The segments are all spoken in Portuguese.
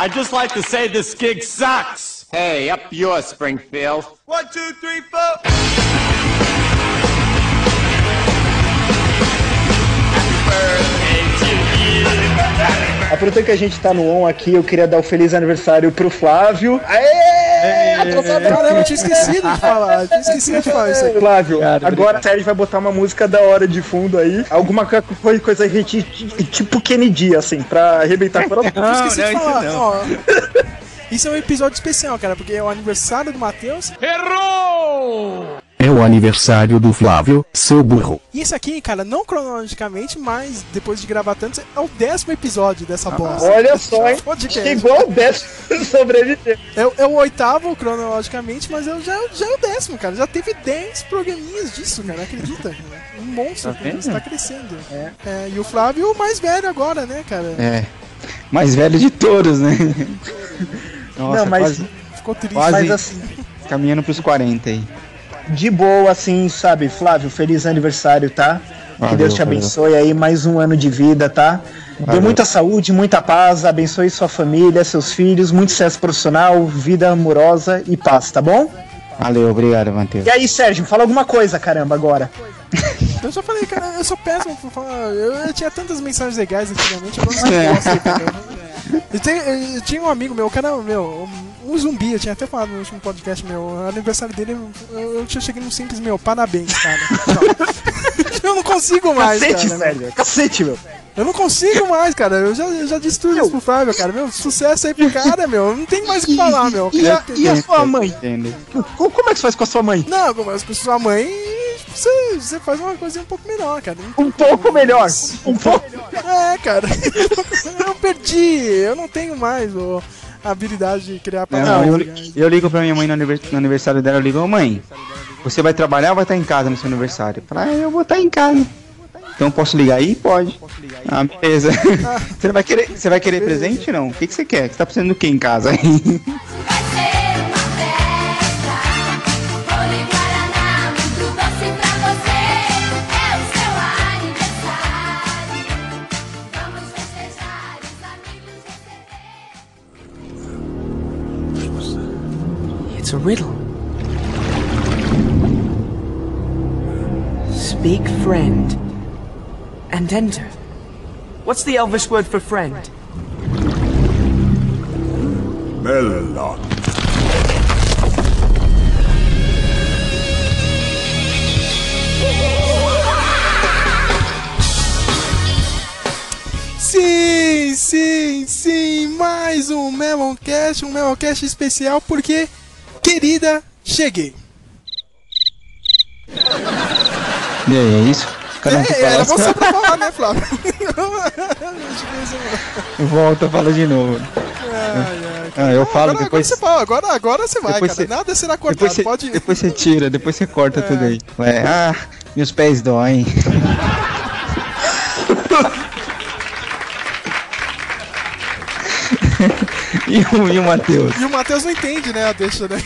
I'd just like to say this gig sucks. Hey, up yours, Springfield. One, two, three, four. Aproveitando que a gente tá no on aqui, eu queria dar o feliz aniversário pro Flávio. Aê! Caramba, eu tinha esquecido de falar. Eu tinha esquecido de falar isso aí. Flávio, Obrigado, agora a série vai botar uma música da hora de fundo aí. Alguma co- coisa, coisa reti- tipo Kennedy, assim, pra arrebentar fora. Eu esqueci de falar. Ó, isso é um episódio especial, cara, porque é o aniversário do Matheus. É o aniversário do Flávio, seu burro. E esse aqui, cara, não cronologicamente, mas depois de gravar tantos, é o décimo episódio dessa bosta. Olha só, hein? Chegou ao décimo sobreviver. É, o- é o oitavo cronologicamente, mas eu já, já é o décimo, cara. Já teve 10 programinhas disso, cara. Acredita? cara? Um monstro, Tá? Você tá crescendo. É, e o Flávio, o mais velho agora, né, cara? É. Mais velho de todos, né? Nossa, Não, mas- quase Ficou triste. Quase. Mas assim, caminhando pros 40 aí. De boa, assim, sabe? Flávio, feliz aniversário, tá? que Valeu, Deus te valeu. abençoe aí, mais um ano de vida, tá? Dê Valeu. muita saúde, muita paz, abençoe sua família, seus filhos, muito sucesso profissional, vida amorosa e paz, tá bom? Valeu, obrigado, Matheus. E aí, Sérgio, fala alguma coisa, caramba, agora. Eu só falei, cara, eu sou péssimo por falar. Eu, eu tinha tantas mensagens legais antigamente, eu não cara. Eu, tenho- eu tinha um amigo meu, o cara, meu, um zumbi, eu tinha até falado no último podcast meu, o aniversário dele, eu, eu tinha cheguei no simples, meu, parabéns, cara. Eu não consigo mais, Cacete, cara. Sérgio, cacete, meu. Eu não consigo mais, cara. Eu já, eu já disse tudo isso pro Flávio, cara. Meu, sucesso aí pro cara, meu. Não tem mais o que falar, meu. E a, e a sua mãe? Como é que você faz com a sua mãe? Não, mas com sua mãe, você, você faz uma coisinha um pouco melhor, cara. Não Um pouco melhor. Um pouco. É, cara. eu perdi. Eu não tenho mais ô, a habilidade de criar Não, eu, eu ligo pra minha mãe no, aniver- no aniversário dela, eu ligo, ô mãe, você vai trabalhar ou vai estar em casa no seu aniversário? Fala, ah, eu vou estar em casa. Então posso ligar aí? Pode. Ah, beleza. Você vai querer, você vai querer presente não? O que, que você quer? Você tá precisando do que em casa aí? It's a riddle. Speak friend and enter. What's the Elvish word for friend? Melon. Sim, sim, sim. Mais um Meloncast, um Meloncast especial porque, querida, cheguei. E aí, é isso? Que É, era fala, você pra falar, né, Flávio? volta, fala de novo. Ai, ai, Ah, eu falo agora, depois. Agora você, agora, agora você vai, Depois cara. você- Nada será cortado. Depois você, Pode. depois você tira, depois você corta É. tudo aí. É, ah, meus pés doem. e o, e o Matheus? E o Matheus não entende, né? A deixa, né?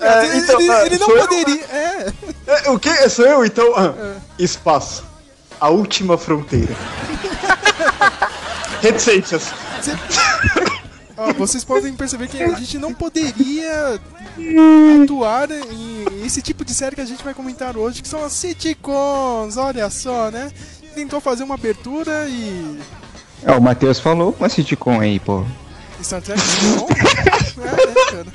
é, ele, então, ele- ah, ele não sou eu? poderia. É. É, o que? Sou eu, então? Ah, Espaço. A última fronteira. Reticências. Ó, vocês podem perceber que a gente não poderia atuar em esse tipo de série que a gente vai comentar hoje, que são as sitcoms. Olha só, né? Tentou fazer uma abertura e. É, o Matheus falou uma sitcom aí, pô. Trek não? É, cara?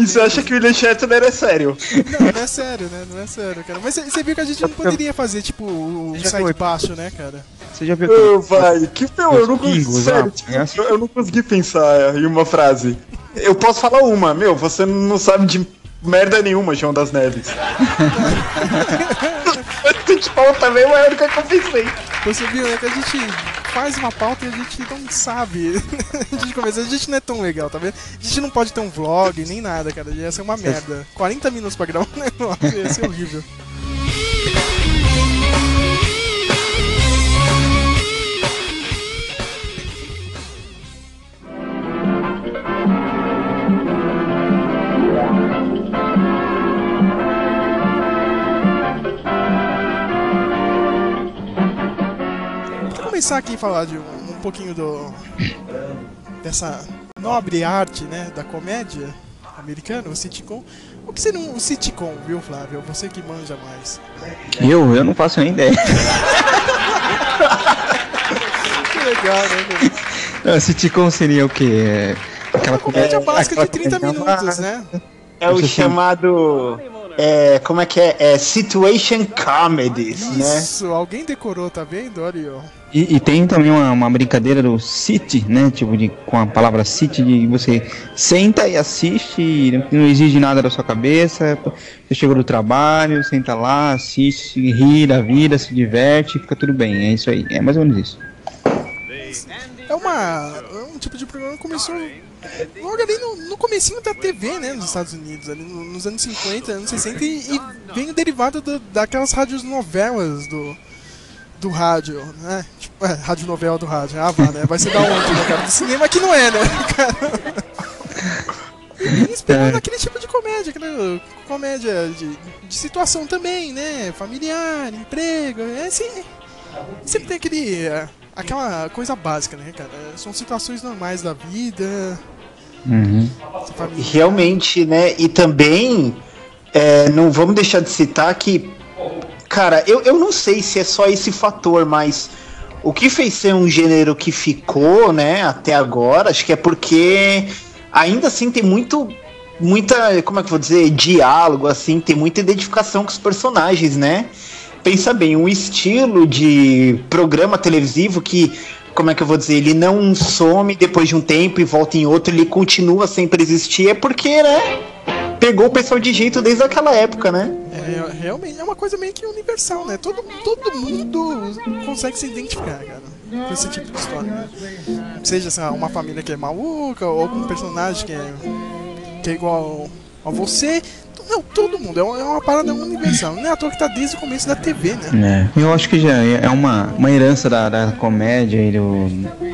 E você acha que o William Shatner é sério? Não, não é sério, né? Não é sério, cara. Mas você viu que a gente não poderia fazer, tipo, o Já sai de baixo, né, cara? Você já viu Ô, vai, que meu, eu não consegui. Sério, ó, tipo, é eu, eu não consegui pensar em uma frase. Eu posso falar uma, meu, você não sabe de merda nenhuma, João das Neves. Esse pau também é a única que eu pensei. Você viu, né, que a gente faz uma pauta e a gente não sabe. a gente começa, a gente não é tão legal, tá vendo? A gente não pode ter um vlog, nem nada, cara. Ia ser uma merda. 40 minutos pra gravar um negócio, ia ser horrível. começar aqui a falar de um, um pouquinho do. dessa nobre arte, né, da comédia americana, o sitcom. O que seria um sitcom, viu, Flávio? Você que manja mais. Eu? Eu não faço nem ideia. Que legal, né? Não, sitcom seria o quê? É, Aquela Comédia básica de aquela 30 comédia- minutos, né? É o Você chamado. É, como é que é? É Situation Comedies, né? Isso, alguém decorou, tá vendo? Olha aí, ó. E, e tem também uma, uma brincadeira do sit, né? Tipo, de, com a palavra sit, de você senta e assiste, e não- não exige nada da sua cabeça. Você chegou do trabalho, senta lá, assiste, ri da vida, se diverte, fica tudo bem. É isso aí, é mais ou menos isso. É uma. É um tipo de programa que começou logo ali no, no comecinho da TV, né? Nos Estados Unidos, ali no- nos anos 50, anos 60, e, e veio derivado do- daquelas rádios novelas do. Do rádio, né? Tipo, é, rádio novela do rádio. Ah, vá, né? Vai ser da onde, né, cara? Do cinema que não é, né? Cara. E inspirado naquele tipo de comédia, aquela comédia de, de situação também, né? Familiar, emprego, é assim. Sempre tem aquele. é, aquela coisa básica, né, cara? São situações normais da vida. Uhum. Realmente, né? E também, é, não vamos deixar de citar que, cara, eu, eu não sei se é só esse fator, mas o que fez ser um gênero que ficou, né, até agora, acho que é porque ainda assim tem muito. Muita, como é que eu vou dizer, diálogo, assim, tem muita identificação com os personagens, né? Pensa bem, um estilo de programa televisivo que, como é que eu vou dizer, ele não some depois de um tempo e volta em outro, ele continua sempre existir, é porque, né? Pegou o pessoal de jeito desde aquela época, né? É, realmente é uma coisa meio que universal, né? Todo, todo mundo consegue se identificar, cara, com esse tipo de história. Né? Seja assim, uma família que é maluca, ou algum personagem que é, que é igual a você. Não, todo mundo. É uma, é uma parada universal. Não é à toa que tá desde o começo da TV, né? É. Eu acho que já é uma, uma herança da, da comédia e do,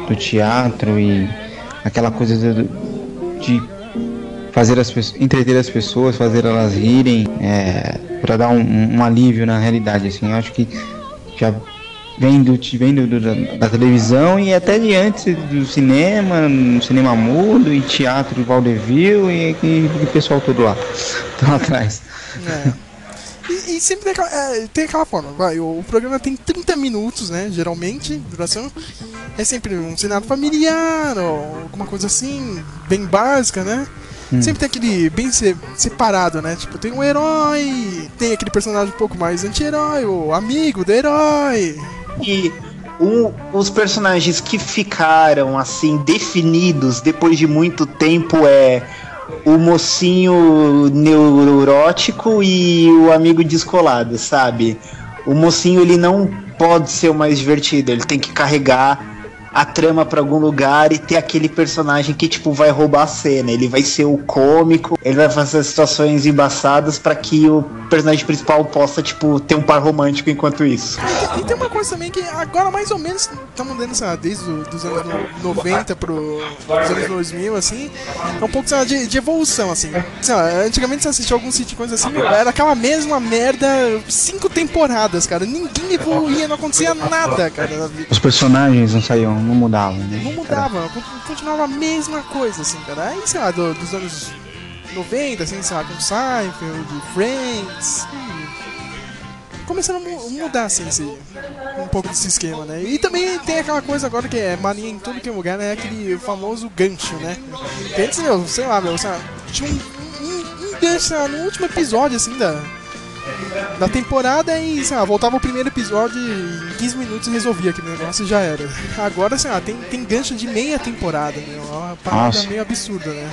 do teatro e aquela coisa de fazer as pessoas, entreter as pessoas, fazer elas rirem, é, para dar um, um alívio na realidade, assim. Eu acho que já vem do, vem do, do- da, televisão e até de antes do cinema, no cinema mudo e teatro do vaudeville e aquele aquele pessoal todo lá, lá atrás. É. E, e sempre tem aquela, é, tem aquela forma, vai, o, o programa tem 30 minutos, né, geralmente, duração. É sempre um cenário familiar, ou alguma coisa assim, bem básica, né? Sempre tem aquele bem se- separado, né? Tipo, tem um herói, tem aquele personagem um pouco mais anti-herói, o amigo do herói. E um- os personagens que ficaram assim definidos depois de muito tempo é o mocinho neurótico e o amigo descolado, sabe? O mocinho ele não pode ser o mais divertido, ele tem que carregar a trama pra algum lugar e ter aquele personagem que tipo vai roubar a cena. Ele vai ser o cômico, ele vai fazer situações embaçadas pra que o personagem principal possa tipo ter um par romântico enquanto isso. E tem, e tem uma coisa também que agora mais ou menos estamos dando, sei lá, desde os anos no- 90 pro os anos 2000, assim, é um pouco sei lá, de, de evolução, assim. Sei lá, antigamente você assistia alguns sitcoms assim, era aquela mesma merda, cinco temporadas, cara. Ninguém evoluía, não acontecia nada, cara. Os personagens não saíam, não mudavam, né? Não mudava, con- continuava a mesma coisa, assim, cara. Aí, sei lá, do- dos anos 90, assim, sei lá, com Seinfeld, Friends. Começando a mu- mudar, assim, esse, um pouco desse esquema, né? E também tem aquela coisa agora que é mania em tudo que é lugar, né? Aquele famoso gancho, né? Que antes, meu, sei lá, meu, sei lá, tinha um, um, um gancho, sei lá, no último episódio, assim, da, da temporada e, sei lá, voltava o primeiro episódio e em 15 minutos resolvia aquele negócio e já era. Agora, sei lá, tem, tem gancho de meia temporada, meu. É uma parada Nossa. meio absurda, né?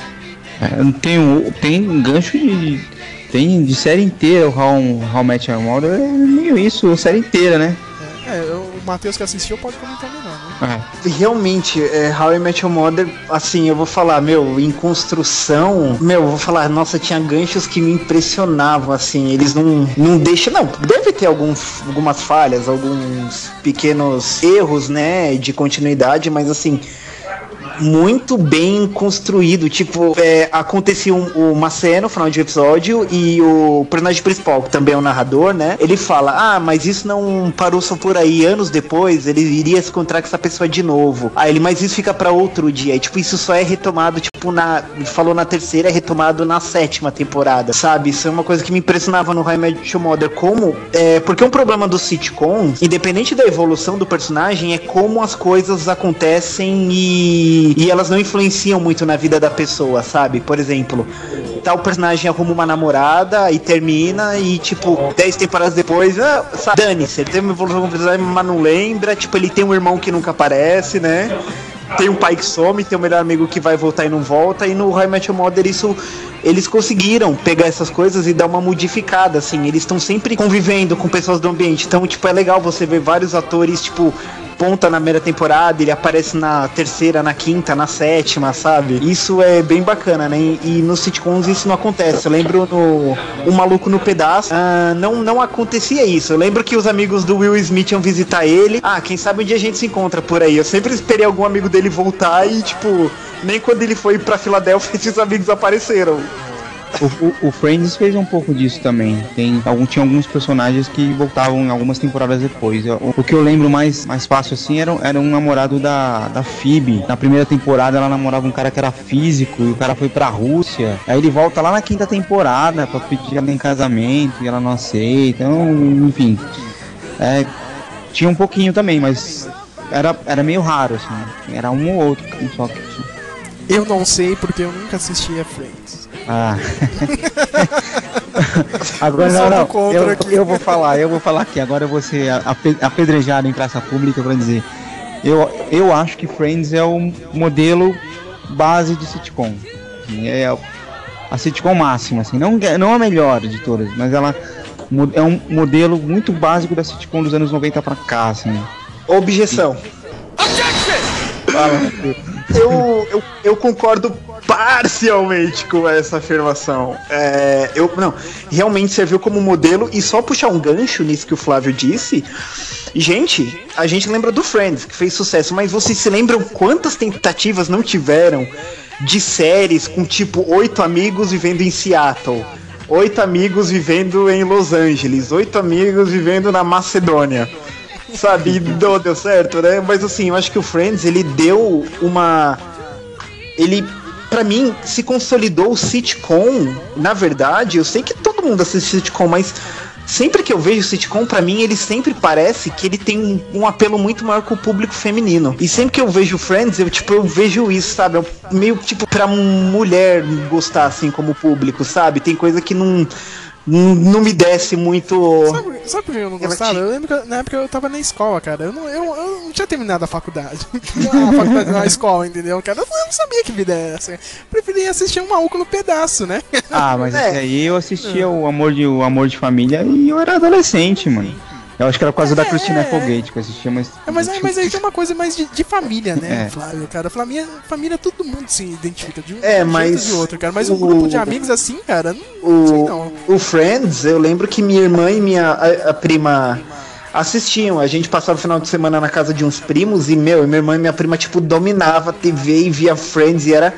É, tem, tem gancho de. Tem de série inteira, o How, How Met Your Mother é meio isso, série inteira, né? É, é, o Matheus que assistiu pode comentar melhor, né? É. Realmente, é, How I Met Your Mother, assim, eu vou falar, meu, em construção, meu, eu vou falar, nossa, tinha ganchos que me impressionavam, assim, eles não, não deixam, não, deve ter algumas falhas, alguns pequenos erros, né, de continuidade, mas assim, muito bem construído. Tipo, é, acontecia um- uma cena no final de episódio e o personagem principal, que também é o narrador, né? Ele fala: Ah, mas isso não parou só por aí. Anos depois, ele iria se encontrar com essa pessoa de novo. Aí ele, mas isso fica pra outro dia. E, tipo, isso só é retomado, tipo, na. Falou na terceira, é retomado na sétima temporada, sabe? Isso é uma coisa que me impressionava no High Your Mother. Como. É, porque um problema dos sitcoms, independente da evolução do personagem, é como as coisas acontecem e, e elas não influenciam muito na vida da pessoa, sabe? Por exemplo, tal personagem arruma uma namorada e termina e, tipo, 10 temporadas depois, ah, dane-se, ele teve uma evolução mas não lembra, tipo, ele tem um irmão que nunca aparece, né? Tem um pai que some, tem um melhor amigo que vai voltar e não volta, e no High Met Your Mother isso eles conseguiram pegar essas coisas e dar uma modificada, assim, eles estão sempre convivendo com pessoas do ambiente, então, tipo, é legal você ver vários atores, tipo, ponta na primeira temporada, ele aparece na terceira, na quinta, na sétima, sabe? Isso é bem bacana, né? E, nos sitcoms isso não acontece. Eu lembro no O Maluco no Pedaço, ah, não, não acontecia isso. Eu lembro que os amigos do Will Smith iam visitar ele. Ah, quem sabe um dia a gente se encontra por aí. Eu sempre esperei algum amigo dele voltar e, tipo, nem quando ele foi pra Filadélfia esses amigos apareceram. O, o- o Friends fez um pouco disso também. Tem algum, tinha alguns personagens que voltavam algumas temporadas depois. Eu- o que eu lembro mais, mais fácil assim era, era um namorado da, da Phoebe. Na primeira temporada ela namorava um cara que era físico e o cara foi pra Rússia. Aí ele volta lá na quinta temporada pra pedir ela em casamento e ela não aceita. Então, enfim. É, tinha um pouquinho também, mas era, era meio raro, assim. Era um ou outro só que tinha. Eu não sei porque eu nunca assisti a Friends. Ah. Agora não, não. Eu, eu vou falar, eu vou falar aqui. Agora eu vou ser ape- apedrejado em praça pública pra dizer. Eu, eu acho que Friends é o modelo base de sitcom. Assim, É a sitcom máxima, assim. Não, não a melhor de todas, mas ela é um modelo muito básico da sitcom dos anos 90 pra cá, assim. Objeção. Eu, eu, eu concordo parcialmente com essa afirmação. É, eu, não, realmente serviu como modelo e só puxar um gancho nisso que o Flávio disse. Gente, a gente lembra do Friends, que fez sucesso, mas vocês se lembram quantas tentativas não tiveram de séries com tipo oito amigos vivendo em Seattle? Oito amigos vivendo em Los Angeles, oito amigos vivendo na Macedônia sabe? E Deu, certo, né? Mas assim, eu acho que o Friends, ele deu uma. Ele, pra mim, se consolidou o sitcom. Na verdade, eu sei que todo mundo assiste sitcom, mas sempre que eu vejo sitcom, pra mim, ele sempre parece que ele tem um, um apelo muito maior com o público feminino. E sempre que eu vejo Friends, eu, tipo, eu vejo isso, sabe? Eu, meio, tipo, pra mulher gostar, assim, como público, sabe? Tem coisa que não. Não me desce muito. Sabe, sabe por que eu não gostava? Eu lembro que na época eu tava na escola, cara. Eu não, eu, eu não tinha terminado a faculdade. a faculdade na escola, entendeu, cara? Eu não, sabia que vida é essa. Preferia assistir um maluco no pedaço, né? Ah, mas É. aí eu assistia o Amor de, o Amor de Família e eu era adolescente, mano. Eu acho que era por causa da É, Christina é. Applegate que eu assistia, mas. É, mas, aí- mas aí tem uma coisa mais de, de família, né, É. Flávio, cara? Família, família, todo mundo se identifica de um É, jeito mas de outro, cara. Mas um o- grupo de amigos assim, cara, não, não sei o, não. o Friends, eu lembro que minha irmã e minha a, a prima assistiam. A gente passava o final de semana na casa de uns primos e, meu, minha irmã e minha prima, tipo, dominava a TV e via Friends e era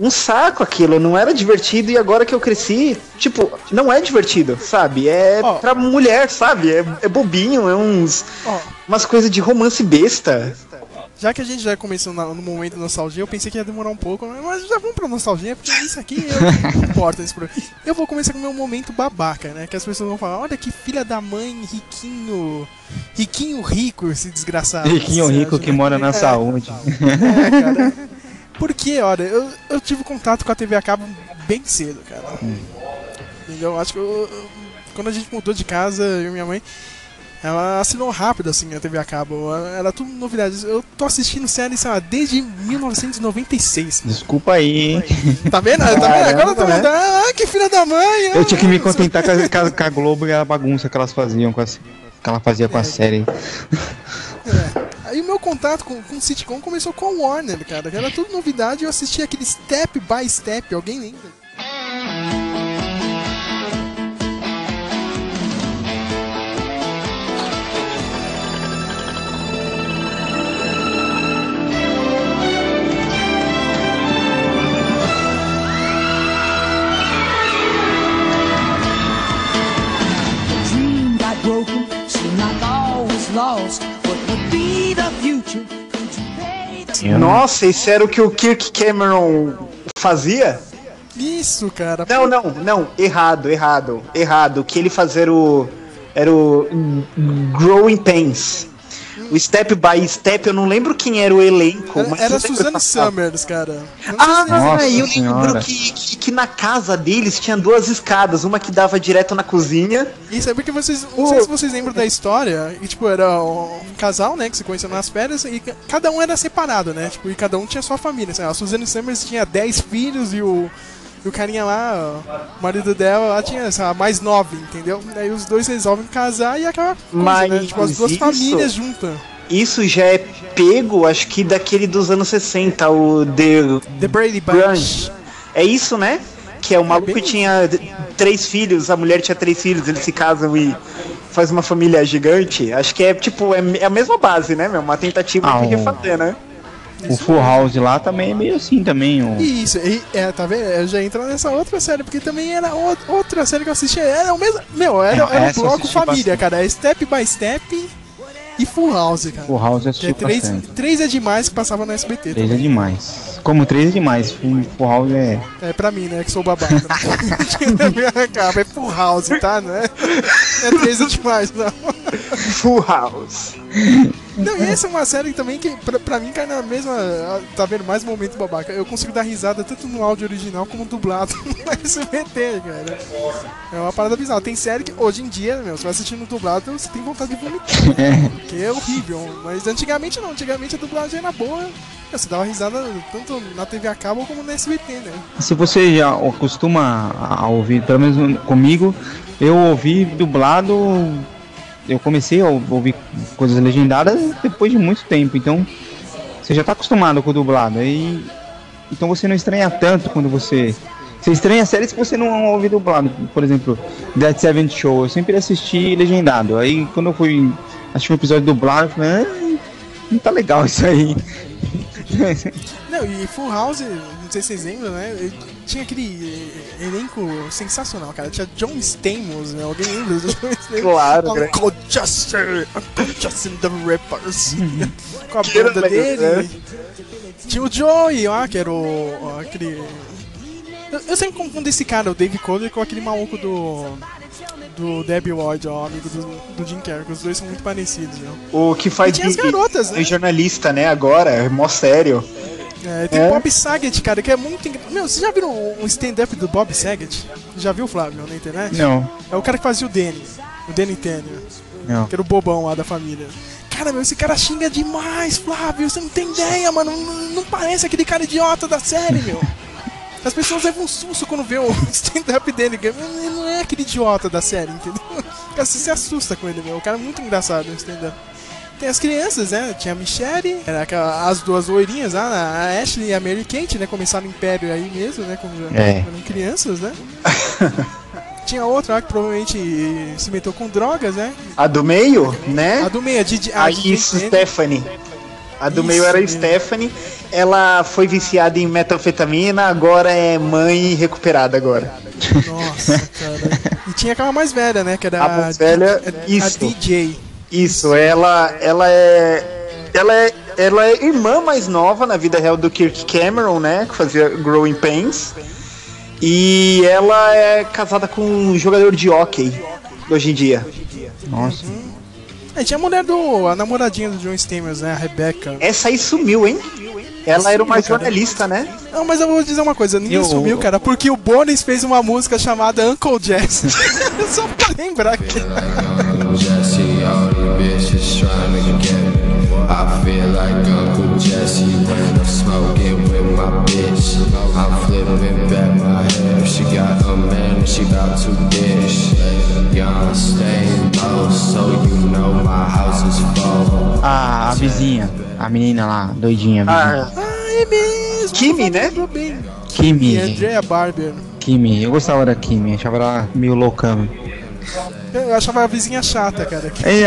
um saco aquilo, não era divertido e agora que eu cresci, tipo, não é divertido, sabe? É Ó. pra mulher, sabe? É, é bobinho, é uns Ó, umas coisas de romance besta. já que a gente já começou na- no momento da nostalgia, eu pensei que ia demorar um pouco, mas já vamos pra nostalgia, porque isso aqui eu, não importa esse programa. Eu vou começar com o meu momento babaca, né? Que as pessoas vão falar, olha que filha da mãe, riquinho. Riquinho rico, esse desgraçado. Riquinho rico acha, que né? mora na É, saúde. É, cara. Porque, olha, eu, eu tive contato com a TV a cabo bem cedo, cara. Entendeu? Acho que eu- eu- quando a gente mudou de casa, eu e minha mãe, ela assinou rápido assim a TV a cabo. Era tudo novidades. Eu tô assistindo série, sei lá, desde 1996. Desculpa aí, hein? Tá vendo? Tá vendo? Agora eu tô Caramba, mudando. Ah, que filha da mãe! Eu tinha que me ah, contentar com a, com a- a Globo e a bagunça que elas faziam com as, que ela fazia com a série. Aí o meu contato com, com sitcom começou com o Warner, cara. Era tudo novidade, eu assistia aquele step by step, alguém lembra? lost, but nossa, isso era o que o Kirk Cameron fazia? Isso, cara. Não, não, não. Errado, errado, errado. O que ele fazer o. Era o. Hum, hum, Growing Pains. O Step by Step, eu não lembro quem era o elenco, Era, mas. era eu lembro Suzanne. Summers, cara. Eu Ah, Nossa eu lembro Senhora. que, que, que na casa deles tinha duas escadas, uma que dava direto na cozinha. Isso é porque vocês. Não sei se vocês lembram da história. E, tipo, era um casal, né? Que se conheceu nas férias. E ca- cada um era separado, né? Tipo, e cada um tinha sua família. Assim, a Suzanne Summers tinha 10 filhos e o. E o carinha lá, ó, o marido dela lá tinha, sei lá, mais nove, entendeu? Daí os dois resolvem casar e aquela coisa, Mas né? Tipo, as duas isso- famílias juntas. Isso já é pego, acho que daquele dos anos 60, o The The Brady Bunch. É isso, né? Que é o maluco bem que tinha três filhos, a mulher tinha três filhos, eles se casam e faz uma família gigante. Acho que é tipo, é é a mesma base, né, meu? Uma tentativa Ah, de o- refazer, né? O Full House lá também é meio assim também. O... Isso, e, é, tá vendo? Eu já entra nessa outra série, porque também era o- outra série que eu assistia. Era o mesmo. Meu, era, É, era eu bloco família, bastante. cara. É Step by Step e Full House, cara. Full House é três, bastante. três é demais que passava no SBT. Três é demais. Como três é demais. Full Full House é. É pra mim, né? Que sou babaca. Né? Cara, é Full House, tá? Não é, não é três é demais, não. Full House. Não, e essa é uma série também que, pra, pra mim, cai na mesma. Tá vendo? Mais momento babaca. Eu consigo dar risada tanto no áudio original como dublado no SBT, cara. É uma parada bizarra. Tem série que hoje em dia, meu, você vai assistindo dublado, você tem vontade de vomitar. É. Porque é horrível. Mas antigamente não. Antigamente a dublagem era boa. Você dava risada tanto na TV a cabo como no SBT, né? Se você já costuma a ouvir, pelo menos comigo, eu ouvi dublado. Eu comecei a ouvir coisas legendadas depois de muito tempo, então você já tá acostumado com o dublado. Aí, então você não estranha tanto quando você. Você estranha séries que você não ouve dublado. Por exemplo, Dead Seventh Show, eu sempre assisti legendado. Aí quando eu fui assistir um episódio dublado, eu falei, ah, não tá legal isso aí. Não, e Full House, não sei se vocês lembram, né? Tinha aquele eh, elenco sensacional, cara. Tinha John Stamos, né? Alguém lembra do John Stamos? Claro, né? Uncle Justin, Justin the Rippers. Com a banda dele. Tinha o Joey lá, que era o. aquele. Eu, eu sempre confundo esse cara, o Dave Cole, com aquele maluco do. Do Debbie Ward, ó, amigo do, do Jim Carrey, que os dois são muito parecidos, né? O que faz E tinha as garotas, né? é jornalista, né, agora, é mó sério. É, tem É. Bob Saget, cara, que é muito engra... Meu, vocês já viram um stand-up do Bob Saget? Já viu, Flávio, na internet? Não, É o cara que fazia o Danny. O Danny Tanner. não. Que era o bobão lá da família. Cara, meu, esse cara xinga demais, Flávio. Você não tem ideia, mano. Não, não parece aquele cara idiota da série, meu. As pessoas levam um susto quando vê o stand-up dele. Ele não é aquele idiota da série, entendeu? Cara, você se assusta com ele, meu. O cara é muito engraçado no stand-up. Tem as crianças, né? Tinha a Michelle, era aquela- as duas loirinhas lá, a Ashley e a Mary Kate, né? Começaram o Império aí mesmo, né? Como já É. eram crianças, né? Tinha outra lá que provavelmente se meteu com drogas, né? A do meio, né? A do meio, a Didi, a A isso, Tanner. Stephanie. A do Isso meio era a. Stephanie. Ela foi viciada em metanfetamina, agora é mãe recuperada agora. Nossa, cara. E tinha aquela mais velha, né? Que era A mais velha, a, a isso. DJ. Isso, ela, ela é, ela é, ela é irmã mais nova na vida real do Kirk Cameron, né? Que fazia Growing Pains. E ela é casada com um jogador de hockey hoje em dia. Nossa. Aí tinha a mulher do. a namoradinha do John Stamos, né? A Rebecca. Essa aí sumiu, hein? Ela era uma jornalista, né? Não, mas eu vou dizer uma coisa, ninguém Eu- sumiu, cara, porque o Bonis fez uma música chamada Uncle Jazz. Só pra lembrar que. Jesse, all these bitches trying to get me. I feel like Uncle Jesse when I'm smoking my bitch. I'm flipping back my hair. She got a man and she about to dish. Young staying low, so you know my house is full. A, a vizinha, a menina lá, doidinha. Ah, Ah, é mesmo! Kimi, né? Bem. E Kimi, Andrea Barber. Kimi, eu gostava da Kimi, achava ela meio louca. Eu achava a vizinha chata, cara. Que- É,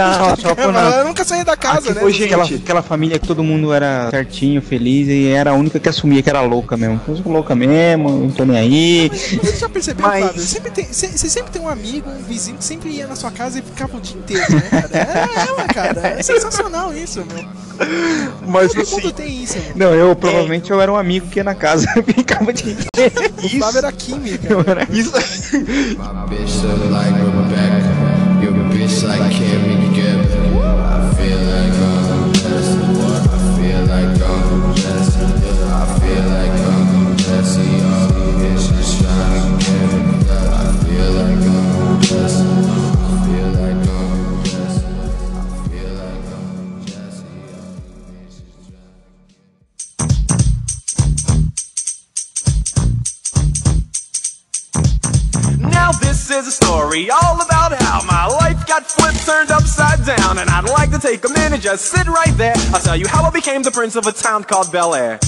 por nada. Ela nunca saía da casa, né? Hoje- Aquela, Gente. aquela família que todo mundo era certinho, feliz e era a única que assumia que era louca mesmo. Eu sou louca mesmo, não tô nem aí. Você já percebeu, Mas- Fábio? Sempre tem, você sempre tem um amigo, um vizinho que sempre ia na sua casa e ficava o dia inteiro, né, cara? É, é, ué, cara. É sensacional isso, meu. Mas Todo assim, mundo tem isso, meu. Não, eu provavelmente eu era um amigo que ia na casa e ficava de O Fábio era química. Eu era isso, My bitch look flipped, turned upside down, and I'd like to take a minute, just sit right there. I'll tell you how I became the prince of a town called Bel Air.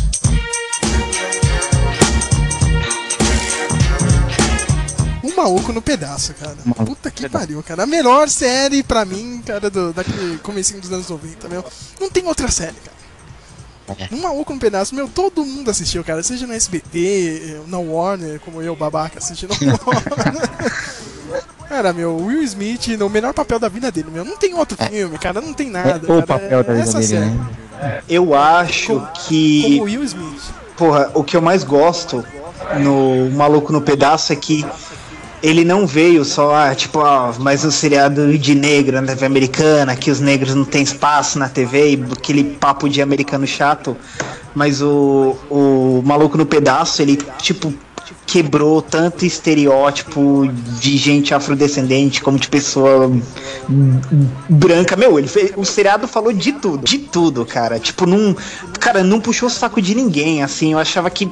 Um maluco no pedaço, cara. Puta que pariu, cara. A melhor série pra mim, cara, do, daquele comecinho dos anos 90, meu. Não tem outra série, cara. Um maluco no pedaço, meu, todo mundo assistiu, cara. Seja no SBT, na Warner, como eu, babaca, assistindo. Cara, meu, Will Smith no melhor papel da vida dele, meu. Não tem outro filme, cara. Não tem nada. É o cara. papel da vida dele, série. né? eu acho que. Como Will Smith. Porra, o que eu mais gosto no Maluco no Pedaço é que ele não veio só, ah, tipo, ó, mais um seriado de negro na TV americana, que os negros não têm espaço na TV, e aquele papo de americano chato. Mas o, o Maluco no Pedaço, ele, tipo, quebrou tanto estereótipo de gente afrodescendente como de pessoa branca. Meu, ele fez, o seriado falou de tudo, de tudo, cara. Tipo, não, cara, não puxou o saco de ninguém, assim. Eu achava que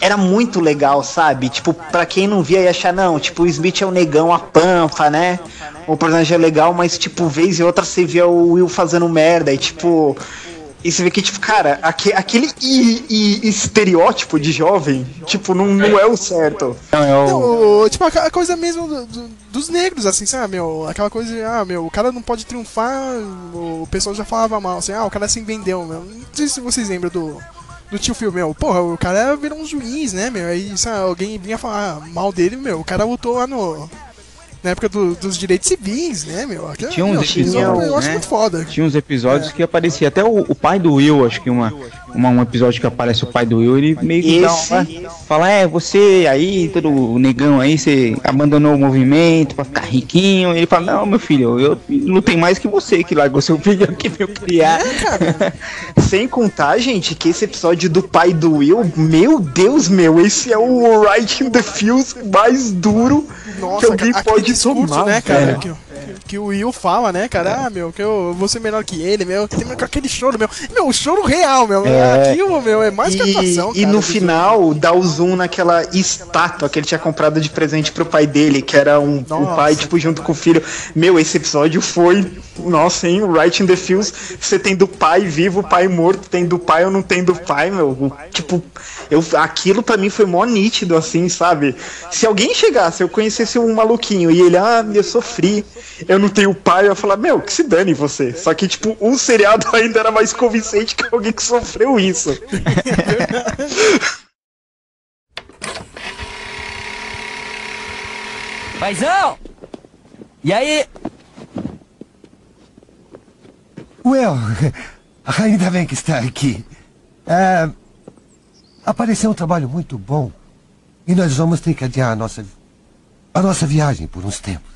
era muito legal, sabe? Tipo, pra quem não via ia achar, não, tipo, o Smith é o negão, a panfa, né? O personagem é legal, mas, tipo, vez e outra você via o Will fazendo merda e, tipo. E você vê que, tipo, cara, aque- aquele i- i- estereótipo de jovem, tipo, não, não é o certo. Não, é o. Não, tipo, a, coisa mesmo do- do- dos negros, assim, sabe, meu? Aquela coisa de, ah, meu, o cara não pode triunfar, o pessoal já falava mal, assim, ah, o cara se vendeu, meu. Não sei se vocês lembram do, do tio Phil, meu. Porra, o cara virou um juiz, né, meu? Aí, sabe, alguém vinha falar mal dele, meu. O cara lutou lá no. Na época do- dos direitos civis, né, meu? Aquilo, Tinha uns meu, episódios, eu acho né? muito foda. Tinha uns episódios que aparecia até o, o pai do Will, acho que uma, uma- um episódio que aparece o pai do Will, ele meio que dá Esse- uma- fala, é, você aí, todo negão aí, você abandonou o movimento pra ficar riquinho. Ele fala, não, meu filho, eu lutei mais que você que largou seu filho aqui pra eu criar. Sem contar, gente, que esse episódio do pai do Will, meu Deus, meu, esse é o Right in the Feels mais duro que Nossa, alguém cara, aquele pode discurso, tomar. né, cara? É. Que, que- que o Will fala, né, cara? Ah, meu, que eu vou ser melhor que ele, meu. Que tem com aquele choro, meu. Meu, o choro real, meu. É. Aquilo, meu, é mais que E, atuação, e cara, no final dá o zoom naquela estátua que ele tinha comprado de presente pro pai dele, que era um, um pai, tipo, junto com o filho. Meu, esse episódio foi. Nossa, hein? Right in the Feels. Você tem do pai vivo, pai morto, tem do pai ou não tem do pai, meu. O- Tipo, eu, aquilo pra mim foi mó nítido, assim, sabe? Se alguém chegasse, eu conhecesse um maluquinho e ele, ah, eu sofri, eu não tenho pai, eu ia falar, meu, que se dane você. Só que, tipo, um seriado ainda era mais convincente que alguém que sofreu isso. Paizão! E aí? Well, ainda bem que está aqui. É, apareceu um trabalho muito bom e nós vamos ter que adiar a nossa, a nossa viagem por uns tempos.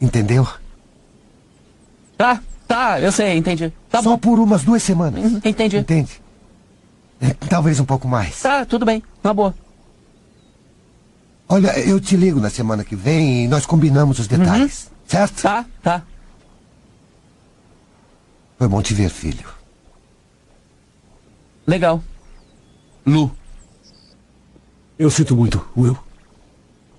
Entendeu? Tá, tá, eu sei, entendi. Tá Só bom, por umas duas semanas. Uhum, entendi. Entende? É, talvez um pouco mais. Tá, tudo bem, na boa. Olha, eu te ligo na semana que vem e nós combinamos os detalhes. Certo? Tá, tá. Foi bom te ver, filho. Legal. Lu. Eu sinto muito, Will.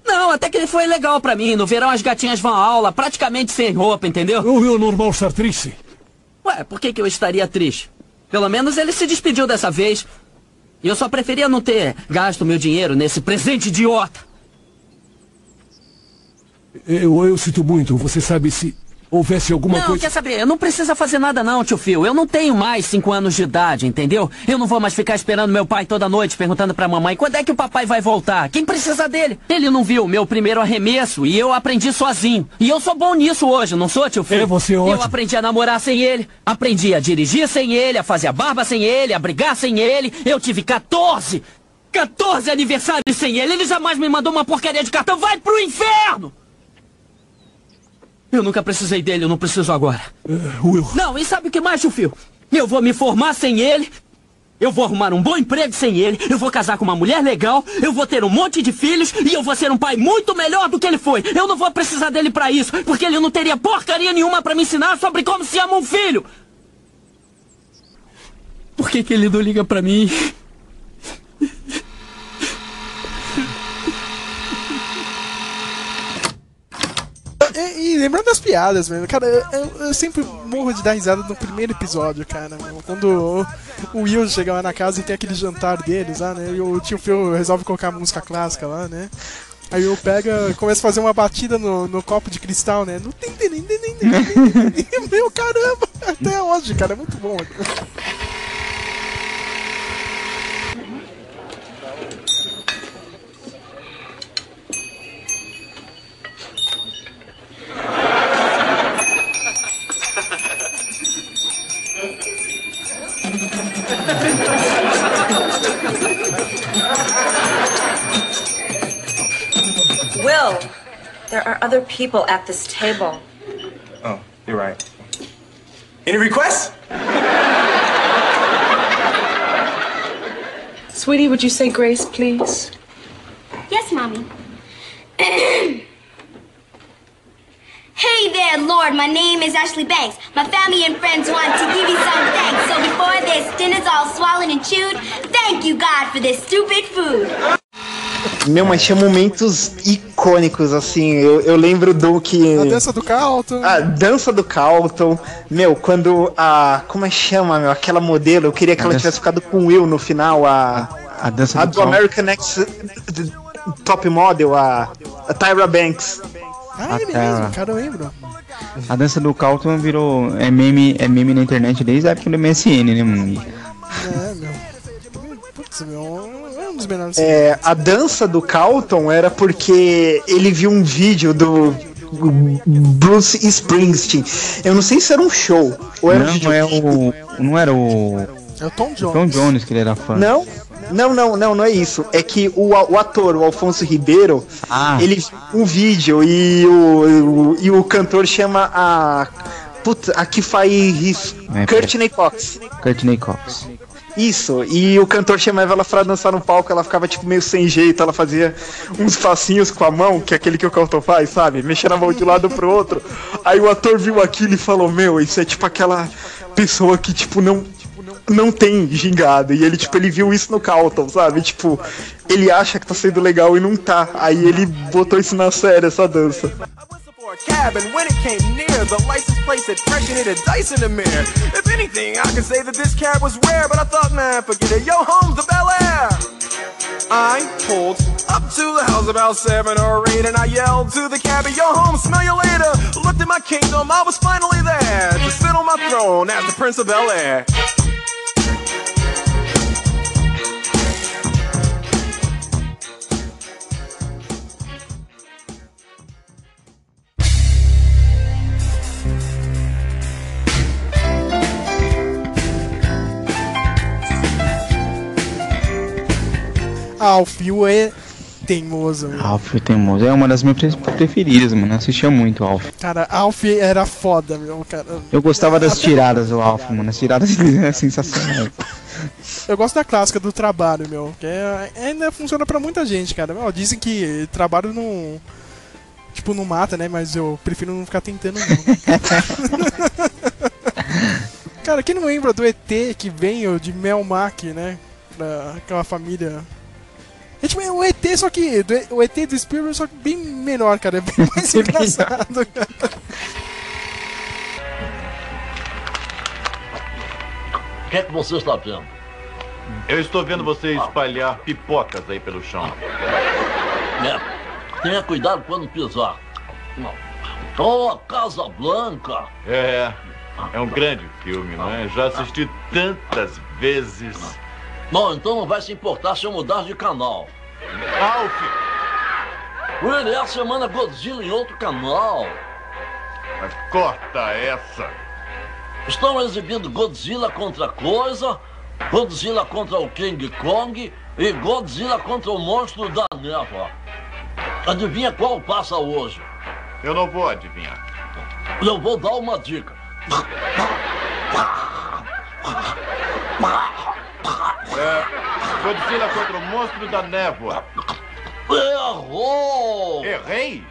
Não, até que foi legal pra mim. No verão as gatinhas vão à aula praticamente sem roupa, entendeu? O Will normal estar triste. Ué, por que, que eu estaria triste? Pelo menos ele se despediu dessa vez. E eu só preferia não ter gasto meu dinheiro nesse presente idiota. Eu, eu sinto muito. Você sabe se houvesse alguma não, coisa. quer saber? Não precisa fazer nada não, tio Phil. Eu não tenho mais cinco anos de idade, entendeu? Eu não vou mais ficar esperando meu pai toda noite perguntando pra mamãe quando é que o papai vai voltar. Quem precisa dele? Ele não viu o meu primeiro arremesso e eu aprendi sozinho. E eu sou bom nisso hoje, não sou, tio Phil? É, você é Eu ótimo. aprendi a namorar sem ele, aprendi a dirigir sem ele, a fazer a barba sem ele, a brigar sem ele. Eu tive 14! 14 aniversários sem ele! Ele jamais me mandou uma porcaria de cartão! Vai pro inferno! Eu nunca precisei dele, eu não preciso agora. Will. Não, e sabe o que mais, Phil? Eu vou me formar sem ele. Eu vou arrumar um bom emprego sem ele. Eu vou casar com uma mulher legal. Eu vou ter um monte de filhos. E eu vou ser um pai muito melhor do que ele foi. Eu não vou precisar dele pra isso. Porque ele não teria porcaria nenhuma pra me ensinar sobre como se ama um filho. Por que, que ele não liga pra mim? E, e lembrando das piadas, mano. Cara, eu, eu- eu sempre morro de dar risada no primeiro episódio, cara. meu. Quando o, o Will chega lá na casa e tem aquele jantar deles lá, né? E o tio Phil resolve colocar música clássica lá, né? Aí o pega, começa a fazer uma batida no, no copo de cristal, né? Tim, tim, tim, tim, tim, tim, tim. Meu caramba! Até hoje, cara, é muito bom. Will, there are other people at this table. Oh, you're right. Any requests? Sweetie, would you say grace, please? Yes, Mommy. Hey there, Lord. My name is Ashley Banks. My family and friends want to give you some thanks. So before this dinner's all swallowed and chewed, thank you, God, for this stupid food. Meu, mas tinha momentos icônicos, assim. Eu, eu lembro do que. A dança do Carlton. A dança do Carlton. Meu, quando a. Como é que chama, meu? Aquela modelo, eu queria que A ela dança- tivesse ficado com o Will no final, a. A dança A do do. American Next Top Model, a, a Tyra Banks. Ah, é Até mesmo, a- cara, eu lembro. A dança do Carlton virou. É meme, é meme na internet desde a época do MSN, né, mano? É, meu. Putz, meu, um dos melhores. É, a dança do Carlton era porque ele viu um vídeo do Bruce Springsteen. Eu não sei se era um show ou era um Não, não é o. Não era o. É o Tom Jones. Tom Jones que ele era fã. Não, não, não, não, não é isso. É que o, o ator, o Alfonso Ribeiro, Ah. ele viu um vídeo e o, o- e o cantor chama a. Puta, a que faz isso. É, Courtney Cox. Courtney Cox. Isso, e o cantor chamava ela pra dançar no palco, ela ficava tipo meio sem jeito, ela fazia uns passinhos com a mão, que é aquele que o Carlton faz, sabe? Mexendo a mão de um lado pro outro. Aí o ator viu aquilo e falou: Meu, isso é tipo aquela pessoa que, tipo, não. Não tem gingado. E ele, tipo, ele viu isso no Carlton, sabe? Tipo, ele acha que tá sendo legal e não tá. Aí ele botou isso na série, essa dança. For a cab, and when it came near, the license plate said fresh and it had dice in the mirror. If anything, I could say that this cab was rare, but I thought, man, forget it. Yo, home to Bel Air. I pulled up to the house about seven or eight, and I yelled to the cabbie, "Yo, home, smell you later." Looked at my kingdom, I was finally there to sit on my throne as the Prince of Bel Air. O Phil é teimoso. Alf Teimoso é uma das minhas pre- preferidas, mano. Eu assistia muito Alf. Cara, Alf era foda, meu, cara. Eu gostava das tiradas do Alf, mano. As tiradas dele eram sensacionais. Eu gosto da clássica do trabalho, meu. Que é- ainda funciona pra muita gente, cara. Meu, dizem que trabalho não. Tipo, não mata, né? Mas eu prefiro não ficar tentando, não. cara, quem não lembra do ET que veio de Melmac, né? Pra aquela família. É tipo é o ET, só que. do- o ET do Spielberg, só que bem menor, cara. É bem mais engraçado, cara. O que é que você está vendo? Eu estou vendo você espalhar pipocas aí pelo chão. É, tenha cuidado quando pisar. Oh, Casa Blanca. É, é um grande filme, não é? Já assisti tantas vezes. Bom, então não vai se importar se eu mudar de canal. Alf! Willie, essa semana Godzilla em outro canal. Mas corta essa. Estão exibindo Godzilla contra coisa, Godzilla contra o King Kong e Godzilla contra o monstro da névoa. Adivinha qual passa hoje? Eu não vou adivinhar. Eu vou dar uma dica. É, Godzilla contra o monstro da névoa. Errou! Errei?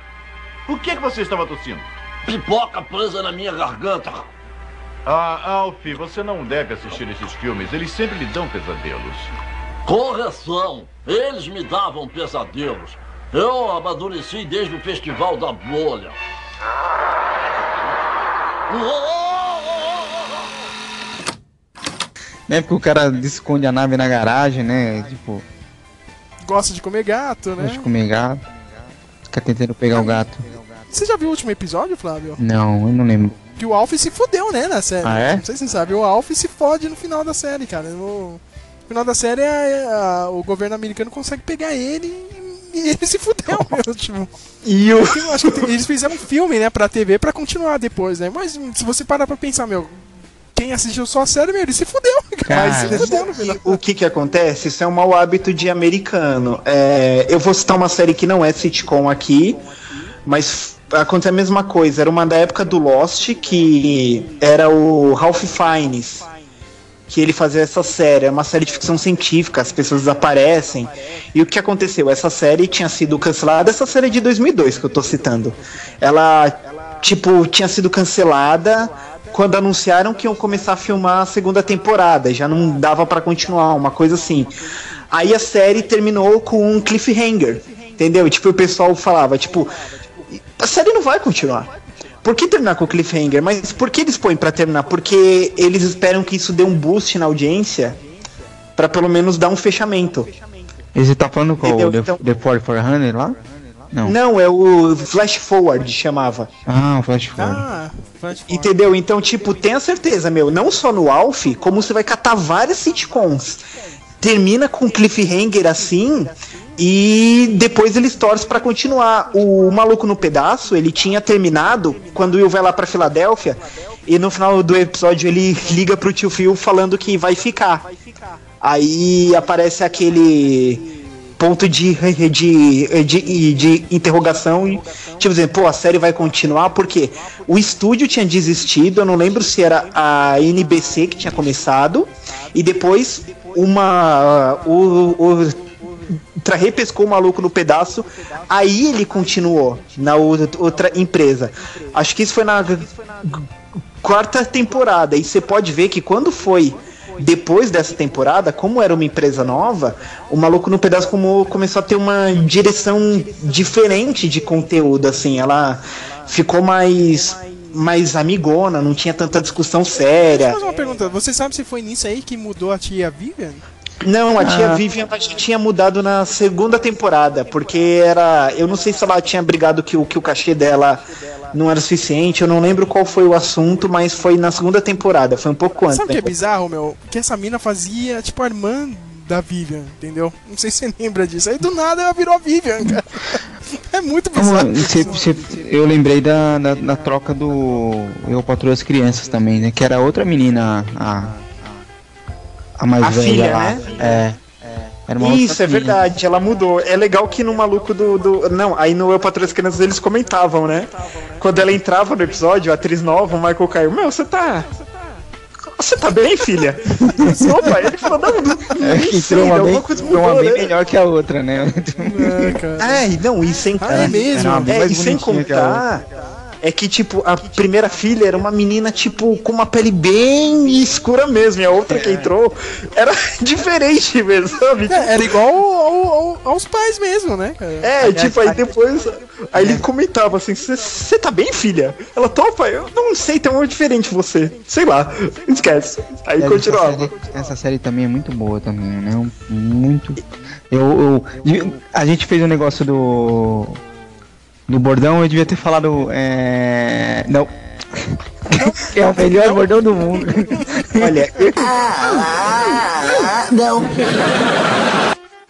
Por que, que você estava tossindo? Pipoca presa na minha garganta. Ah, Alf, você não deve assistir esses filmes. Eles sempre lhe dão pesadelos. Correção! Eles me davam pesadelos. Eu amadureci desde o Festival da Bolha. Né? Porque o cara esconde a nave na garagem, né? Tipo, Gosta de comer gato, gosta né? de comer gato. Fica tentando pegar o gato. Você já viu o último episódio, Flávio? Não, eu não lembro. Que o Alf se fudeu, né, na série. Ah, é? Não sei se você sabe, o Alf se fode no final da série, cara. No final da série, a- a- o governo americano consegue pegar ele e, e ele se fudeu mesmo, tipo. E o... Eu acho que eles fizeram um filme, né, pra TV pra continuar depois, né? Mas se você parar pra pensar, meu, quem assistiu só a série, meu, ele se fudeu. Mas se Cara, fudeu no final. o que que acontece? Isso é um mau hábito de americano. É, eu vou citar uma série que não é sitcom aqui, mas acontece a mesma coisa. Era uma da época do Lost, que era o Ralph Fiennes, que ele fazia essa série. É uma série de ficção científica, as pessoas desaparecem. E o que aconteceu? Essa série tinha sido cancelada, essa série é de 2002 que eu tô citando. Ela, tipo, tinha sido cancelada quando anunciaram que iam começar a filmar a segunda temporada, já não dava pra continuar, uma coisa assim. Aí a série terminou com um cliffhanger, entendeu? E, tipo, o pessoal falava, tipo, a série não vai continuar. Por que terminar com o cliffhanger? Mas por que eles põem pra terminar? Porque eles esperam que isso dê um boost na audiência pra pelo menos dar um fechamento. E você tá falando qual? Entendeu? The, Então- The 4400 lá? Não. Não, é o Flash Forward chamava. Ah, o Flash Forward. Ah, Flash Forward. Entendeu? Então, tipo, tenha certeza, meu, não só no Alf, como você vai catar várias sitcoms. Termina com um cliffhanger assim e depois eles torcem pra continuar. O Maluco no Pedaço, ele tinha terminado quando o Will vai lá pra Filadélfia e no final do episódio ele liga pro tio Phil falando que vai ficar. Aí aparece aquele ponto de, de, de, de interrogação e tipo dizendo, pô, a série vai continuar porque o estúdio tinha desistido, eu não lembro se era a NBC que tinha começado e depois uma o, o tra- repescou o maluco no pedaço, aí ele continuou na outra, empresa. Acho que isso foi na quarta temporada e você pode ver que quando foi depois dessa temporada, como era uma empresa nova, o Maluco no Pedaço como, começou a ter uma direção diferente de conteúdo, assim, ela ficou mais mais amigona, não tinha tanta discussão Deixa eu séria. fazer uma pergunta. Você sabe se foi nisso aí que mudou a tia Vivian? Não, a tia Ah. Vivian já tinha mudado na segunda temporada, porque era. Eu não sei se ela tinha brigado que o, que o cachê dela não era suficiente, eu não lembro qual foi o assunto, mas foi na segunda temporada, foi um pouco antes. Sabe o que é bizarro, meu? Que essa mina fazia, tipo, a irmã da Vivian, entendeu? Não sei se você lembra disso. Aí do nada ela virou a Vivian, cara. É muito bizarro. Cê- cê- eu lembrei da, da, da troca do Eu Patroa as Crianças também, né? Que era outra menina, a, a mais A velha filha, lá. né? É. Era uma Isso, outra é verdade, ela mudou. É legal que no maluco do. do- não, aí no Eu Patrulho as Crianças eles comentavam, né? Quando ela entrava no episódio, a atriz nova, o Michael Caio, meu, você tá. Você tá bem, filha? Opa, ele falou, não, não, É, que entrou uma, bem, coisa entrou uma mudou, bem né? melhor que a outra, né? É, e não, e sem Ah, é mesmo? Era uma bem É, mais e sem bonitinha que a contar. É que, tipo, a primeira filha era uma menina, tipo, com uma pele bem escura mesmo. E a outra que entrou era diferente mesmo, sabe? É, era igual ao- ao- aos pais mesmo, né, cara? É, tipo, aí depois. Aí ele comentava assim: Você tá bem, filha? Ela topa? Eu não sei, tem uma diferente você. Sei lá, esquece. Aí Essa continuava. série- Essa série também é muito boa também, né? Muito. Eu, eu- a gente fez um negócio do No bordão eu devia ter falado. É... Não. é o melhor bordão do mundo. Olha, eu Não.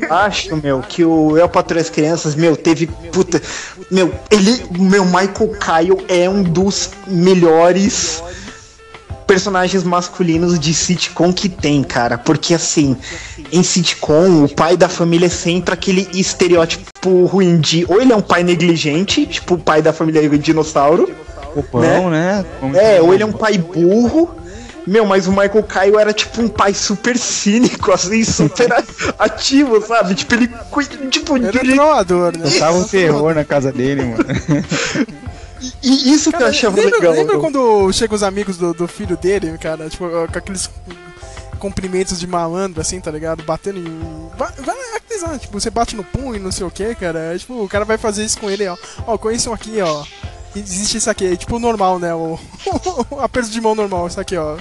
acho, meu, que o Eu Patrulho as Crianças, meu, teve. Puta. Meu, ele. Meu, Michael Kyle é um dos melhores personagens masculinos de sitcom que tem, cara. Porque assim, em sitcom, o pai da família é sempre aquele estereótipo ruim de. Ou ele é um pai negligente, tipo o pai da família dinossauro. Pão, né? É, ou ele é um pai burro. Meu, mas o Michael Kyle era tipo um pai super cínico, assim, super ativo, sabe? Tipo, ele. Tipo, Era trovador, né? Tava um terror na casa dele, mano. E isso que eu achava lembra, legal. lembra meu. quando chegam os amigos do, do filho dele, cara? Tipo, com aqueles cumprimentos de malandro, assim, tá ligado? Batendo em. Vai, vai ah, tipo, você bate no punho, não sei o que, cara. É, tipo, o cara vai fazer isso com ele, ó. Ó, conheçam aqui, ó. Existe isso aqui, é tipo normal, né? O, aperto de mão normal, isso aqui, ó.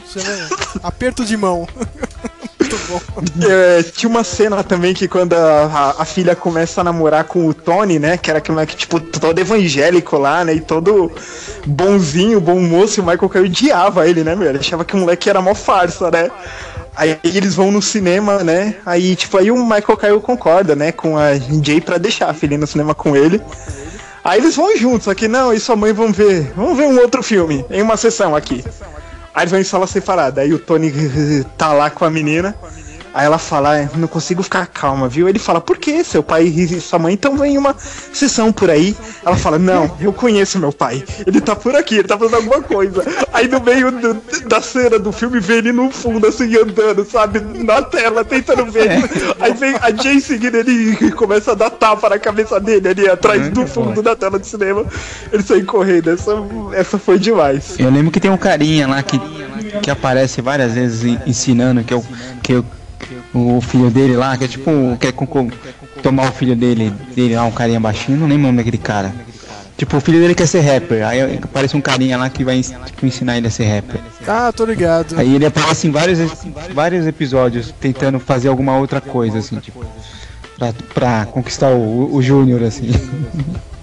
Aperto de mão. Muito bom. É, tinha uma cena também que quando a, a- a filha começa a namorar com o Tony, né? Que era moleque, tipo, todo evangélico lá, né? E todo bonzinho, bom moço, e o Michael Caine odiava ele, né, meu? Ele achava que o moleque era mó farsa, né? Aí eles vão no cinema, né? Aí, tipo, aí o Michael Caine concorda, né? Com a Jay pra deixar a filha no cinema com ele. Aí eles vão juntos, só que não, e sua mãe vão ver. Vamos ver um outro filme, em uma sessão aqui. Aí eles vão em sala separada. Aí o Tony tá lá com a menina. Aí ela fala, "Ah, não consigo ficar calma, viu? Ele fala, por que? Seu pai e sua mãe estão em uma sessão por aí. Ela fala, não, eu conheço meu pai. Ele tá por aqui, ele tá fazendo alguma coisa. Aí no meio do- da cena do filme vê ele no fundo, assim, andando, sabe? Na tela, tentando ver. Aí vem a Jay seguindo ele e começa a dar tapa na cabeça dele ali atrás do fundo da tela de cinema. Ele sai correndo. Essa, essa foi demais. Eu lembro que tem um carinha lá que, que aparece várias vezes en- ensinando que é o, que é o, o filho dele lá, que é tipo, quer com- tomar o filho dele, dele lá, um carinha baixinho, não lembro o nome daquele cara. Tipo, o filho dele quer ser rapper, aí aparece um carinha lá que vai tipo, ensinar ele a ser rapper. Ah, tô ligado. Aí ele aparece em vários, vários episódios tentando fazer alguma outra coisa, assim, tipo, pra, pra conquistar o, o Júnior, assim.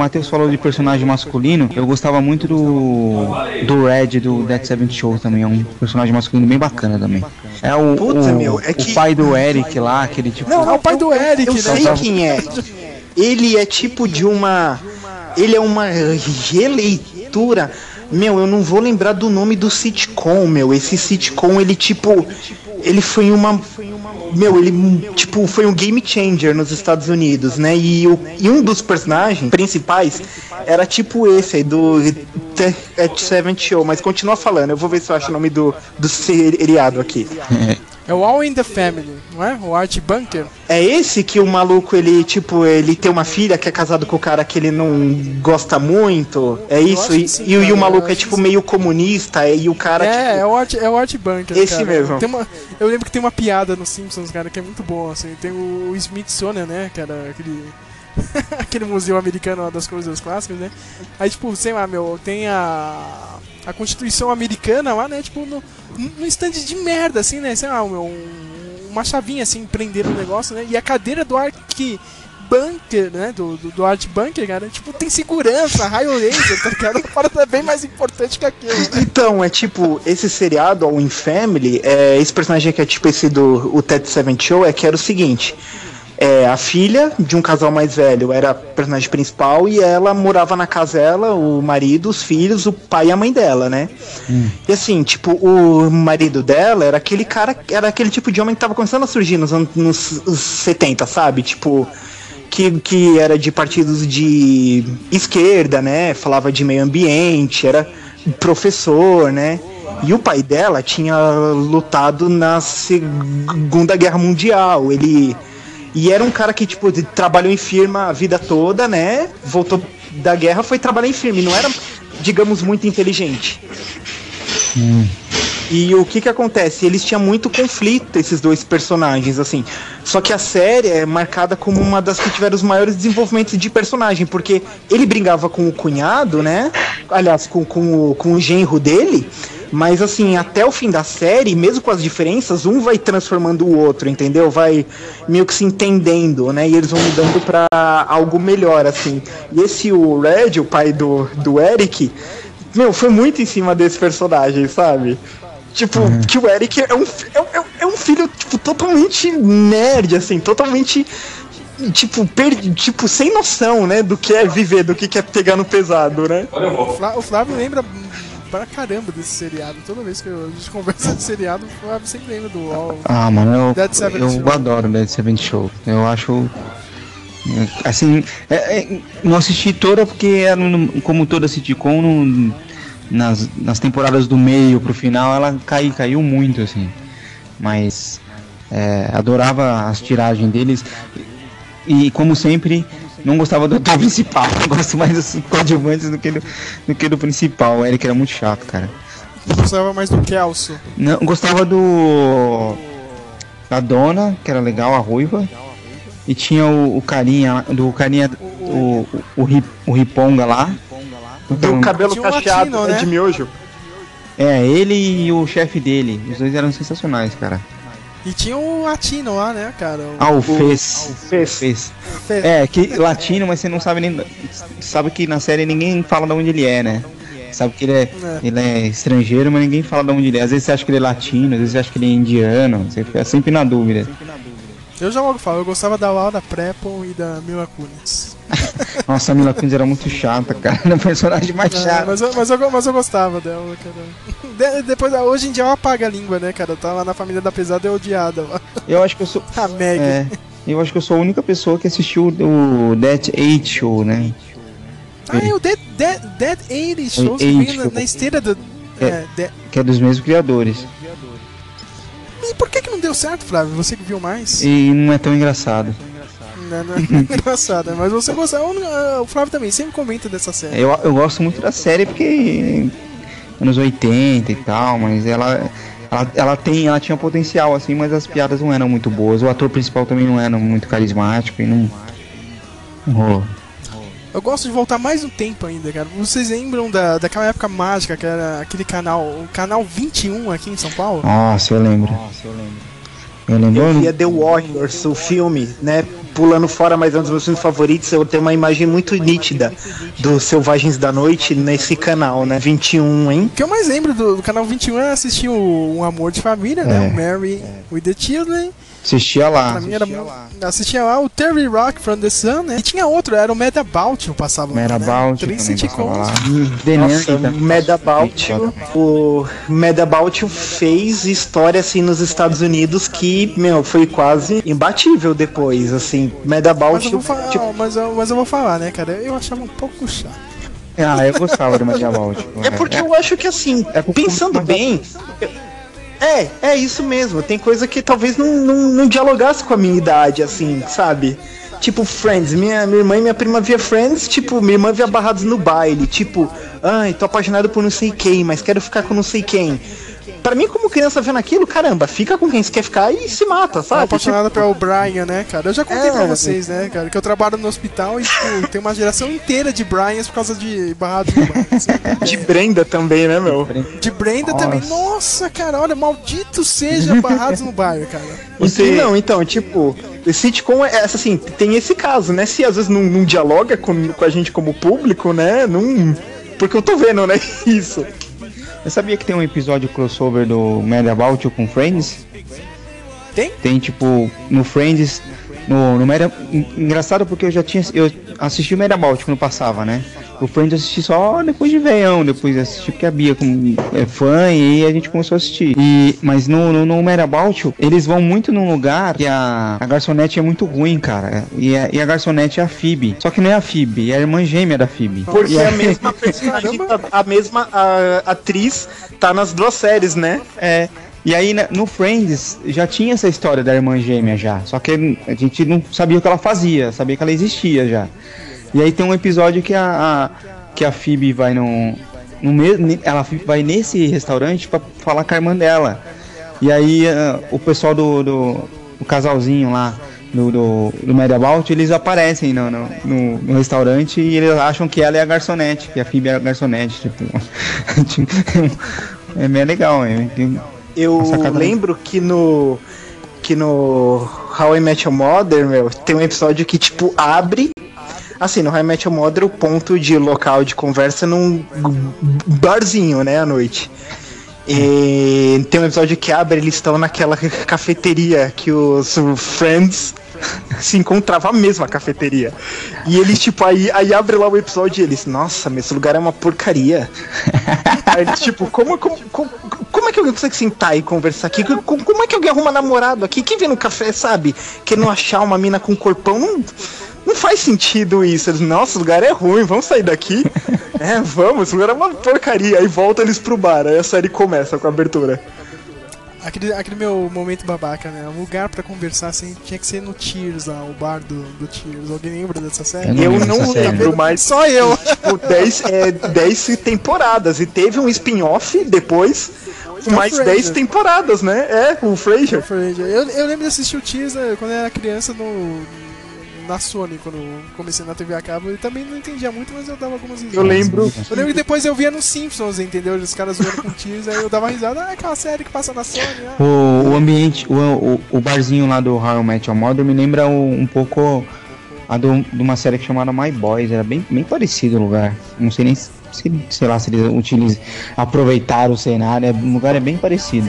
Matheus falou de personagem masculino, eu gostava muito do do Red do Dead Seven Show também, é um personagem masculino bem bacana também. É o, Puta, o, meu, é o que- pai do Eric lá, aquele tipo. Não, é o pai do Eric, Eu né? sei quem é. Ele é tipo de uma. Ele é uma releitura. Meu, eu não vou lembrar do nome do sitcom, meu. Esse sitcom, ele tipo. Ele foi uma. Meu, ele tipo foi um game changer nos Estados Unidos, né? E, o, e um dos personagens principais era tipo esse aí do at Seven Show, mas continua falando, eu vou ver se eu acho o nome do, do seriado aqui. É o All in the Family, não é? O Art Bunker. É esse que o maluco, ele, tipo, ele tem uma filha que é casado com o cara que ele não gosta muito. É isso? E, sim, e o- e o maluco é, tipo, meio comunista. E o cara, é, tipo. é o Art, é o Art Bunker. Esse cara. mesmo. Tem uma, eu lembro que tem uma piada nos Simpsons, cara, que é muito boa, assim. Tem o Smithsonian, né, cara, aquele... aquele museu americano lá das coisas clássicas, né? Aí, tipo, sei lá, meu, tem a... A Constituição Americana lá, né, tipo, no, no stand de merda, assim, né? Sei lá, um- uma chavinha, assim, prender o negócio, né? E a cadeira do Art Bunker, né? Do, do, do Art Bunker, cara, tipo, tem segurança, raio laser, tá ligado? A parada é bem mais importante que aquilo, né? Então, é tipo, esse seriado, All in Family, é, esse personagem que é tipo esse do o Ted Seven Show, é que era o seguinte. É, a filha de um casal mais velho era a personagem principal e ela morava na casa dela, o marido, os filhos, o pai e a mãe dela, né? E assim, tipo, o marido dela era aquele cara, era aquele tipo de homem que tava começando a surgir nos anos nos 70, sabe? Tipo, que, que era de partidos de esquerda, né? Falava de meio ambiente, era professor, né? E o pai dela tinha lutado na Segunda Guerra Mundial. Ele E era um cara que, tipo, trabalhou em firma a vida toda, né? Voltou da guerra, foi trabalhar em firma. E não era, digamos, muito inteligente. E o que que acontece? Eles tinham muito conflito, esses dois personagens, assim. Só que a série é marcada como uma das que tiveram os maiores desenvolvimentos de personagem, porque ele brigava com o cunhado, né? Aliás, com, com, o, com o genro dele. Mas assim, até o fim da série, mesmo com as diferenças, um vai transformando o outro, entendeu? Vai meio que se entendendo, né? E eles vão mudando pra algo melhor, assim. E esse o Red, o pai do, do Eric, meu, foi muito em cima desse personagem, sabe? Tipo, que o Eric é um, é, um- é um- é um filho, tipo, totalmente nerd, assim, totalmente, tipo, perdi, tipo, sem noção, né, do que é viver, do que é pegar no pesado, né? O Flá- O Flávio lembra pra caramba desse seriado. Toda vez que eu- a gente conversa de seriado, o Flávio sempre lembra do All. Ah, mano, eu, Dead Seventh eu Show. adoro Dead Seventh Show. Eu acho. é, Assim, é- é, não assisti toda porque era como toda sitcom, no- nas, nas temporadas do meio pro final ela cai, caiu muito, assim. Mas é, adorava as tiragens deles. E como sempre, não gostava do ator principal. Gosto mais dos coadjuvantes do que do, do que do principal. O Eric era muito chato, cara. Eu gostava mais do Kelso. Não, gostava do. Da dona, que era legal, a ruiva. E tinha o, o carinha, do carinha, o, o, o, o Riponga lá. Do cabelo Tinha um cacheado latino, né, né? de miojo. É, ele e o chefe dele. Os dois eram sensacionais, cara. E tinha o Latino lá, né, cara? O- Ah, o Fez. O Fez. Fez. Fez. É, que latino, mas você não sabe nem. Sabe que na série ninguém fala de onde ele é, né? Sabe que ele é, É. ele é estrangeiro, mas ninguém fala de onde ele é. Às vezes você acha que ele é latino, às vezes você acha que ele é indiano. Você fica sempre na dúvida. Eu já logo falo, eu gostava da Laura Prepon e da Mila Kunis. Nossa, a Mila Kunis era muito chata, cara. Era o personagem mais É, chato. mas, eu, mas, eu, mas eu gostava dela, cara. De- depois, hoje em dia ela apaga a língua, né, cara? Tá lá na família da pesada é odiada lá. Eu acho que eu sou. A Meg. É, eu acho que eu sou a única pessoa que assistiu o That Eight Show, né? Ah, é o Dead, Dead, Dead 80 Shows que Eight, veio na, na esteira do. É. É, de- Que é dos mesmos criadores. E por que, que não deu certo, Flávio? Você que viu mais? E não é tão engraçado. Não, não é engraçado, mas você gostava. O Flávio também sempre comenta dessa série. Eu, eu gosto muito da série porque. anos 80 e tal, mas ela. Ela, ela tem, ela tinha potencial assim, mas as piadas não eram muito boas. O ator principal também não era muito carismático e não. Não rolou. Eu gosto de voltar mais no tempo ainda, cara. Vocês lembram da, daquela época mágica que era aquele canal, o canal 21 aqui em São Paulo? Nossa, eu lembro. Eu lembro. Eu via The Warriors, o filme, né? Pulando fora, mas é um dos meus filmes favoritos. Eu tenho uma imagem muito nítida dos Selvagens da Noite nesse canal, né? 21, hein? O que eu mais lembro do, do canal 21 é assistir o Um Amor de Família, né? É. O Mary with the Children. Assistia lá. Pra mim era mu- assistia lá o Terry Rock from the Sun, né? E tinha outro, era o Medabout, eu passava lá, né? Três lá. sitcoms. Nossa, também. Medabout, o Medabout fez história assim nos Estados Unidos que, meu, foi quase imbatível depois, assim. Mas Medabout, eu, falar, tipo, mas, eu, mas eu vou falar, né, cara? Eu achava um pouco chato. Ah, eu gostava do Mediabout. É porque eu acho que assim, pensando bem. É, é isso mesmo. Tem coisa que talvez não, não, não dialogasse com a minha idade, assim, sabe? Tipo, Friends, minha, minha irmã e minha prima via Friends, tipo, minha irmã via barrados no baile, tipo, ai, tô apaixonado por não sei quem, mas quero ficar com não sei quem. Pra mim, como criança vendo aquilo, caramba, fica com quem você quer ficar e se mata, sabe? apaixonada pelo Brian, né, cara? Eu já contei É, pra vocês, né, cara? Que eu trabalho no hospital e, tipo, tem uma geração inteira de Bryans por causa de barrados no bairro. assim. De Brenda também, né, meu? De Brenda também. Nossa, cara, olha, maldito seja barrados no bairro, cara. Você... Não, então, tipo, sitcom é essa assim, tem esse caso, né? Se às vezes não, não dialoga com, com a gente como público, né? Não. Porque eu tô vendo, né? Isso. Eu sabia que tem um episódio crossover do Mediabout com Friends? Tem? Tem tipo, no Friends, no, no Media... Engraçado porque eu já tinha. Eu assisti o Mediabout quando passava, né? O Friends eu assisti só depois de veião, depois assisti porque a Bia como é fã e a gente começou a assistir. E, mas no, no, no Mediabout, eles vão muito num lugar que a, a garçonete é muito ruim, cara. E a, e a garçonete é a Phoebe. Só que não é a Phoebe, é a irmã gêmea da Phoebe. Porque a aí- mesma personagem, a mesma a, atriz tá nas duas séries, né? É. E aí na- no Friends já tinha essa história da irmã gêmea já. Só que a gente não sabia o que ela fazia, sabia que ela existia já. E aí tem um episódio que a, a- que a Phoebe vai no, no mesmo, ela vai nesse restaurante pra falar com a irmã dela. E aí ah, o pessoal do, do, do casalzinho lá do, do, do Mediabout, eles aparecem no, no, no- no restaurante e eles acham que ela é a garçonete, que a Phoebe é a garçonete. Tipo, é bem legal, tem- Eu lembro que no. Que no How I Met Your Mother, meu, tem um episódio que, tipo, abre. Assim, no How I Met Your Mother, o ponto de local de conversa num barzinho, né, à noite. E tem um episódio que abre, eles estão naquela cafeteria que os Friends se encontravam a mesma cafeteria. E eles, tipo, aí, aí abre lá o episódio e eles, nossa, mas esse lugar é uma porcaria. aí eles, tipo, como, como, como, como é que alguém consegue sentar e conversar aqui? Como, como é que alguém arruma namorado aqui? Quem vem no café, sabe? Que não achar uma mina com corpão, não, não faz sentido isso. Eles, nossa, o lugar é ruim, vamos sair daqui. é, vamos, esse lugar é uma porcaria. Aí volta eles pro bar, aí a série começa com a abertura. Aquele, aquele meu momento babaca, né? Um lugar pra conversar assim tinha que ser no Tears lá, o bar do, do Tears. Alguém lembra dessa série? Eu não lembro, mas. Só eu. Tipo, 10 é, 10 temporadas. E teve um spin-off depois. mais Frasier. 10 temporadas, né? É, com o Frasier. Eu, eu lembro de assistir o Tears né, quando eu era criança no, na Sony, quando comecei na TV a cabo. Eu também não entendia muito, mas eu dava algumas risadas. Eu lembro- Eu lembro que depois eu via nos Simpsons, entendeu? Os caras zoando com o Tears, aí eu dava risada. Ah, aquela série que passa na Sony. Ah. O, o ambiente, o, o, o barzinho lá do How I Met Your Mother me lembra o- um pouco a do, de uma série que chamada My Boys. Era bem, bem parecido o lugar. Não sei nem se, se- sei lá, se eles utilizam, aproveitaram o cenário. É, o lugar é bem parecido.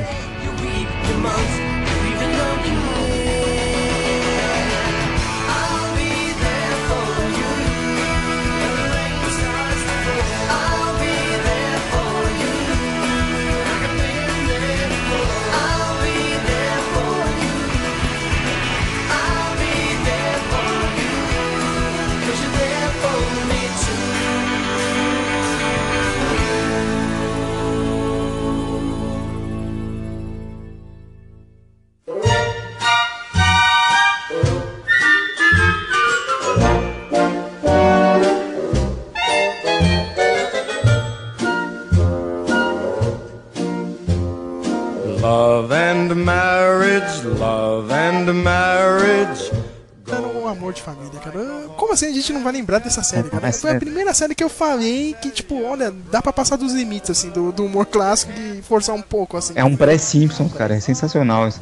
Gente não vai lembrar dessa série, cara? Foi a primeira série que eu falei que, tipo, olha, dá pra passar dos limites, assim, do, do humor clássico e forçar um pouco, assim. É um pré-Simpsons, cara. É sensacional isso.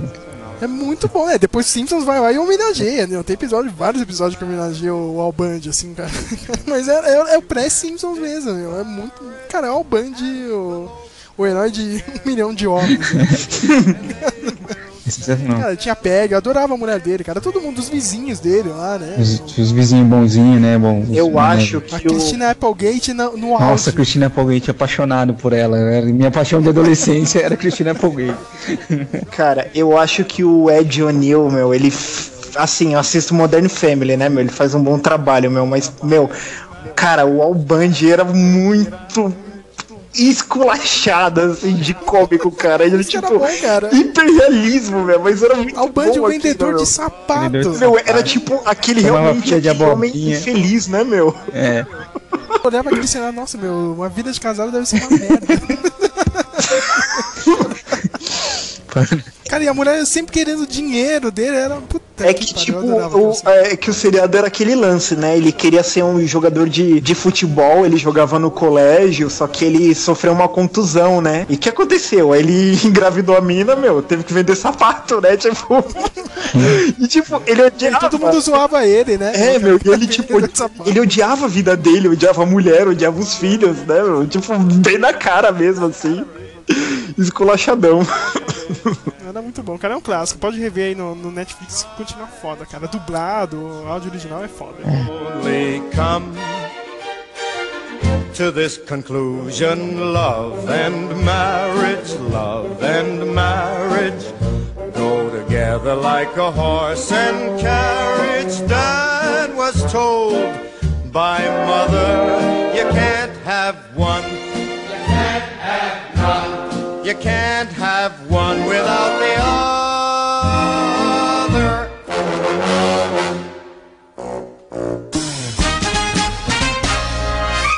É muito bom, né? Depois Simpsons vai lá e homenageia, né? Tem episódio, vários episódios que homenageiam o Al Bundy, assim, cara. Mas é, é, é o pré-Simpsons mesmo, meu. É muito. Cara, é o Al Bundy, o, o herói de um milhão de homens. né? Sensacional. Cara, tinha Peg, eu adorava a mulher dele, cara. Todo mundo, os vizinhos dele lá, né? Os, os vizinhos bonzinhos, né? Bom, os- Eu né? acho A que o. Cristina Applegate no, no Nossa, auge. Cristina Applegate, apaixonado por ela. Era- Minha paixão de adolescência era Cristina Applegate. Cara, eu acho que o Ed O'Neill, meu, ele. Assim, eu assisto Modern Family, né, meu? Ele faz um bom trabalho, meu, mas, meu, cara, o Al Bundy era muito esculachado, assim, de cômico, cara. Ele, Isso era tipo, bom, cara. hiperrealismo, meu, mas era muito Al Bundy, bom o vendedor meu. de sapato. Meu, era tipo aquele Tomava realmente de aquele homem infeliz, né, meu? É. Eu olhava aquele cenário, nossa, meu, uma vida de casado deve ser uma merda. Cara, e a mulher sempre querendo dinheiro dele, era puta É que, pariu, tipo, o, aquilo. é, que o seriado era aquele lance, né? Ele queria ser um jogador de, de futebol, ele jogava no colégio, só que ele sofreu uma contusão, né? E o que aconteceu? Aí Ele engravidou a mina, meu, teve que vender sapato, né? Tipo. e tipo, ele E odiava. todo mundo zoava ele, né? É, meu, e ele, que tipo, sapato. ele odiava a vida dele, odiava a mulher, odiava os filhos, né, meu? Tipo, bem na cara mesmo, assim. Esculachadão. Era muito bom, cara, é um clássico. Pode rever aí no, no Netflix, continua foda, cara. Dublado, o áudio original é foda. only come to this conclusion love and marriage, love and marriage go together like a horse and carriage. Dad was told by mother, you can't have one can't have one without the other.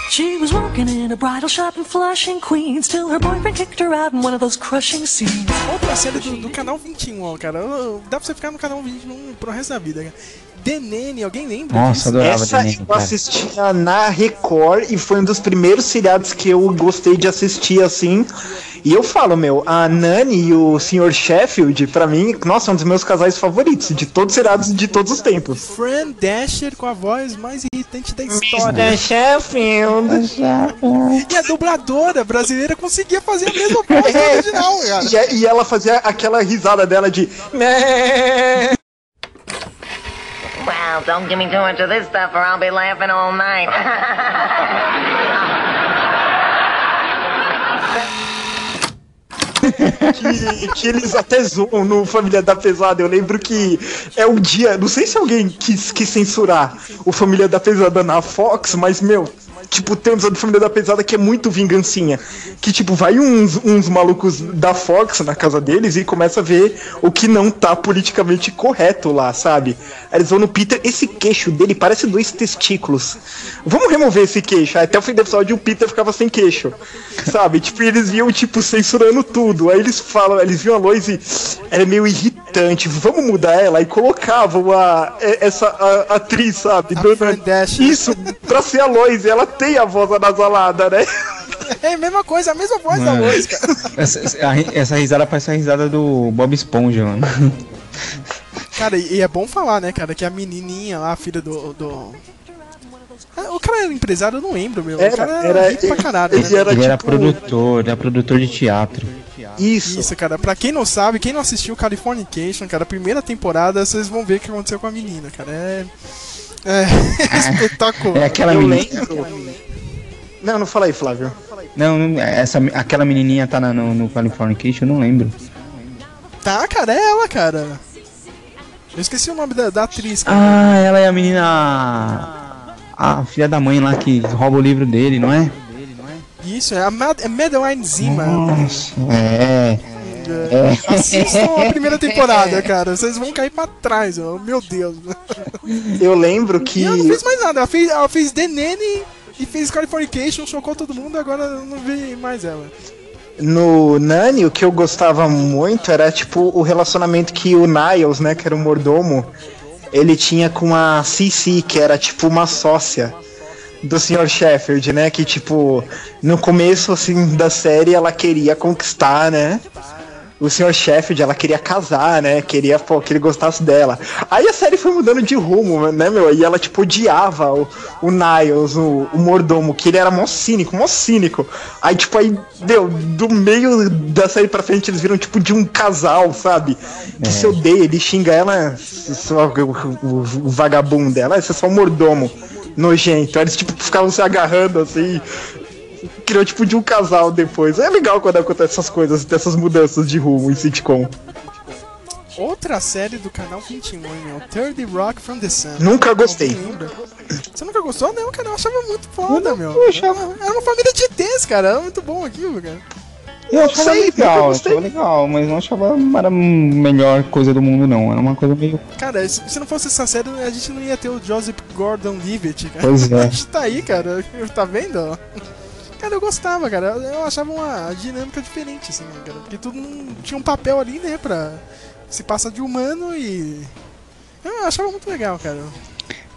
She was working in a bridal shop in Flushing, Queens, till her boyfriend kicked her out in one of those crushing scenes. Outra série do, do canal 21, ó, cara. Dá pra você ficar no canal 21 pro resto da vida, cara. The Nanny, alguém lembra Nossa, disso? adorava Essa The Nanny, eu cara. assistia na Record e foi um dos primeiros seriados que eu gostei de assistir assim. E eu falo, meu, a Nani e o Sr. Sheffield, pra mim, nossa, é um dos meus casais favoritos de todos os seriados de todos os tempos. Fran Dasher com a voz mais irritante da história. Mr. Sheffield. E a dubladora brasileira conseguia fazer a mesma voz do original, cara. E, é, e ela fazia aquela risada dela de. Well, don't give me too much of this stuff or I'll be laughing all night. que, que eles até zoam no Família da Pesada. Eu lembro que é um dia, não sei se alguém quis, quis censurar o Família da Pesada na Fox, mas meu. Tipo, tem um episódio do Família da Pesada que é muito vingancinha. Que, tipo, vai uns, uns malucos da Fox na casa deles e começa a ver o que não tá politicamente correto lá, sabe? Aí eles vão no Peter, esse queixo dele parece dois testículos. Vamos remover esse queixo. Aí até o fim do episódio o Peter ficava sem queixo. Sabe? Tipo, eles iam, tipo, censurando tudo. Aí eles falam, eles viam a Lois e ela é meio irritante. Vamos mudar ela e colocavam a, essa a- atriz, sabe? Dona- Isso, pra ser a Lois. Ela tem a voz anasalada, né? É a mesma coisa, a mesma voz da Mano. voz, cara. Essa, essa- essa risada parece a risada do Bob Esponja, mano. Cara, e e é bom falar, né, cara, que a menininha lá, a filha do. do... Ah, O cara era empresário, eu não lembro, meu. Era, o cara era, era- rico pra caralho, ele né? era Ele era tipo- produtor, era produtor de teatro. Isso. Isso, cara. Pra quem não sabe, quem não assistiu Californication, cara, a primeira temporada, vocês vão ver o que aconteceu com a menina, cara. É. É espetacular. É aquela Eu menina. lembro. Não, não fala aí, Flávio. Não, não, essa, aquela menininha tá na- no, no Californication, eu não lembro. Tá, cara, é ela, cara. Eu esqueci o nome da, da atriz, cara. Ah, ela é a menina. A filha da mãe lá que rouba o livro dele, não é? Isso, é a Mad é Madeline Zima. Nossa, é. É. Assistam a primeira temporada, cara. Vocês vão cair pra trás, ó. meu Deus. Eu lembro que. E ela não fez mais nada. Ela fez, ela fez The Nanny e fez Californication, chocou todo mundo, agora eu não vi mais ela. No Nani, o que eu gostava muito era tipo o relacionamento que o Niles, né, que era o mordomo, ele tinha com a Cici, que era tipo uma sócia do Sr. Sheffield, né, que tipo no começo assim da série ela queria conquistar, né? O Sr. Sheffield, ela queria casar, né? Queria, pô, que ele gostasse dela. Aí a série foi mudando de rumo, né, meu? E ela, tipo, odiava o, o Niles, o, o mordomo, que ele era mó cínico, mó cínico. Aí, tipo, aí, deu, do meio da série pra frente, eles viram, tipo, de um casal, sabe? Que se odeia, ele xinga ela, só, o, o, o vagabundo dela, esse é só um mordomo nojento. Eles, tipo, ficavam se agarrando, assim, criou tipo de um casal depois. É legal quando acontecem essas coisas, dessas mudanças de rumo em sitcom. Outra série do canal 21, hein, meu? 30 Rock from the Sun. Nunca gostei. Você nunca gostou? Não, cara, eu achava muito foda, meu. Era uma família de ETs, cara. Era muito bom aquilo, cara. Eu achava sei, legal, gostei. achava legal, mas não achava era a melhor coisa do mundo, não. Era uma coisa meio. Cara, se não fosse essa série, a gente não ia ter o Joseph Gordon-Levitt, cara. Pois é. A gente tá aí, cara. Tá vendo? Cara, eu gostava, cara. Eu achava uma dinâmica diferente, assim, né, cara. Porque tudo não- tinha um papel ali, né, pra se passar de humano e... Eu achava muito legal, cara.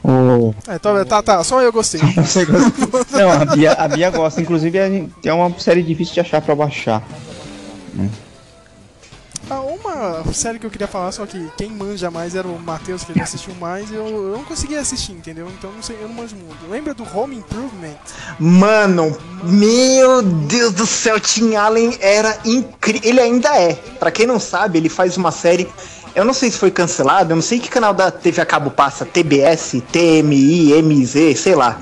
O... É, tá, tá, tá, só eu gostei. Você gosta? Não, a Bia, a Bia gosta. Inclusive, gente- é uma série difícil de achar pra baixar. Ah, uma série que eu queria falar, só que quem manja mais era o Matheus, que ele assistiu mais, eu, eu não conseguia assistir, entendeu? Então não sei, eu não manjo muito. Lembra do Home Improvement? Mano, meu Deus do céu, Tim Allen era incrível. Ele ainda é. Pra quem não sabe, ele faz uma série. Eu não sei se foi cancelado, eu não sei que canal da TV a cabo passa, TBS, TMI, MZ, sei lá.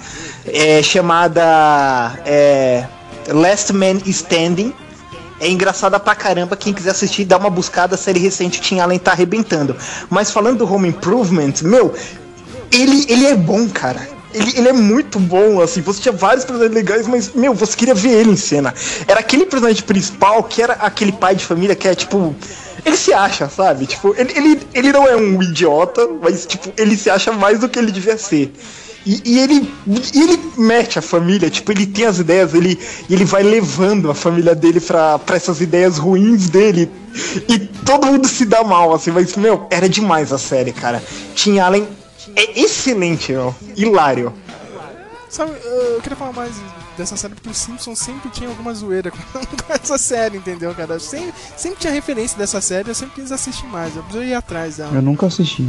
É chamada é, Last Man Standing. É engraçada pra caramba. Quem quiser assistir, dá uma buscada. A série recente, Tim Allen tá arrebentando. Mas falando do Home Improvement, meu, ele, ele é bom, cara. Ele, ele é muito bom, assim. Você tinha vários personagens legais, mas, meu, você queria ver ele em cena. Era aquele personagem principal que era aquele pai de família que é tipo. Ele se acha, sabe? Tipo, ele, ele, ele não é um idiota, mas, tipo, ele se acha mais do que ele devia ser. E, e ele, ele mete a família, tipo, ele tem as ideias, ele, ele vai levando a família dele pra, pra essas ideias ruins dele. E todo mundo se dá mal, assim, mas, meu, era demais a série, cara. Tinha Allen. É excelente, meu. Hilário. Sabe, eu queria falar mais dessa série porque o Simpsons sempre tinha alguma zoeira com, essa série, entendeu, cara? Sempre, sempre tinha referência dessa série, eu sempre quis assistir mais, eu preciso ir atrás dela. Eu nunca assisti.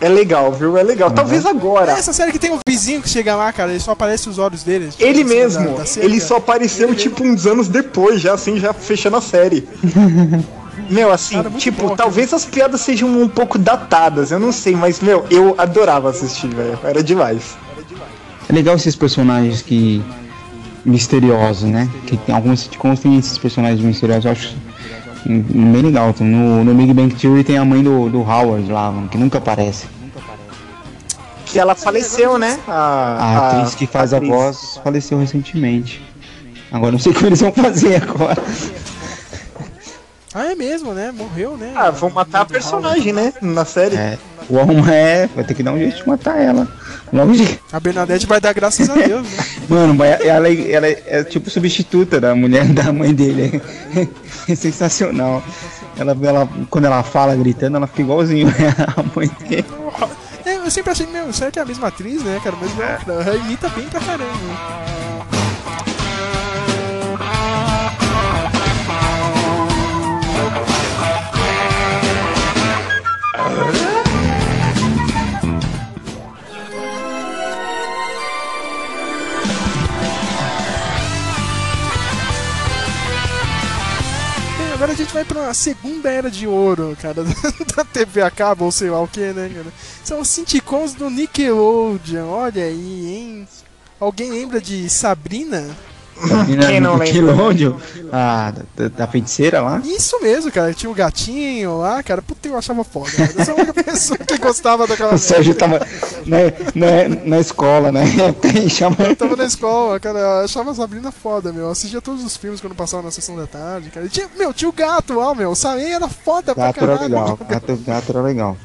É legal, viu? É legal. Talvez agora. É essa série que tem um vizinho que chega lá, cara, ele só aparece os olhos dele. tipo, Ele cima mesmo, da- da ele só apareceu tipo uns anos depois, já assim, já fechando a série. Meu, assim, tipo, talvez as piadas sejam um pouco datadas, eu não sei, mas, meu, eu adorava assistir, velho. Era demais. É legal esses personagens que. misteriosos, né? Que tem alguns sitcoms tem esses personagens misteriosos, eu acho bem legal. No, no Big Bang Theory tem a mãe do, do Howard lá, mano, que nunca aparece. Que ela faleceu, né? A, A, atriz que faz atriz. a voz faleceu recentemente. Agora não sei o que eles vão fazer agora. Ah, é mesmo, né? Morreu, né? Ah, vão matar a personagem, né? Na série. É, o Alma é, vai ter que dar um jeito de matar ela. Logo de. A Bernadette vai dar graças a Deus, né? Mano, mas ela, é- ela é, é tipo substituta da mulher da mãe dele. É sensacional. Ela, ela, quando ela fala gritando, ela fica igualzinho a mãe dele. É, eu sempre achei, meu, será que é a mesma atriz, né, cara? Mas não, ela imita bem pra caramba. Agora a gente vai pra segunda era de ouro, cara, da TV a cabo, ou sei lá o que, né, cara? São os sitcoms do Nickelodeon, olha aí, hein? Alguém lembra de Sabrina? Quem não lembra? Nickelodeon, ah, da, da feiticeira lá. Isso mesmo, cara. Tinha o gatinho lá, cara. Puta, eu achava foda. Cara. Eu sou a única pessoa que gostava daquela. O Sérgio tava na, na, na escola, né? Chama... Eu tava na escola, cara. Eu achava a Sabrina foda, meu. Eu assistia todos os filmes quando passava na sessão da tarde, cara. E tinha, meu, tinha o gato lá, meu. O Saem era foda Gato pra era caralho. legal, gato, gato era legal.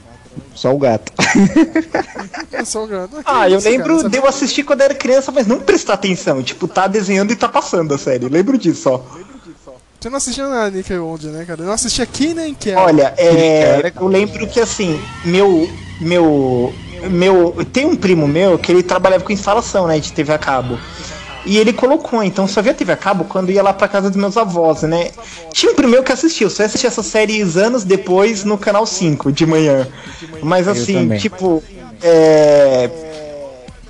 Só o gato. Eu sou o gato. Ah, eu isso, lembro cara, de eu assistir quando era criança, mas não prestar atenção. Tipo, tá desenhando e tá passando a série. Lembro disso, ó. Você não assistia na Nickelodeon, né, cara? Eu não assistia Kenan Kel. Olha, é, eu lembro que assim, meu. Meu. Meu. Tem um primo meu que ele trabalhava com instalação, né? De TV a cabo. E ele colocou, então só via TV a cabo quando ia lá pra casa dos meus avós, né? Tinha um primo meu que assistiu, só assistia essa série anos depois no canal 5 de manhã. Mas assim, tipo. É.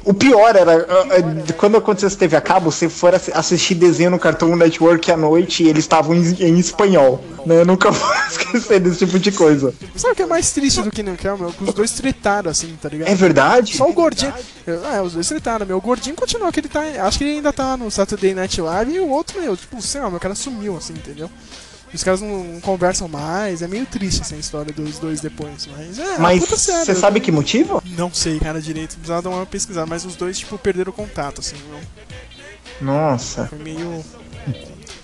O pior era ah, ah, quando aconteceu esse TV a cabo, você for assi- assistir desenho no Cartoon Network à noite e eles estavam em, em espanhol. Né? Eu nunca vou esquecer desse tipo de coisa. Sabe o que é mais triste do que Kenan Kel, meu? Que os dois tretaram, assim, tá ligado? É verdade? Só o gordinho. É, os dois tretaram, meu. O gordinho continua que ele tá. Acho que ele ainda tá no Saturday Night Live e o outro, meu, tipo, sei lá, meu cara sumiu, assim, entendeu? Os caras não, não conversam mais, é meio triste essa história dos dois depois, mas é, Mas puta sério. você sabe que motivo? Não sei, cara, direito, precisava dar uma pesquisada, mas os dois, tipo, perderam o contato, assim. Nossa. Foi meio.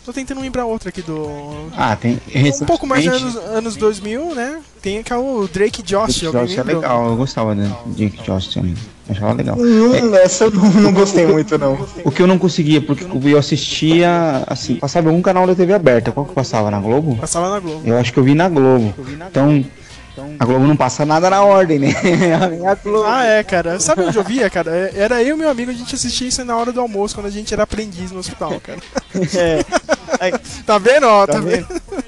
Tô tentando lembrar outra aqui do. Ah, tem. Um pouco mais dos recentemente- anos, anos 2000, né? Tem aqui o Drake Josh, alguém Josh é legal, eu gostava do Jake Josh também. Achava legal. Hum, essa eu não, não gostei muito, não. O que eu não conseguia, porque eu assistia, assim, passava em algum canal da TV aberta. Qual que passava? Na Globo? Passava na Globo. Eu acho que eu vi na Globo. Então, a Globo não passa nada na ordem, né? A Globo. Ah, é, cara. Sabe onde eu via, cara? É- Era eu e meu amigo, a gente assistia isso na hora do almoço, quando a gente era aprendiz no hospital, cara. É. Tá vendo, ó? Tá, Tá vendo?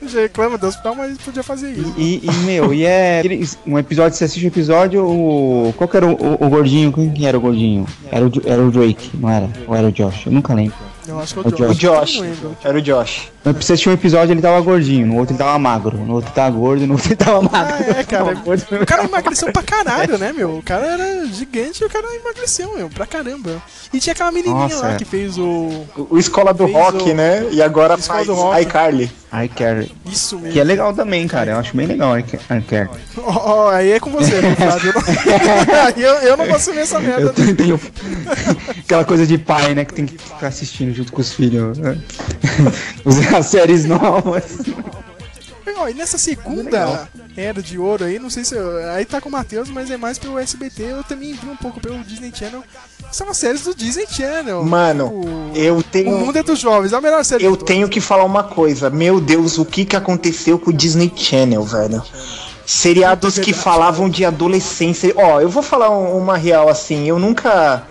Já reclama do hospital, mas podia fazer isso. E, e, meu, e é. Um episódio, você assiste o episódio, o. Qual que era o, o, o gordinho? Quem que era o gordinho? Era o, era o Drake, não era? Ou era o Josh? Eu nunca lembro. Eu acho que é O o Josh. Josh. Era o Josh. Mas você assistir um episódio ele tava gordinho, no outro ele tava magro, no outro ele tava gordo, no outro ele tava magro. Ah, é, cara. O cara emagreceu pra caralho, né, meu? O cara era gigante e o cara emagreceu, meu, pra caramba. E tinha aquela menininha Nossa, lá é. que fez o. O Escola do Rock, o- né? E agora Escola faz do Rock. iCarly. I care. Isso mesmo. Que é legal também, cara. Eu acho bem legal I Ca- I care. Ó, ó, aí é com você, né, Flávio? Eu eu, eu não vou assumir essa merda. Eu tenho, tenho aquela coisa de pai, né? Que tem que ficar assistindo junto com os filhos. né? As séries novas. Ó, e nessa segunda era de ouro aí, não sei se. eu- aí tá com o Matheus, mas é mais pelo SBT. Eu também vi um pouco pelo Disney Channel. São as séries do Disney Channel. Mano, eu tenho. O Mundo é dos Jovens, é a melhor série Eu tenho que falar uma coisa. Meu Deus, o que que aconteceu com o Disney Channel, velho? Seriados que falavam de adolescência. Ó, eu vou falar um- uma real assim. Eu nunca.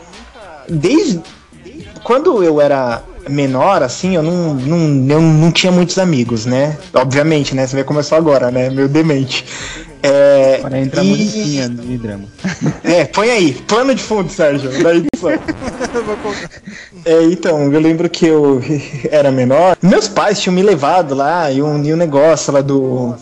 Desde. Quando eu era menor, assim, eu não, não, eu não tinha muitos amigos, né? Obviamente, né? Você vê como eu sou agora, né? Meu demente. É, Para entrar e- musiquinha de drama. é, põe aí, plano de fundo, Sérgio, da edição. É, então, eu lembro que eu era menor. Meus pais tinham me levado lá e um, e um negócio lá do.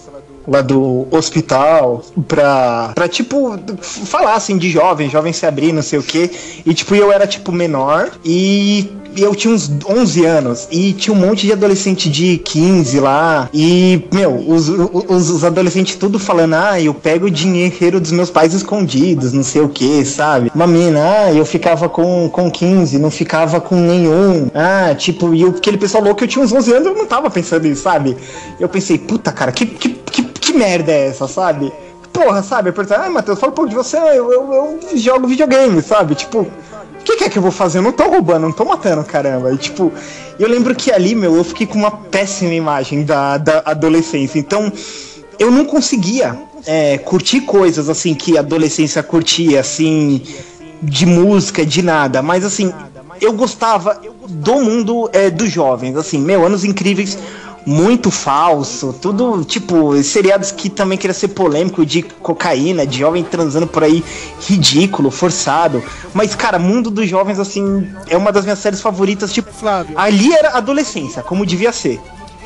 Lá do hospital pra, pra, tipo, falar assim de jovem, jovem se abrir, não sei o que. E, tipo, eu era, tipo, menor e e eu tinha uns 11 anos e tinha um monte de adolescente de 15 lá. E, meu, os, os, os adolescentes tudo falando, ah, eu pego o dinheiro dos meus pais escondidos, não sei o que, sabe? Uma mina, ah, eu ficava com, com 15, não ficava com nenhum. Ah, tipo, e eu, aquele pessoal louco, eu tinha uns 11 anos, eu não tava pensando nisso, sabe? Eu pensei, puta, cara, que, que, que, que merda é essa, sabe? Porra, sabe? Pensei, ah, Matheus, fala um pouco de você, eu, eu, eu jogo videogame, sabe? Tipo, o que, que é que eu vou fazer? Eu não tô roubando, não tô matando, caramba. E, tipo, eu lembro que ali, meu, eu fiquei com uma péssima imagem da, da adolescência. Então, eu não conseguia é, curtir coisas assim que a adolescência curtia, assim, de música, de nada. Mas assim, eu gostava do mundo é, dos jovens, assim, meu, anos incríveis. Muito falso, tudo tipo seriados que também queria ser polêmico de cocaína, de jovem transando por aí, ridículo, forçado. Mas, cara, Mundo dos Jovens, assim, é uma das minhas séries favoritas. Tipo, Flávio. ali era adolescência, como devia ser.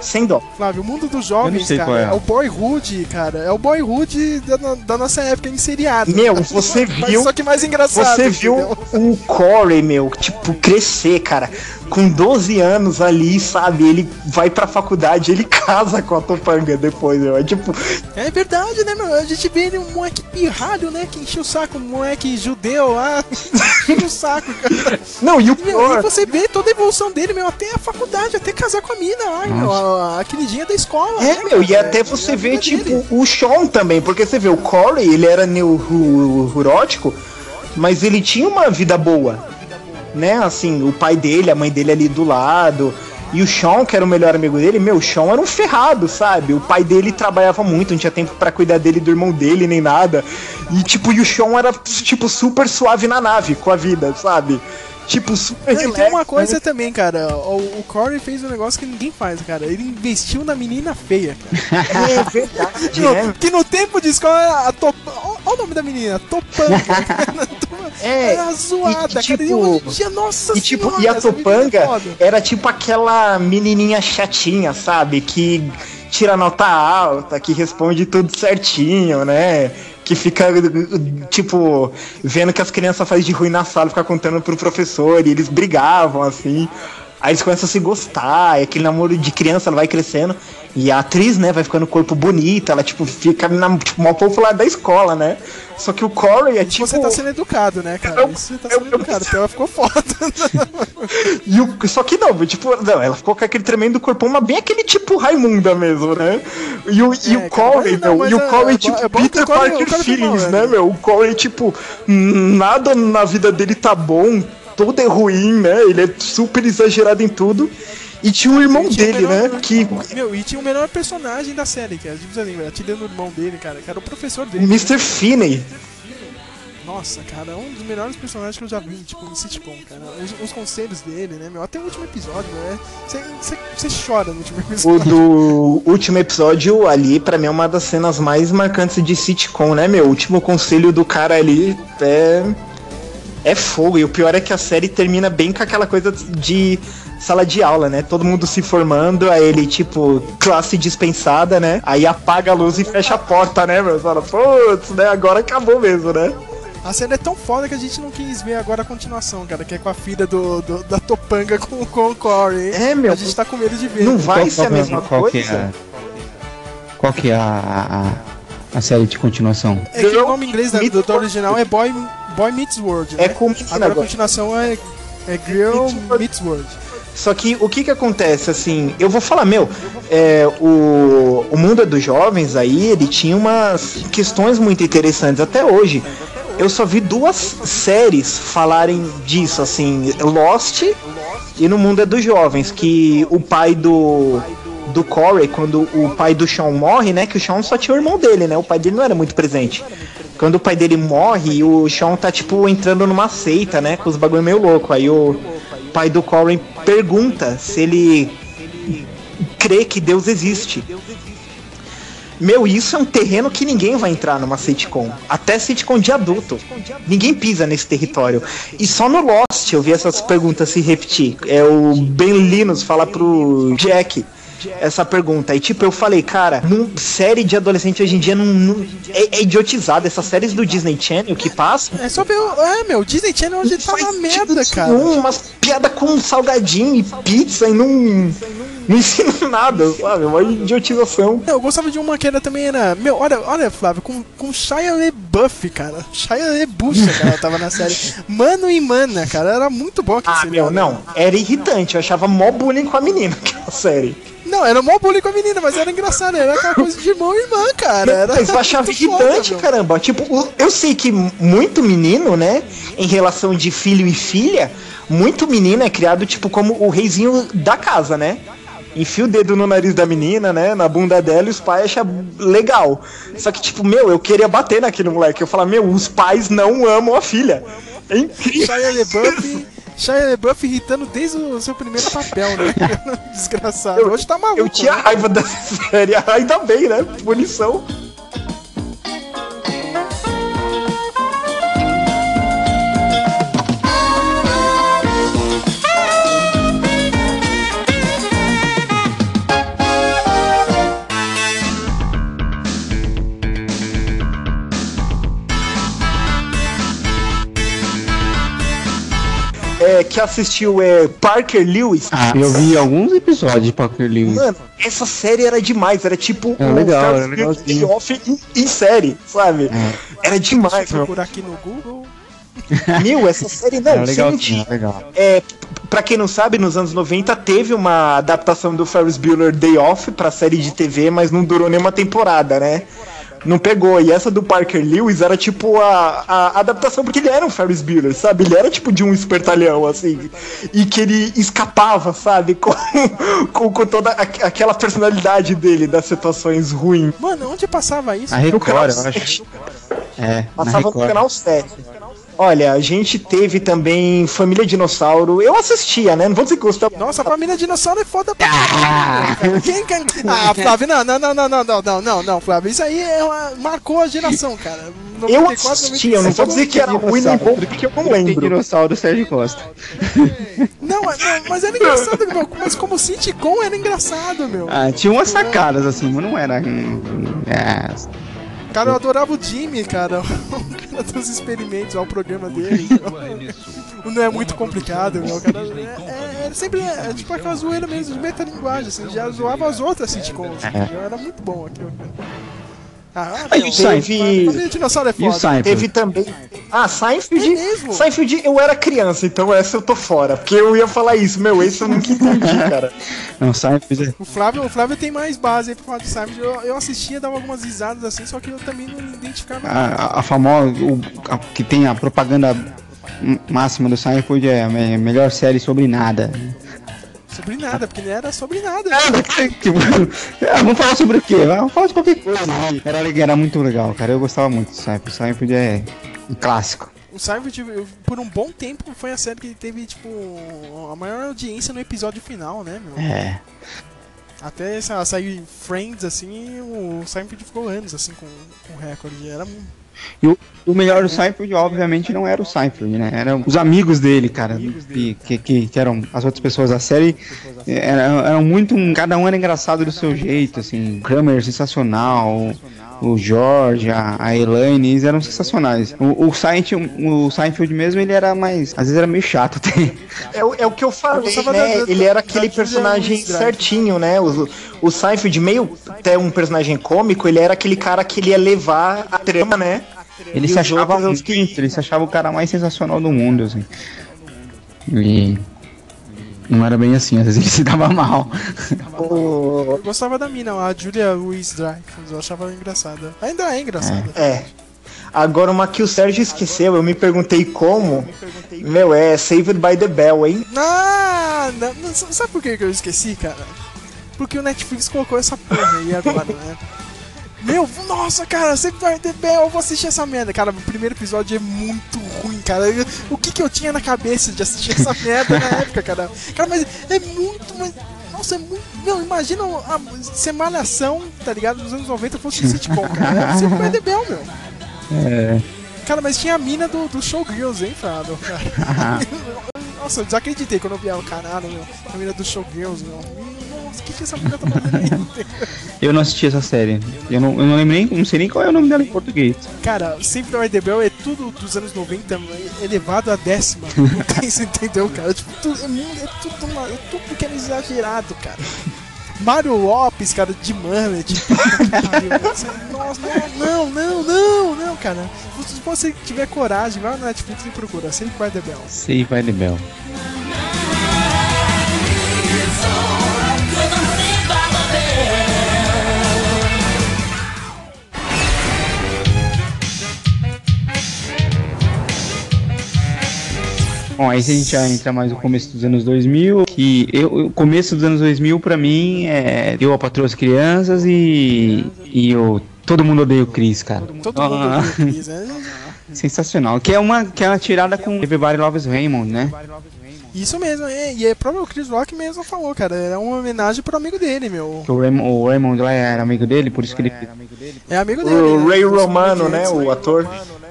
Sem dó. Flávio, o mundo dos jovens, cara, é. é. o boyhood, cara. É o boyhood da, no- da nossa época em seriado. Meu, você Mas viu. Só que mais engraçado. Você viu entendeu? o Corey, meu, tipo, crescer, cara. Com 12 anos ali, sabe? Ele vai pra faculdade, ele casa com a Topanga depois, meu. É tipo. É verdade, né, meu? A gente vê ele um moleque pirralho, né? Que encheu o saco, um moleque judeu lá. encheu o saco, cara. Não, e o pior- e você vê toda a evolução dele, meu, até a faculdade, até casar com a mina lá, meu, a, a queridinha da escola. É, né, meu, e cara? até você vê, tipo, o Sean também, porque você vê, o Corey, ele era neurótico, mas ele tinha uma vida boa, né? Assim, o pai dele, a mãe dele ali do lado, e o Sean, que era o melhor amigo dele, meu, o Sean era um ferrado, sabe? O pai dele trabalhava muito, não tinha tempo pra cuidar dele, do irmão dele, nem nada. E, tipo, e o Sean era, tipo, super suave na nave com a vida, sabe? Tipo, super Não, tem uma coisa né? também, cara. O, o Corey fez um negócio que ninguém faz, cara. Ele investiu na menina feia, cara. É verdade, No- né? Que no tempo de escola, a top... Olha o nome da menina, Topanga. É, Era zoada, e, tipo, cara. E hoje em dia, nossa E tipo, senhora, e a é Topanga era tipo aquela menininha chatinha, sabe? Que tira nota alta, que responde tudo certinho, né? Que fica, tipo, vendo que as crianças fazem de ruim na sala, fica contando pro professor, e eles brigavam, assim. Aí eles começam a se gostar, e aquele namoro de criança vai crescendo. E a atriz, né, vai ficando corpo bonita, ela, tipo, fica na, tipo, mal popular da escola, né? Só que o Corey é tipo. Você tá sendo educado, né, cara? Isso você tá sendo educado, então ela ficou foda. E o, só que não, tipo, não, ela ficou com aquele tremendo corpão, mas bem aquele tipo Raimunda mesmo, né? E o, e o Corey, não, meu, e o é- Corey, é tipo, é bom que Peter Parker Feelings, né, né? meu? O Corey, tipo, nada na vida dele tá bom, tudo é ruim, né? Ele é super exagerado em tudo. E tinha o irmão tinha o dele, melhor- né? Que Meu, e tinha o melhor personagem da série, que a gente precisa lembrar. Tirando o irmão dele, cara, que era o professor o dele. Mr. Finney. Nossa, cara, é um dos melhores personagens que eu já vi, tipo, em sitcom, cara. Os, os conselhos dele, né, meu? Até o último episódio, né? Você chora no último O episódio. do último episódio ali, pra mim, é uma das cenas mais marcantes de sitcom, né, meu? O último conselho do cara ali é. É fogo. E o pior é que a série termina bem com aquela coisa de sala de aula, né? Todo mundo se formando, aí ele, tipo, classe dispensada, né? Aí apaga a luz e fecha a porta, né, meu? Fala, putz, né? Agora acabou mesmo, né? A série é tão foda que a gente não quis ver agora a continuação, cara, que é com a filha do, do- da Topanga com, com o Corey. É, meu. A gente tá com medo de ver. Não vai Qual- ser a qual- mesma qual que é coisa. Qual que é a, a, a- série de continuação? É que o nome inglês da, do, do original é Boy, Boy Meets World. É né? com menina Agora a agora. continuação é, é Girl Meets World. Só que o que que acontece, assim, eu vou falar, meu, é, o, o mundo é dos jovens aí, ele tinha umas questões muito interessantes até hoje. Eu só vi duas séries falarem disso, assim, Lost e no mundo é dos jovens, que o pai do do Corey, quando o pai do Sean morre, né, que o Sean só tinha o irmão dele, né, o pai dele não era muito presente. Quando o pai dele morre, o Sean tá, tipo, entrando numa seita, né, com os bagulho meio louco. Aí o pai do Corey pergunta se ele crê que Deus existe. Meu, isso é um terreno que ninguém vai entrar numa sitcom. Até sitcom de adulto. Ninguém pisa nesse território. E só no Lost eu vi essas perguntas se repetir. É o Ben Linus falar pro Jack essa pergunta. E tipo, eu falei, cara, num, série de adolescente hoje em dia não, não- é, é idiotizado. Essas séries do Disney Channel que passam. É só ver. É, meu, Disney Channel hoje tá na merda, cara. Um, umas piada com salgadinho e pizza e não. Não ensina nada, sabe? Uma idiotização. Eu gostava de uma que era também era. Meu, olha, olha, Flávio, com, com Shia LaBeouf, cara. Shia LaBeouf, cara, tava na série. Mano e Mana, cara, era muito bom aquele Ah, meu, não. Era irritante. Eu achava mó bullying com a menina aquela série. Não, era mó bullying com a menina, mas era engraçado, era aquela coisa de irmão e irmã, cara. Era Mas eu achava foda, irritante, meu. caramba. Tipo, eu sei que muito menino, né, em relação de filho e filha, muito menino é criado, tipo, como o reizinho da casa, né? Enfia o dedo no nariz da menina, né? Na bunda dela e os pais acham legal. Só que, tipo, meu, eu queria bater naquele moleque. Eu falava, meu, os pais não amam a filha. É incrível. Shia LaBeouf, Shia LaBeouf irritando desde o seu primeiro papel, né? Desgraçado. Hoje tá maluco. Eu tinha né? raiva dessa série. Ainda bem, né? Punição. É, que assistiu é, Parker Lewis. Ah, eu vi alguns episódios de Parker Lewis. Mano, essa série era demais, era tipo Era o legal, era. Day Off em, em série, sabe? Era demais, Deixa eu procurar aqui no Google. Meu, essa série não, sem legal, legal. É, pra quem não sabe, nos anos 90 teve uma adaptação do Ferris Bueller Day Off pra série de TV, mas não durou nenhuma temporada, né? Não pegou. E essa do Parker Lewis era tipo a, a adaptação, porque ele era um Ferris Bueller, sabe? Ele era tipo de um espertalhão, assim. E que ele escapava, sabe? Com, com, com toda a- aquela personalidade dele das situações ruins. Mano, onde passava isso? A Record, eu 7. acho. É, na Passava no canal 7. Olha, a gente teve também Família Dinossauro. Eu assistia, né? Não vou dizer que gostava. Nossa, a família dinossauro é foda pra cara. Quem, quem... Ah, Flávio, não, não, não, não, não, não, não, não, não, Flávio. Isso aí é uma- marcou a geração, cara. Eu 94, assistia, eu não vou dizer que era ruim nem bom, porque eu não Tem lembro. dinossauro do Sérgio Costa. Não, mas- não, mas era engraçado, meu. Mas como sitcom era engraçado, meu. Ah, tinha umas sacadas assim, mas não era. hum, é, Cara, eu adorava o Jimmy, cara. O cara dos experimentos, o programa dele. O não é muito complicado, meu. Cara, é, é, é sempre é, tipo aquela zoeira mesmo de metalinguagem, assim. Já zoava as outras sitcoms. É. entendeu? Era muito bom aquilo. Ah, teve- Dinossauro é E o foda. Seinfeld? Teve também. Ah, Seinfeld. É mesmo? Seinfeld, eu era criança, então essa eu tô fora. Porque eu ia falar isso, meu, esse eu nunca entendi, cara. Não, Seinfeld é. O Flávio, o Flávio tem mais base aí pra falar de Seinfeld. Eu, eu assistia, dava algumas risadas assim, só que eu também não identificava. A, a famosa. o- a- que tem a propaganda máxima do Seinfeld é a me- melhor série sobre nada. Sobre nada, porque não era sobre nada. Tipo, ah, vamos falar sobre o quê? Vamos falar de qualquer coisa. Era, legal, era muito legal, cara. Eu gostava muito do Seinfeld. Seinfeld é um clássico. O Seinfeld, por um bom tempo, foi a série que teve, tipo, a maior audiência no episódio final, né, meu? É. Até essa, sair Friends, assim, o Seinfeld ficou anos, assim, com, com recorde. Era E o, o melhor do Seinfeld, obviamente, não era o Seinfeld, né? Eram os amigos dele, cara. Que, que, que, eram as outras pessoas da série. Eram, eram muito. Cada um era engraçado do seu jeito, assim. Kramer sensacional. O, George, a, a Elaine, eles eram sensacionais. O, o, Seinfeld, o Seinfeld mesmo, ele era mais. Às vezes era meio chato até. É, o- é o que eu falei, gostava né? da- da- ele era aquele personagem certinho, né? O, o Seinfeld, meio até um personagem cômico, ele era aquele cara que ele ia levar a trama, né? Ele E se achava outros, muito, ele se achava o cara mais sensacional do mundo, assim. E Não era bem assim, às vezes ele se dava mal. Eu gostava da mina, a Julia Louis Dreyfus, eu achava ela engraçada. Ainda é engraçada. É. Agora, uma que o Sérgio esqueceu, eu me perguntei como. Meu, é Saved by the Bell, hein? Ah, não, não, sabe por que eu esqueci, cara? Porque o Netflix colocou essa porra aí agora, né? Meu, nossa, cara, sempre vai ter bem, eu vou assistir essa merda. Cara, o primeiro episódio é muito ruim, cara. Eu- O que que eu tinha na cabeça de assistir essa merda na época, cara? Cara, mas é muito, mas... Nossa, é muito... Meu, imagina a a Malhação, tá ligado? Nos anos 90 fosse um sitcom, cara. Sempre vai ter Bell, meu. É. Cara, mas tinha a mina do, do Showgirls, hein? Cara. Nossa, eu desacreditei quando eu vi ela, caralho, meu. A mina do Showgirls, meu. Nossa, o que que essa mina tá fazendo aí? Eu não assisti essa série. Eu não, eu não lembro nem, não sei nem qual é o nome dela em português. Cara, sempre vai The Bell é tudo dos anos 90 elevado a décima. Não tem, você entendeu, cara? Tipo, tudo, é, é tudo, uma- é tudo que é exagerado, cara. Mário Lopes, cara, de. Você- Nossa, não, não, não, não, cara. Se você tiver coragem, vai na Netflix e procura. Sempre vai The Bell. Sei, vai de Bell. Bom, aí a gente já entra mais no começo dos anos 2000, que eu, o começo dos anos 2000 pra mim é eu a patroa as crianças e e eu todo mundo odeia o Chris, cara. Todo mundo Ah, odeia o Chris, né? Sensacional. Que é uma que é uma tirada com Everybody Loves Raymond, né? Isso mesmo, é, e é próprio o Chris Rock mesmo falou, cara. Era uma homenagem pro amigo dele, meu. O Raymond, o Raymond lá era amigo dele, por isso que ele É amigo dele. O né? Ray Dos Romano, né? O ator.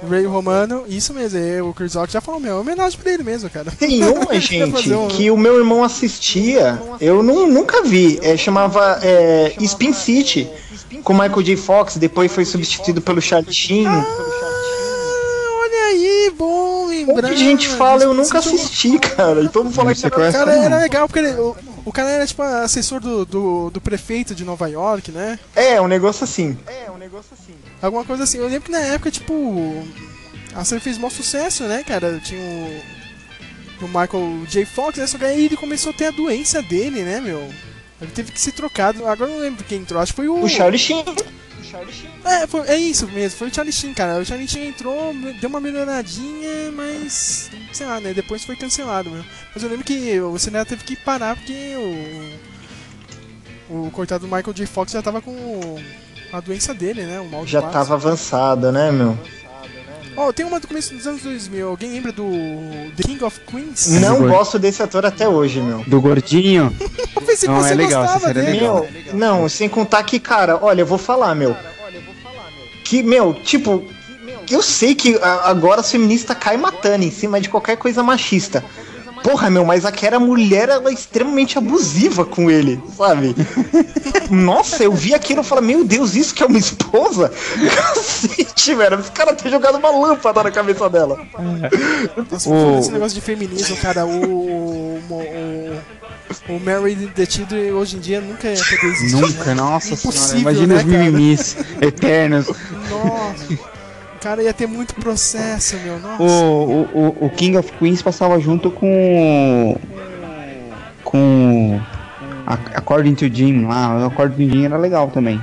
Ray Romano, isso mesmo, é, o Chris Rock já falou, meu, é uma homenagem pra ele mesmo, cara. Tem uma, gente, um- que o meu irmão assistia, eu nu- nunca vi. É, chamava é, Spin City, com Michael J. Fox, depois foi substituído pelo Charlie Sheen. Ah, Olha aí, bom lembrar. de gente fala, eu nunca assisti, cara. E todo mundo fala que conhece Cara, era legal, porque ele- o, o cara era tipo assessor do, do, do prefeito de Nova York, né? É, um negócio assim. Alguma coisa assim. Eu lembro que na época, tipo, a série fez maior sucesso, né, cara? Tinha o, o Michael J. Fox, né? Só que aí ele começou a ter a doença dele, né, meu? Ele teve que ser trocado. Agora eu não lembro quem entrou. Acho que foi o. O Charlie Sheen. É, foi- é isso mesmo, foi o Charlie Sheen, cara. O Charlie Sheen entrou, deu uma melhoradinha, mas. sei lá, né? Depois foi cancelado, meu. Mas eu lembro que o cinema teve que parar porque o. O coitado do Michael J. Fox já tava com a doença dele, né? O mal de Já Parkinson. tava avançada, né, meu? Ó, tem uma do começo dos anos 2000. Alguém lembra do The King of Queens? Não gosto desse ator até hoje, meu. Do gordinho. Eu pensei que Não, você é legal, gostava é dele. legal. Meu, não, sem contar que, cara, olha, eu vou falar, meu. Que, meu, tipo, eu sei que agora as feministas caem matando em cima de qualquer coisa machista. Porra, meu, mas aquela mulher, ela é extremamente abusiva com ele, sabe? Nossa, eu vi aquilo e falei, meu Deus, isso que é uma esposa? Cacete, velho, esse cara ter jogado uma lâmpada na cabeça dela. O- falando esse negócio de feminismo, cara, o. O, o, o the Children hoje em dia nunca ia poder existir. Nunca, né? nossa Impossível, senhora. Imagina né, os mimimis eternos. Nossa. Cara, ia ter muito processo, meu. Nossa. O, o, o- King of Queens passava junto com. Com. a- According to Jim lá. O According to Jim era legal também.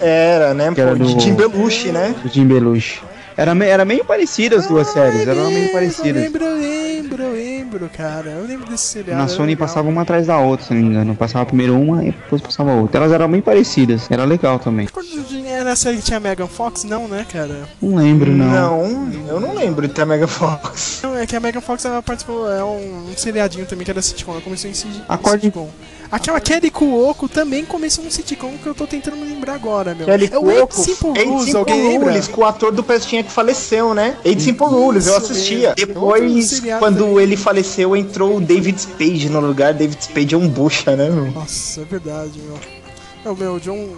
Era, né, Que era pô, de do- Tim Belushi, né? O Jim Belushi. Era, me- era meio parecido as duas séries. Eram meio Eu parecidas. lembro, eu lembro, eu lembro, cara. Eu lembro desse seriado. Na Sony legal. passava uma atrás da outra, se não me engano. Passava primeiro uma e depois passava outra. Elas eram bem parecidas. Era legal também. Era na série que tinha a Megan Fox? Não, né, cara? Não lembro, não. Não, eu não lembro de ter a Mega Fox. Não, é que a Megan Fox ela participou, é um, um seriadinho também que era sitcom, ela começou em si- em Acorde- sitcom. Aquela Kelly Cuoco também começou num sitcom que eu tô tentando me lembrar agora, meu. Kelly é o Eight Simple Rules, alguém? Rules, com o ator do Pestinha que faleceu, né? Eight Simple Rules, eu assistia. mesmo. Depois, seriado quando também. ele faleceu, entrou o David Spade no lugar. David Spade é um bucha, né, meu? Nossa, é verdade, meu. É o meu, John...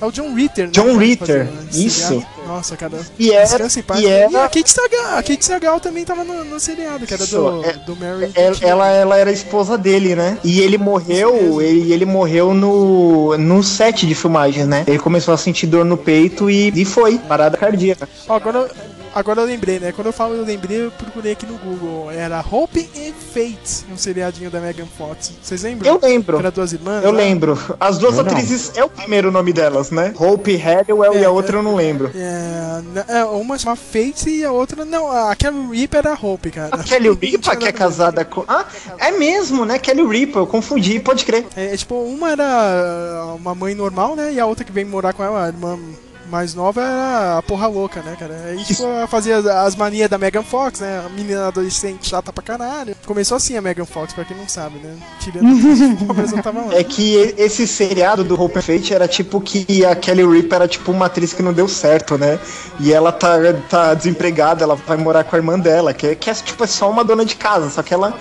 É o John Ritter, né? John Ritter, fazia esse isso. seriado. Nossa, cara. E era- Descansa em paz. e a Kate Sagal, a Kate Sagal também tava no, no seriado, que era do, é- do Mary. Ela, ela, ela era esposa dele, né? E ele morreu, ele, ele morreu no, no set de filmagens, né? Ele começou a sentir dor no peito e, e foi, parada cardíaca. Ó, agora Agora eu lembrei, né? Quando eu falo eu lembrei, eu procurei aqui no Google. Era Hope and Fate, um seriadinho da Megan Fox. Vocês lembram? Eu lembro. Era duas irmãs? Eu lá? lembro. As duas Eu não. atrizes é o primeiro nome delas, né? Hope e É, a outra eu não lembro. É, n- é, uma chama Fate e a outra. Não, a Kelly Reaper era a Hope, cara. A Kelly Ripa, que é casada com. Ah, é mesmo, né? Kelly Ripa, eu confundi, pode crer. É, tipo, uma era uma mãe normal, né? E a outra que vem morar com ela, a irmã mais nova, era a porra louca, né, cara? Aí, tipo, ela fazia as- as manias da Megan Fox, né? A menina adolescente chata pra caralho. Começou assim a Megan Fox, pra quem não sabe, né? Tirando tava lá. É que esse seriado do Hope and Fate era tipo que a Kelly Ripa era tipo uma atriz que não deu certo, né? E ela tá, tá desempregada, ela vai morar com a irmã dela, que, é- que é tipo é só uma dona de casa, só que ela.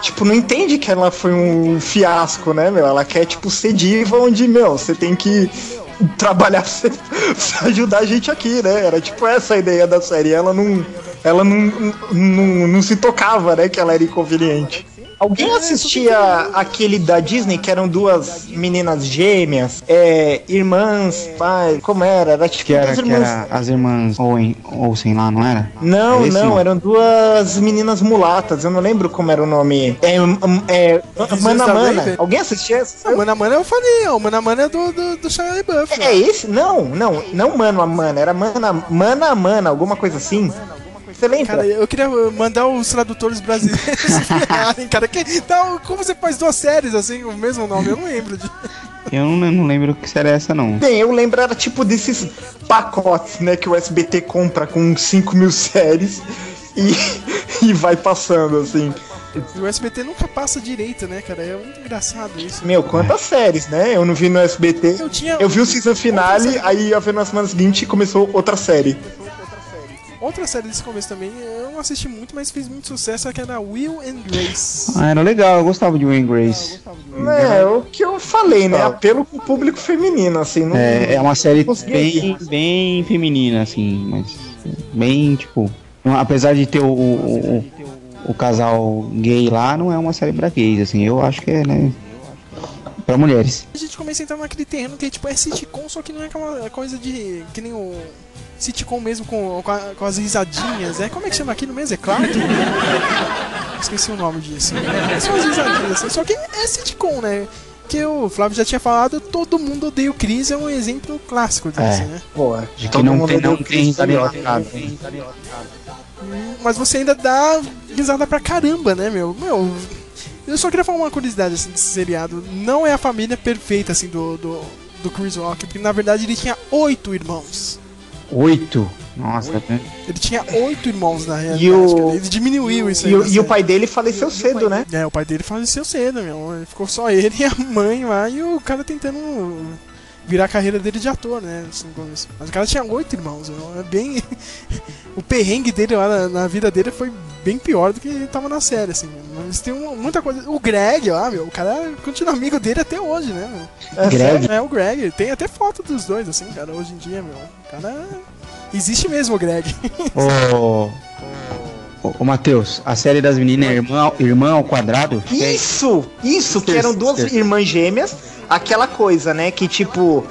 Tipo, não entende que ela foi um fiasco, né, meu? Ela quer, tipo, ser diva onde, meu, você tem que trabalhar ajudar a gente aqui, né? Era tipo essa a ideia da série. Ela não. Ela não, não, não se tocava, né? Que ela era inconveniente. Alguém assistia aquele da Disney que eram duas meninas gêmeas, é, irmãs, pai, como era? Era tipo Que era, duas que irmãs. era as irmãs Owen, Olsen lá, não era? Não, Era não, eram duas meninas mulatas, eu não lembro como era o nome. É, hum, é Mana Mana. Alguém assistia essa? O Mana Mana eu falei, ó, o Mana Mana é do, do, do Shia LaBeouf. É esse? Não, não, não Mano a Mana, era Mana Mana Mana, alguma coisa assim. Você lembra? Cara, eu queria mandar os tradutores brasileiros cara. Que, então, como você faz duas séries assim, o mesmo nome? Eu não lembro de. Eu não, não lembro que série é essa, não. Bem, eu lembro, era tipo desses pacotes, né, que o SBT compra com 5 mil séries e, e vai passando, assim. E o SBT nunca passa direito, né, cara? É muito engraçado isso. Meu, quantas séries, né? Eu não vi no SBT. Eu tinha- Eu vi o season finale, aí ia ver na semana seguinte começou outra série. Outra série desse começo também, eu não assisti muito, mas fez muito sucesso, que era Will and Grace. Ah, era legal, eu gostava de Wayne Grace. É, o que eu falei, né? Apelo pro público feminino, assim. Não, É, é uma série bem, bem feminina, assim, mas bem, tipo, apesar de ter o, o, o, o casal gay lá, não é uma série pra gays, assim, eu acho que é, né, pra mulheres. A gente começa a entrar naquele terreno que é tipo, é sitcom, só que não é aquela coisa de. que nem o. Sitcom mesmo com, com, a- com as risadinhas, é? Como é que chama aquilo mesmo? É Clark? Esqueci o nome disso. É só as risadinhas, assim. Só que é sitcom, né? Que o Flávio já tinha falado, todo mundo odeia o Chris, é um exemplo clássico disso, É. né? Pô, De que não tem, não tem risalhota. Mas você ainda dá risada pra caramba, né, meu? Meu, eu só queria falar uma curiosidade assim, desse seriado. Não é a família perfeita, assim, do, do, do Chris Rock, porque na verdade ele tinha oito irmãos. Oito? Nossa, né? Ele tinha oito irmãos na realidade, E o-. Ele diminuiu isso aí. E, e o pai dele faleceu cedo, né? É, o pai dele faleceu cedo, meu. Ficou só ele e a mãe lá e o cara tentando virar a carreira dele de ator, né? assim. Mas o cara tinha oito irmãos, meu. É bem. o perrengue dele lá na, na vida dele foi bem pior do que tava na série, assim. Mas tem uma- muita coisa. O Greg lá, meu, o cara continua amigo dele até hoje, né, meu? É Greg? É, o Greg. Tem até foto dos dois, assim, cara, hoje em dia, meu. O cara. Existe mesmo o Greg. Ô, ô, ô Matheus, a série das meninas é Irmã, ao- Irmã ao Quadrado? Isso, isso, que eram duas irmãs gêmeas, aquela coisa, né? Que tipo,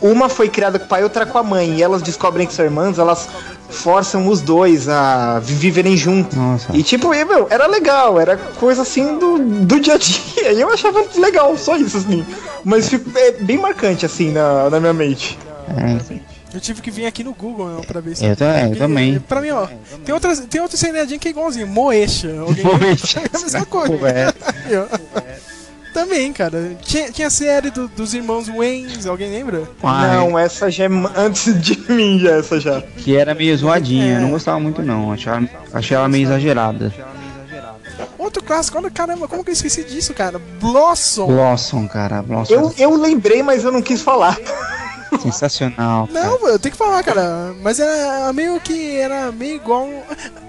uma foi criada com o pai, outra com a mãe, e elas descobrem que são irmãs, elas forçam os dois a vi- viverem juntos. Nossa. E tipo, e, meu, era legal, era coisa assim do, do dia a dia, e eu achava legal, só isso, assim. Mas ficou é, bem marcante, assim, na, na minha mente. É, Eu tive que vir aqui no Google não, pra ver se. Eu também. Pra mim, ó. Tem, outras, tem outro seriadinho que é igualzinho, Moesha. Moesha. É a mesma coisa. É. Também, cara. Tinha, tinha a série do- dos irmãos Waynes, alguém lembra? Ah, Não, essa já é antes de mim, já, essa já. que era meio zoadinha, É. eu não gostava muito não, achava, achei ela meio exagerada. Outro clássico, olha, caramba, como que eu esqueci disso, cara? Blossom. Blossom, cara, Blossom, Eu, eu lembrei, mas eu não quis falar. sensacional. cara. Não, eu tenho que falar, cara. Mas era meio que. Era meio igual.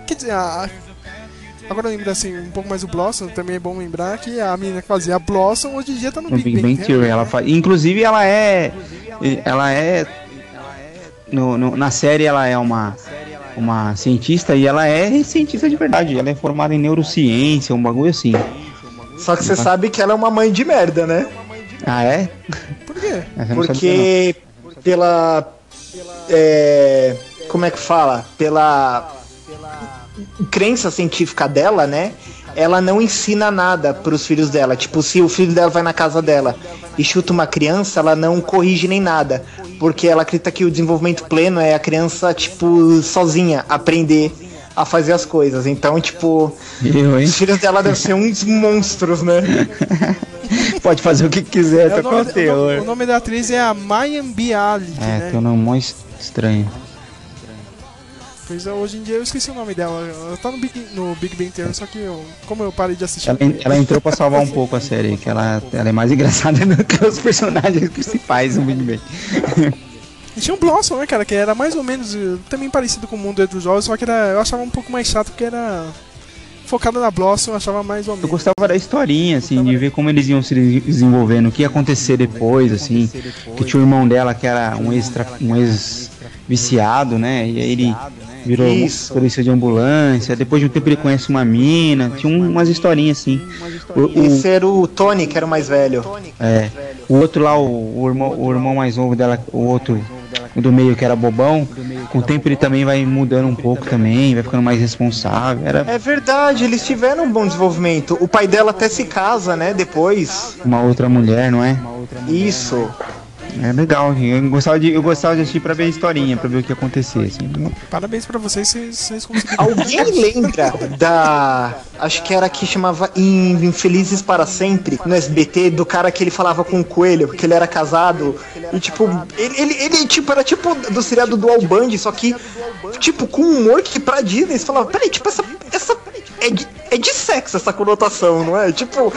Quer dizer, a. Agora eu lembro assim, um pouco mais o Blossom, também é bom lembrar que a menina que fazia a Blossom hoje em dia tá no, No Big Bang Theory, ela faz. Inclusive ela é. Ela é. No, no- na série ela é uma. Uma cientista e ela é cientista de verdade. Ela é formada em neurociência, um bagulho assim. Só que você sabe que ela é uma mãe de merda, né? Ah, é? Por quê? Porque pela. É, como é que fala? Pela crença científica dela, né? Ela não ensina nada pros filhos dela. Tipo, se o filho dela vai na casa dela e chuta uma criança, ela não corrige nem nada. Porque ela acredita que o desenvolvimento pleno é a criança, tipo, sozinha, aprender a fazer as coisas. Então, tipo, Eu, os filhos dela devem ser uns monstros, né? Pode fazer o que quiser, É, tá o, com nome, o nome, o nome da atriz é a Mayan Bialik, É, né? tem um nome mó estranho. Pois é, hoje em dia eu esqueci o nome dela. Ela tá no Big, no Big Bang Theory, só que eu, como eu parei de assistir. Ela, ela entrou pra salvar um pouco a série, que ela, ela é mais engraçada do que os personagens principais no Big Bang. E tinha um Blossom, né, cara, que era mais ou menos eh, também parecido com o mundo dos jogos, só que era, eu achava um pouco mais chato porque era focado na Blossom, eu achava mais ou Eu menos. gostava da historinha, assim, de ver como eles iam se desenvolvendo, o que ia acontecer depois, assim. Que tinha o irmão dela que era um ex, um ex viciado, né? E aí ele virou Isso. polícia de ambulância. Depois de um tempo ele conhece uma mina. Tinha um- umas historinhas assim. O, o- Esse era o Tony, que era o mais velho. é, o outro lá, o, o irmão, o irmão mais novo dela, o outro do meio que era bobão, com o tempo ele também vai mudando um pouco também, vai ficando mais responsável. Era É verdade, eles tiveram um bom desenvolvimento. O pai dela até se casa, né? Depois. uma outra mulher, não é? Isso. É legal, eu gostava de, eu gostava de assistir pra ver a historinha, pra ver o que ia acontecer. Assim. Parabéns pra vocês, vocês, vocês conseguiram. Alguém lembra da. Acho que era que chamava In- Infelizes para Sempre, no SBT, do cara que ele falava com o coelho, que ele era casado. E tipo, ele, ele, ele, tipo, era tipo do seriado do Al Bundy, só que, tipo, com um humor que pra Disney você falava, peraí, tipo, essa. essa é de, é de sexo essa conotação, não é? Tipo,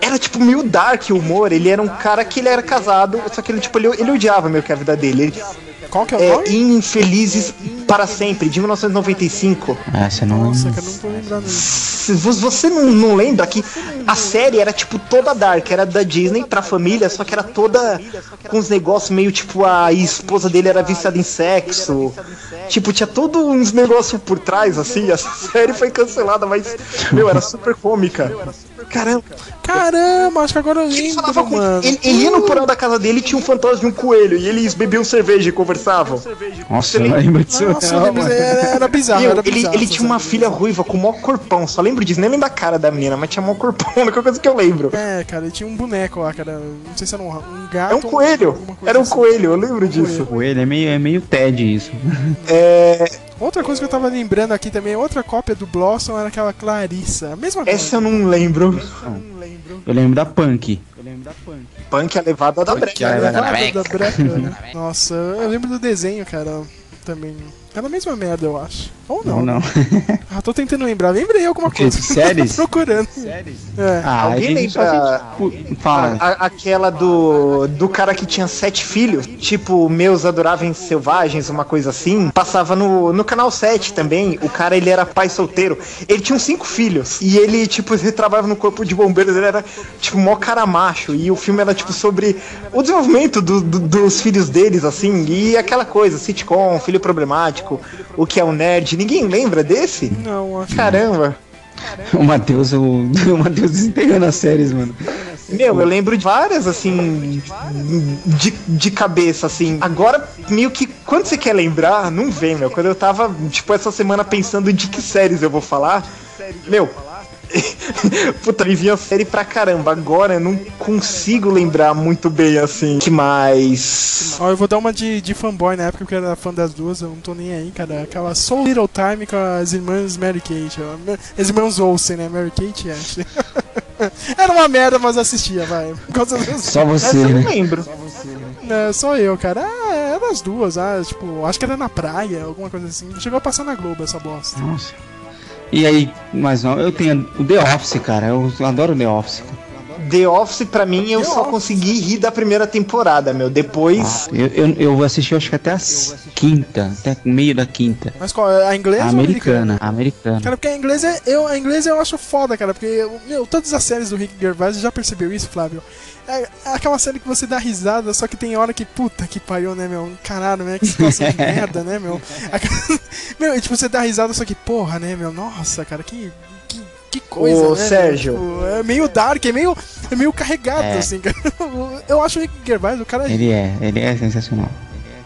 era tipo meio dark humor. Ele era um cara que ele era casado, só que ele, tipo, ele, ele odiava meio que a vida dele. Ele, Qual que é o é nome? Infelizes para Sempre, de 1995. Ah, você não Nossa, cara, eu não tô lembrando. Você não, não lembra que a série era tipo toda dark, era da Disney pra família, só que era toda com uns negócios meio tipo a esposa dele era viciada em sexo. Tipo, tinha todos uns negócios por trás, assim. A série foi cancelada, mas, meu, era super cômica. Caramba. Caramba, acho que agora eu Ele lembro, falava com. mano. Ele, ele ia no porão da casa dele e tinha um fantasma de um coelho. E eles bebiam cerveja e conversavam. Nossa, eu não lembro disso. Nossa, não, era, era bizarro, Meu, era ele, bizarro. ele tinha uma filha ruiva com o maior corpão, só lembro disso, nem lembro da cara da menina, mas tinha maior corpão, a única coisa que eu lembro. É, cara, ele tinha um boneco lá, cara. Não sei se era um, um gato. É um coelho, era um assim. coelho, eu lembro disso. Coelho, é meio, é meio TED isso. É, Outra coisa que eu tava lembrando aqui também, outra cópia do Blossom era aquela Clarissa. A mesma coisa. essa eu não lembro. Eu lembro da Punk. Punk é levada da breca. é né? levada da breca, né? Nossa, eu lembro do desenho, cara, também. Era a mesma merda, eu acho. Ou não. Não, não. Ah, tô tentando lembrar. Lembrei alguma quê? coisa. Séries? Tô procurando. É. Ah, Alguém gente lembra assiste- Fala. a- a- aquela do, do cara que tinha sete filhos? Tipo, Meus Adoráveis Selvagens, uma coisa assim. Passava no, no canal 7 também. O cara, ele era pai solteiro. Ele tinha uns cinco filhos. E ele, tipo, ele trabalhava no corpo de bombeiros. Ele era, tipo, mó cara macho. E o filme era, tipo, sobre o desenvolvimento do- do- dos filhos deles, assim. E aquela coisa, sitcom, filho problemático, o que é um nerd. Ninguém lembra desse? Não, acho Caramba. O Matheus, o, o Matheus desenterrando as séries, mano. Meu, eu lembro de várias, assim, de, de cabeça, assim. Agora, meio que, quando você quer lembrar, não vem, meu. Quando eu tava, tipo, essa semana pensando de que séries eu vou falar, meu. Puta, me vinha série pra caramba. Agora eu não consigo lembrar muito bem, assim. Que mais. Ó, eu vou dar uma de, de fanboy na época, porque eu era fã das duas, eu não tô nem aí, cara. Aquela Soul Little Time com as irmãs Mary Kate. ó. As irmãs Olsen, né? Mary Kate e Ashley. era uma merda, mas assistia, vai. Só você, eu não né? lembro. É, só eu, cara. Ah, era as duas, ah, tipo, acho que era na praia, alguma coisa assim. Chegou a passar na Globo essa bosta. Nossa. E aí, mas não, eu tenho o The Office, cara. Eu adoro The Office. The Office, pra mim, eu só consegui rir da primeira temporada, meu. Depois. Eu, eu, eu assisti, acho que até a quinta, até o meio da quinta. Mas qual? A inglesa A americana, a americana. Cara, porque a inglesa, eu, a inglesa eu acho foda, cara, porque, meu, todas as séries do Rick Gervais, já percebeu isso, Flávio? É é aquela série que você dá risada, só que tem hora que, puta que pariu, né, meu? Caralho, né? Que situação de merda, né, meu? Meu, tipo, você dá risada, só que, porra, né, meu? Nossa, cara, que. que coisa, Ô, né? Sérgio. Tipo, é meio dark, é meio, é meio carregado, É. assim, cara. Eu acho o Rick Gervais, o cara. Ele é, ele é sensacional.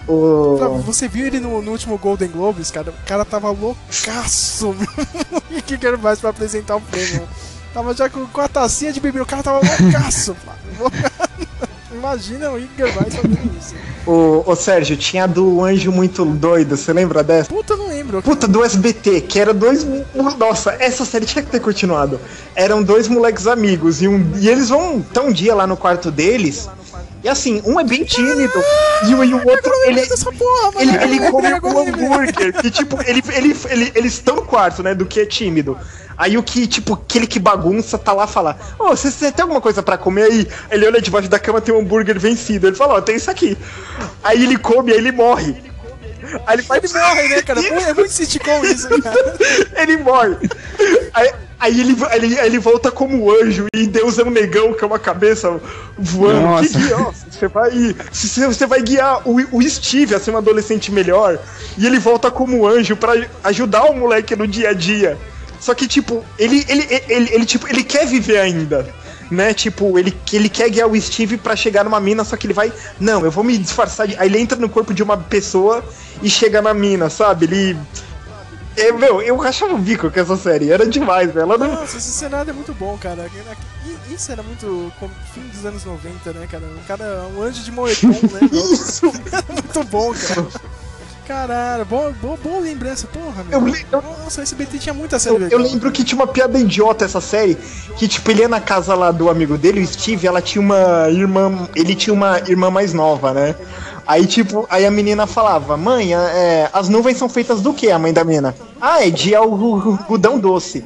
O... Você viu ele no, no último Golden Globes, cara? O cara tava loucaço, meu. O que que ele faz pra apresentar o prêmio? Tava já com, com a tacinha de bebê, o cara tava loucaço. Imagina o Rick Gervais fazendo isso. O, o Sérgio, tinha a do Anjo Muito Doido, você lembra dessa? Puta, não lembro. Puta, do SBT, que era dois. Nossa, essa série tinha que ter continuado. Eram dois moleques amigos, e, um, e eles vão tá um dia lá no quarto deles. E assim, um é bem tímido, e o, outro, ele, ele, ele come um hambúrguer. Que tipo, ele, ele, ele, eles estão no quarto, né? Do que é tímido. Aí o que, tipo, aquele que bagunça tá lá falar: Ô, você, você tem alguma coisa pra comer aí? Ele olha debaixo da cama, tem um hambúrguer vencido. Ele fala: Ó, tem isso aqui. Aí ele come, aí ele morre. Aí ele, faz... ele morre, né, cara? É muito sitcom isso, cara. ele morre. Aí, aí ele, ele, ele volta como anjo e Deus é um negão que é uma cabeça voando. Nossa. Que nossa, você vai. Você, você vai guiar o, o Steve a ser um adolescente melhor. E ele volta como anjo pra ajudar o moleque no dia a dia. Só que, tipo, ele, ele, ele, ele, ele, tipo, ele quer viver ainda. Né, tipo, ele, ele quer guiar o Steve pra chegar numa mina, só que ele vai. Não, eu vou me disfarçar de. Aí ele entra no corpo de uma pessoa e chega na mina, sabe? Ele. É, meu, eu rachava o bico com essa série, era demais, velho. Ela não... Nossa, esse cenário é muito bom, cara. Isso era muito fim dos anos 90, né, cara? O cara é um anjo de moletom, né? Isso! muito bom, cara. Caralho, bom, bom, bom lembrança, porra, meu. Nossa, esse BT tinha muita série Eu, eu lembro que tinha uma piada idiota essa série, que tipo, ele ia na casa lá do amigo dele, o Steve, ela tinha uma irmã, ele tinha uma irmã mais nova, né? Aí tipo, aí a menina falava, mãe, é, as nuvens são feitas do que, a mãe da menina? Ah, é de algodão doce.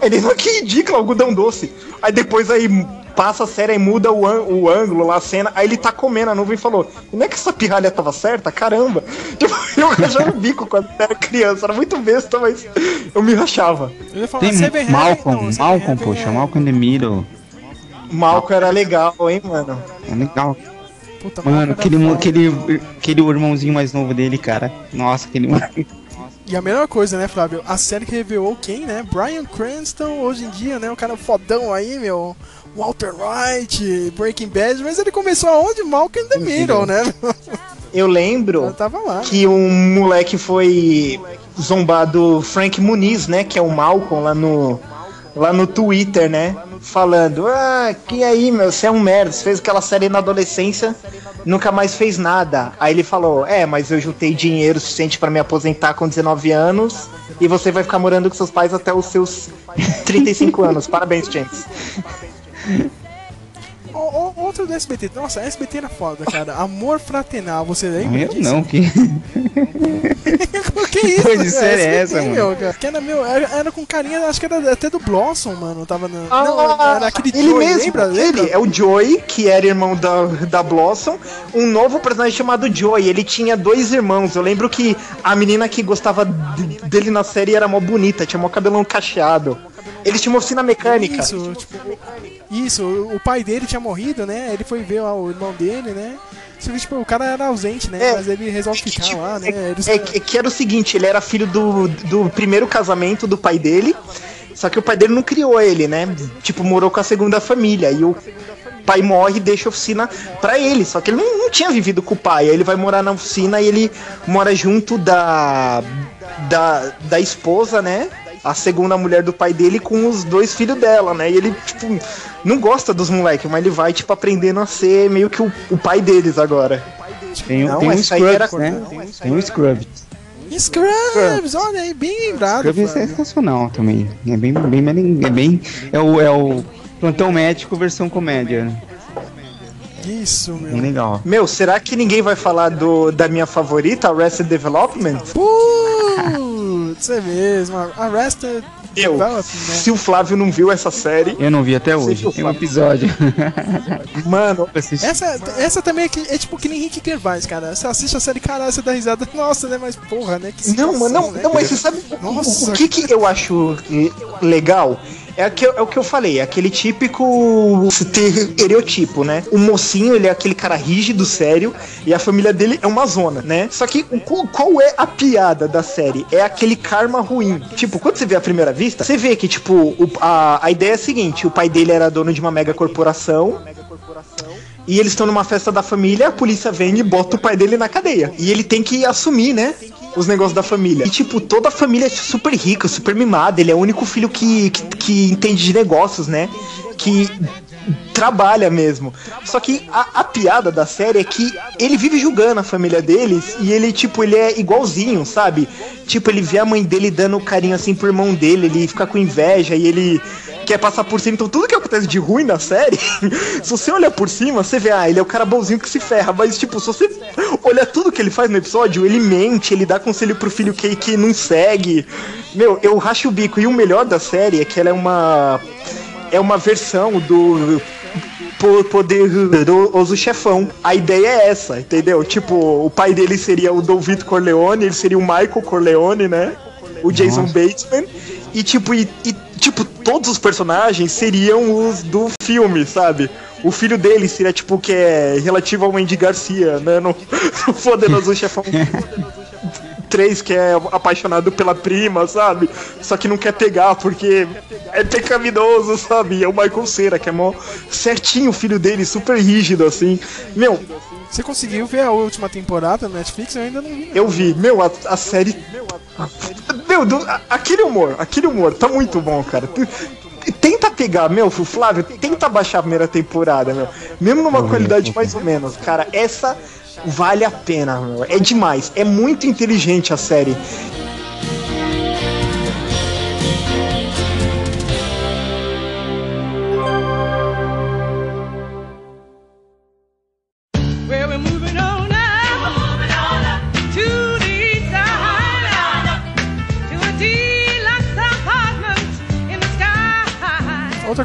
Ele, "Mas que ridículo, algodão doce. Aí depois aí passa a série e muda o, o ângulo lá, a cena, aí ele tá comendo a nuvem e falou, não é que essa pirralha tava certa? Caramba. Tipo, eu rachava o bico quando era criança, era muito besta, mas eu me rachava. Eu ia falar Tem Malcolm, não, Seven Malcolm, Heaven poxa, é- Malcolm in the Middle. Malcolm era legal, hein, mano. É legal. Puta, Mano, aquele, foda. aquele, aquele irmãozinho mais novo dele, cara. Nossa, aquele. E a melhor coisa, né, Flávio? A série que revelou quem, né? Brian Cranston, hoje em dia, né? O cara fodão aí, meu. Walter White, Breaking Bad, mas ele começou aonde? Malcolm in the Middle, né? Eu lembro tava lá. que um moleque foi zombado Frank Muniz, né? Que é o Malcolm lá no, lá no Twitter, né? Falando, ah, que aí, meu, você é um merda, você fez aquela série na adolescência, nunca mais fez nada. Aí ele falou, é, mas eu juntei dinheiro suficiente pra me aposentar com 19 anos e você vai ficar morando com seus pais até os seus 35 anos. Parabéns, James. O- o- outro do SBT. Nossa, SBT era foda, cara. Amor Fraternal, você lembra Eu disso? não, que. que isso? Coisa de é essa, mano? meu, cara. Que era, meu, era, era com carinha, acho que era até do Blossom, mano. Tava na, Ah, não, era aquele ele Joey, mesmo, lembra? ele lembra? é o Joey, que era irmão da, da Blossom, um novo personagem chamado Joey. Ele tinha dois irmãos. Eu lembro que a menina que gostava de- dele na série era mó bonita, tinha mó cabelão cacheado. Eles tinham uma oficina mecânica. Isso, tipo, isso, o pai dele tinha morrido, né? Ele foi ver o irmão dele, né? Tipo, o cara era ausente, né? É, Mas ele resolve ficar lá, né? Eles- É, que que era o seguinte, ele era filho do, do primeiro casamento do pai dele, só que o pai dele não criou ele, né? Tipo, morou com a segunda família. E o pai morre e deixa a oficina pra ele. Só que ele não, não tinha vivido com o pai. Aí ele vai morar na oficina e ele mora junto da, da, da esposa, né? A segunda mulher do pai dele com os dois filhos dela, né? E ele, tipo, não gosta dos moleques, mas ele vai, tipo, aprendendo a ser meio que o, o pai deles agora. Tem, Não, tem um era- Scrubs, né? Tem um Scrubs. Scrubs, olha aí, bem lembrado. Scrubs é sensacional também. É bem, bem, bem, é bem. É o, é o plantão médico versão comédia. né? Isso, meu. Bem legal. Meu, será que ninguém vai falar do, da minha favorita, Arrested Development? Putz, é mesmo. Arrested Eu, Development. se o Flávio não viu essa série, Eu não vi até hoje. Tem um episódio. mano, Essa, essa também é, que- é tipo que nem Rick Gervais, cara. Você assiste a série, caralho, você dá risada. Nossa, né? Mas porra, né? Que Não, situação, mas não, né? não, mas você sabe o- Nossa. o que, que eu acho eh, legal? É, é o que eu falei, é aquele típico estereotipo, né? O mocinho, ele é aquele cara rígido, sério, e a família dele é uma zona, né? Só que qual, qual é a piada da série? É aquele karma ruim. Tipo, quando você vê a primeira vista, você vê que, tipo, o- a, a ideia é a seguinte: o pai dele era dono de uma mega corporação. e eles estão numa festa da família, a polícia vem e bota o pai dele na cadeia. E ele tem que assumir, né? Os negócios da família. E, tipo, toda a família é super rica, super mimada. Ele é o único filho que, que, que entende de negócios, né? Que trabalha mesmo. Só que a, a piada da série é que ele vive julgando a família deles e ele, tipo, ele é igualzinho, sabe? Tipo, ele vê a mãe dele dando carinho assim pro irmão dele, ele fica com inveja e ele quer passar por cima. Então, tudo que acontece de ruim na série, se você olhar por cima, você vê, ah, ele é o cara bonzinho que se ferra. Mas, tipo, se você olhar tudo que ele faz no episódio, ele mente, ele dá conselho pro filho que, que não segue. Meu, eu racho o bico. E o melhor da série é que ela é uma. É uma versão do po- poderoso chefão. A ideia é essa, entendeu? Tipo, o pai dele seria o Don Vito Corleone, ele seria o Michael Corleone, né? O Jason Nossa. Bateman. E tipo, e, e, tipo, todos os personagens seriam os do filme, sabe? O filho dele seria tipo que é relativo ao Andy Garcia, né? No, no Poderoso Chefão 3, que é apaixonado pela prima, sabe? Só que não quer pegar porque é pecaminoso, sabe? É o Michael Cera, que é mó certinho o filho dele, super rígido, assim. Meu, Você conseguiu ver a última temporada no Netflix? Eu ainda não vi. eu vi, meu, a, a série. Meu, do- a- aquele humor, aquele humor, tá muito bom, cara. Tenta pegar, meu, Flávio, tenta baixar a primeira temporada, meu. Mesmo numa qualidade mais ou menos, cara, essa vale a pena, meu. É demais, é muito inteligente a série.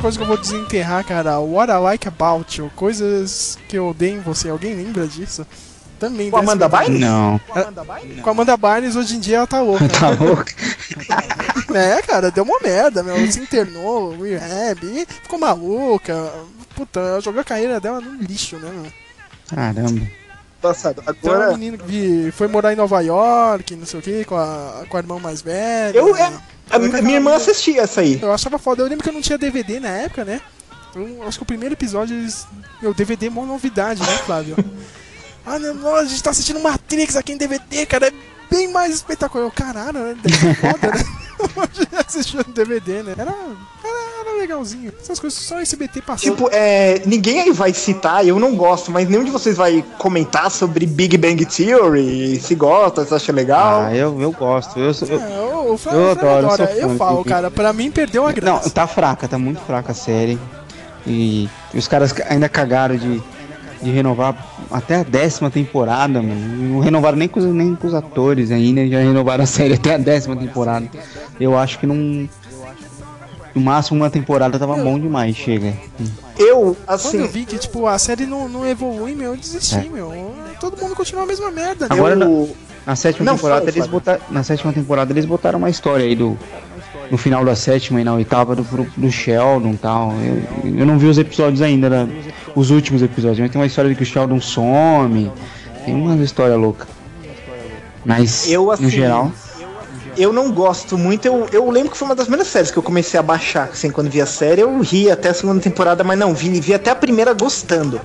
Coisa que eu vou desenterrar, cara, What I Like About You, coisas que eu odeio em você. Alguém lembra disso? Também. Com Amanda Bynes? Não. Com a Amanda Bynes, hoje em dia ela tá louca. Tá louco? É, cara, deu uma merda, meu. Se internou, rehab, ficou maluca. Puta, jogou a carreira dela no lixo, né, meu? Caramba. Passado. Agora. um menino que foi morar em Nova York, não sei o que, com a, com a irmã mais velha. Eu, é, a, minha irmã assistia essa aí. Eu achava foda. Eu lembro que eu não tinha DVD na época, né? Eu acho que o primeiro episódio, eles... meu DVD é uma novidade, né, Flávio? ah, não, a gente tá assistindo Matrix aqui em DVD, cara. É bem mais espetacular. Eu, caralho, né? Deve ser foda, né? assistindo DVD, né? Era, era, era legalzinho. Essas coisas só SBT passou. Tipo, é, ninguém aí vai citar, eu não gosto, mas nenhum de vocês vai comentar sobre Big Bang Theory, se gosta, se acha legal. Ah, eu, eu gosto. Eu, sou- eu, É, o, o Flávio, eu o Flávio adoro, eu Eu, falo, cara, pra mim perdeu a graça. Não, tá fraca, tá muito fraca a série. E os caras ca- ainda cagaram de, de renovar até a décima temporada, mano. Não renovaram nem com, os, nem com os atores ainda, já renovaram a série até a décima temporada. Eu acho que não. No máximo uma temporada tava bom demais, chega. Eu, Quando assim. eu vi que, tipo, a série não, não evolui, meu, eu desisti, É. meu. Todo mundo continua a mesma merda. né? Agora eu- na, na sétima Não, temporada eles botaram. Na sétima temporada eles botaram uma história aí do. No final da sétima e na oitava do, do Sheldon e tal. Eu, eu não vi os episódios ainda, né? Os últimos episódios, mas tem uma história de que o Sheldon some. Tem uma história louca. Mas Eu, assim, no geral. Eu não gosto muito. Eu, eu lembro que foi uma das primeiras séries que eu comecei a baixar, assim, quando vi a série. Eu ri até a segunda temporada, mas não, vi, vi até a primeira gostando.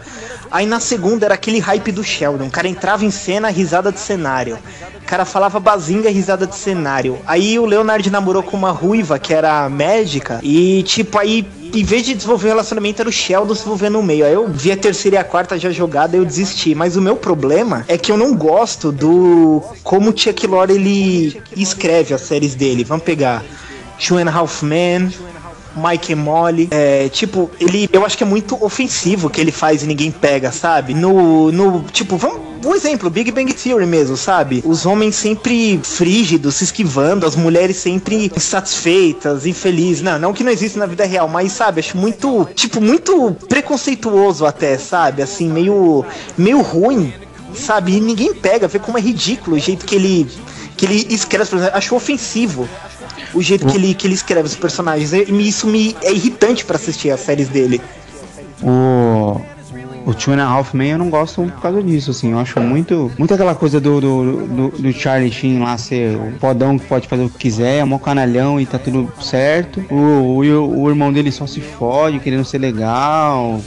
Aí na segunda era aquele hype do Sheldon. O cara entrava em cena, risada de cenário. O cara falava bazinga, risada de cenário. Aí o Leonard namorou com uma ruiva que era médica. E tipo, aí em vez de desenvolver o relacionamento, era o Sheldon se envolvendo no meio. Aí eu vi a terceira e a quarta já jogada eu desisti. Mas o meu problema é que eu não gosto do como o Chuck Lorre ele escreve as séries dele. Vamos pegar Two and a Half Men, Mike Molly. É, tipo, ele. Eu acho que é muito ofensivo que ele faz e ninguém pega, sabe? No. no tipo, vamos. Um exemplo, Big Bang Theory mesmo, sabe? Os homens sempre frígidos, se esquivando, as mulheres sempre insatisfeitas, infelizes. Não, não que não existe na vida real, mas sabe, acho muito, tipo, muito preconceituoso até, sabe? Assim, meio meio ruim, sabe? E ninguém pega, vê como é ridículo o jeito que ele que ele escreve, por exemplo, acho ofensivo o jeito que ele, que ele escreve os personagens. E isso me é irritante pra assistir as séries dele. O. O Two and a Half Men eu não gosto por causa disso, assim. Eu acho muito. Muito aquela coisa do, do, do, do Charlie Sheen lá ser o podão que pode fazer o que quiser, é mó canalhão e tá tudo certo. O, o, o irmão dele só se fode, querendo ser legal.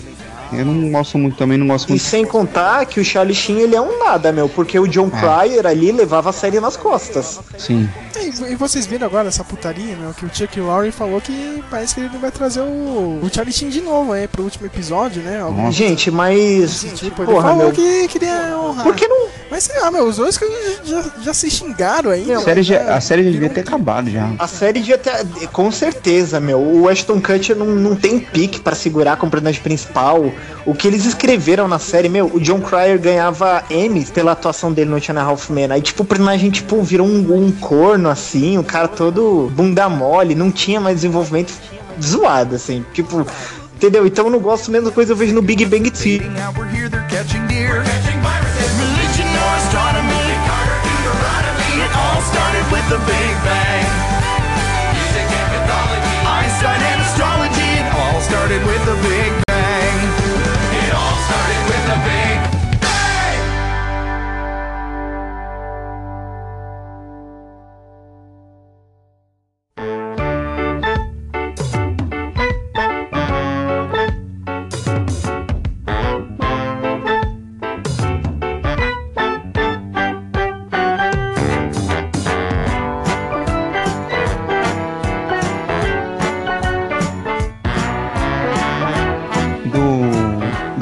Eu não gosto muito também, não gosto E muito. sem contar que o Charlie Sheen ele é um nada, meu, porque o John Cryer ali levava a série nas costas. Sim. E, e vocês viram agora essa putaria, meu? Que o Chuck Lorre falou que parece que ele não vai trazer o, o Charlie Sheen de novo, aí, pro último episódio, né? Algum Gente, mas. Tipo, ele Porra, falou meu. que queria honrar. Por que não? Mas sei lá, meu, os dois que já, já se xingaram aí. A série, já, a série já devia ter acabado já. A série devia ter. Com certeza, meu. O Ashton Kutcher não, não tem pique pra segurar como personagem principal. O que eles escreveram na série, meu, o John Cryer ganhava Emmy pela atuação dele no Channel Halfman. Aí, tipo, o personagem, tipo, virou um, um corno, assim, o cara todo bunda mole, não tinha mais desenvolvimento zoado, assim. Tipo, entendeu? Então eu não gosto mesmo coisa que eu vejo no Big Bang Theory.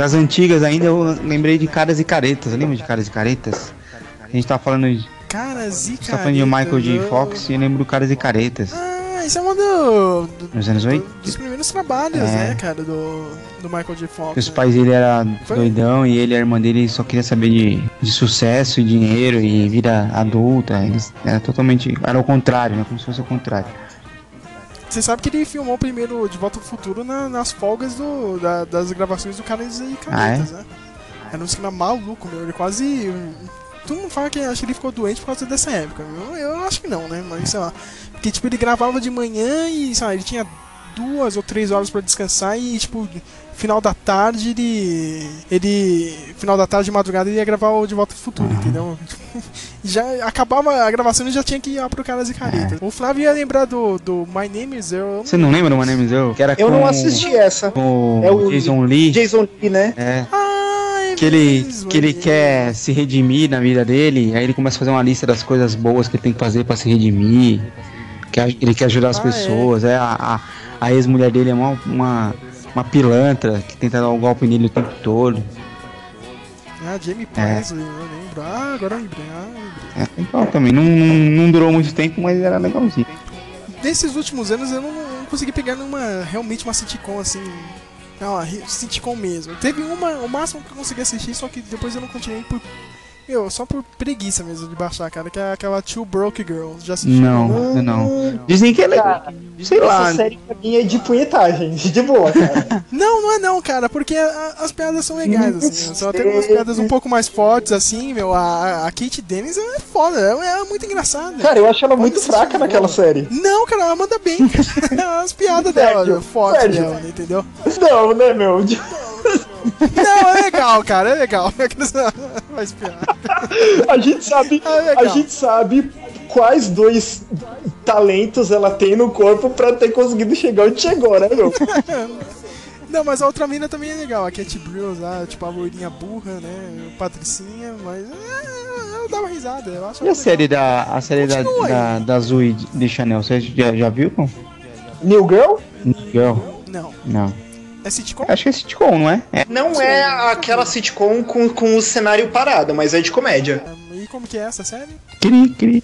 Das antigas ainda, eu lembrei de Caras e Caretas. Lembra de Caras e Caretas? A gente tava falando de, Caras e tá falando de Michael J. caretas, Fox e eu lembro do Caras e Caretas. Ah, isso é um do, do- Nos anos 80. dos primeiros trabalhos, É. né, cara, do, do Michael J. Fox. Os pais dele eram Foi? doidão e ele e a irmã dele só queria saber de, de sucesso e dinheiro e vida adulta. Eles era totalmente. Era o contrário, né? Como se fosse o contrário. Você sabe que ele filmou primeiro De Volta ao Futuro na- nas folgas do, da- das gravações do Caras e Caretas, Ah, né? Era um esquema maluco, meu. Ele quase. Todo mundo fala que acho que ele ficou doente por causa dessa época. Eu, eu acho que não, né? Mas sei lá. Porque, tipo, ele gravava de manhã e, sei lá, ele tinha duas ou três horas pra descansar e, tipo, final da tarde ele. Ele. Final da tarde de madrugada ele ia gravar o De Volta ao Futuro, entendeu? já acabava a gravação e já tinha que ir lá pro Caras e Caretas. O Flávio ia lembrar do, do My Name is Earl. Você não lembra do My Name is Earl? Que era Eu com, não assisti essa. Com É o Jason Lee. Jason Lee, né? É. que ele, que ele quer se redimir na vida dele, aí ele começa a fazer uma lista das coisas boas que ele tem que fazer pra se redimir. Que a- ele quer ajudar as Ah, pessoas. É. a, a, a ex-mulher dele é uma, uma, uma pilantra que tenta dar um golpe nele o tempo todo. Ah, Jamie Presley, eu lembro. Ah, agora eu lembrei. Ah, lembrei. É legal também. Não, não, não durou muito tempo, mas era legalzinho. Nesses últimos anos eu não, não consegui pegar numa, realmente uma sitcom assim. Não, sitcom mesmo. Teve uma, o máximo que eu consegui assistir, só que depois eu não continuei por. Meu, só por preguiça mesmo de baixar, cara, que é aquela Two Broke Girls. Já assistiu? Não, eu não. Dizem que é legal. Sei lá. Essa série pra mim é de punhetagem, de boa, cara. Não, não é não, cara, porque a- as piadas são legais, assim. né? Só tem umas piadas um pouco mais fortes, assim, meu. A, a Kate Dennis é foda, ela é muito engraçada. Cara, eu acho ela muito fraca naquela série. Não, cara, ela manda bem. As piadas dela, fortes dela, entendeu? Não, né, meu? Não, é legal, cara, é legal. Faz piada. A gente sabe, a gente sabe quais dois talentos ela tem no corpo pra ter conseguido chegar onde chegou, né, meu? Não, mas a outra mina também é legal. A Cat Brills lá, tipo a loirinha burra, né? Patricinha, mas é, dá uma risada, eu acho. E a série da, a série da, aí. da, da Zoe de Chanel, você já, já viu? Não? New Girl? Girl? Não. Não. É sitcom? Acho que é sitcom, não é? É. Não é aquela sitcom com, com o cenário parado, mas é de comédia. E como que é essa série? Cri, cri.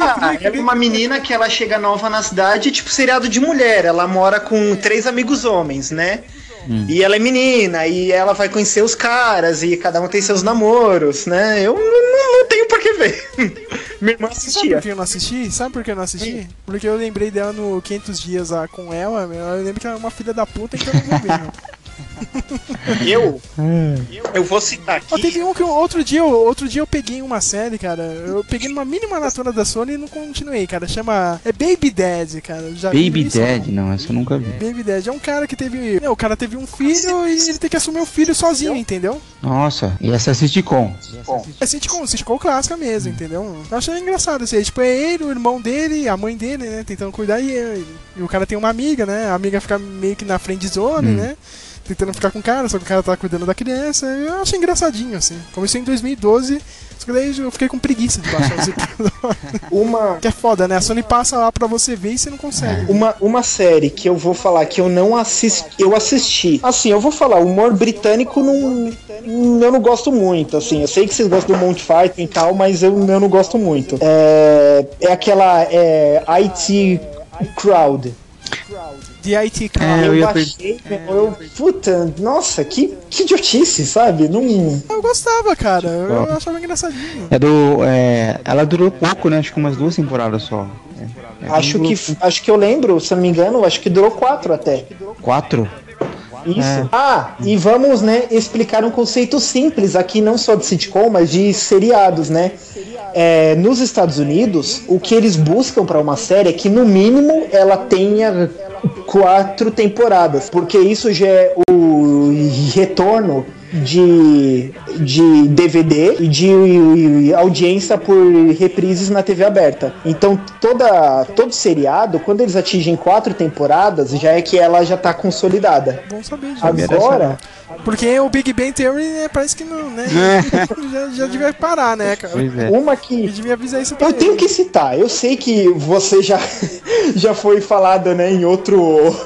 Ah, ela é uma menina que ela chega nova na cidade, tipo seriado de mulher. Ela mora com três amigos homens, né? E ela é menina, e ela vai conhecer os caras, e cada um tem seus namoros, né? Eu não, não tenho por que ver. Minha irmã Sabe assistia. por que eu não assisti? Sabe por que eu não assisti? Porque eu lembrei dela no 500 dias lá com ela, eu lembro que ela é uma filha da puta, então eu não vou ver, Eu? Eu vou citar aqui. teve um que eu- outro dia, eu- outro dia eu peguei uma série, cara. Eu peguei numa mini maratona da Sony e não continuei, cara. Chama. É Baby Dad, cara. Já Baby isso? Dad? Não, essa eu nunca vi. Baby Dad é um cara que teve. Não, o cara teve um filho e ele tem que assumir o filho sozinho, entendeu? Nossa, e essa é sitcom. É sitcom, sitcom clássica mesmo, entendeu? Eu achei engraçado assim. Tipo, é ele, o irmão dele, a mãe dele, né? Tentando cuidar e, e o cara tem uma amiga, né? A amiga fica meio que na friend zone, Hum. né? Tentando ficar com o cara, só que o cara tá cuidando da criança. Eu achei engraçadinho, assim. Comecei em 2012, só que daí eu fiquei com preguiça de baixar os episódios. Uma. Que é foda, né? A Sony passa lá pra você ver e você não consegue. Uma, uma série que eu vou falar que eu não assisti. Eu assisti. Assim, eu vou falar, o humor britânico não. Eu não gosto muito, assim. Eu sei que vocês gostam do Monty Python e tal, mas eu, eu não gosto muito. É, é aquela é, IT Crowd. De IT É, Crowd. eu eu ia baixei, eu, puta, nossa, que, que idiotice, sabe? Não. Eu gostava, cara. Eu Top. achava engraçadinho. É do. É, ela durou pouco, né? Acho que umas duas temporadas só. É, é, Acho que, acho que eu lembro, se eu não me engano, acho que durou quatro até. Quatro? Isso. É. Ah, e vamos, né, explicar um conceito simples aqui, não só de sitcom, mas de seriados, né? É, nos Estados Unidos, o que eles buscam para uma série é que, no mínimo, ela tenha quatro temporadas, porque isso já é o retorno de, de DVD e de audiência por reprises na TV aberta. Então, toda, todo seriado, quando eles atingem quatro temporadas, já é que ela já tá consolidada. Bom saber disso. Agora, Porque o Big Bang Theory né, parece que não, né? já, já devia parar, né, cara? É. uma que Eu devia avisar isso pra eu tenho que citar. Eu sei que você já, já foi falado, né, em outro,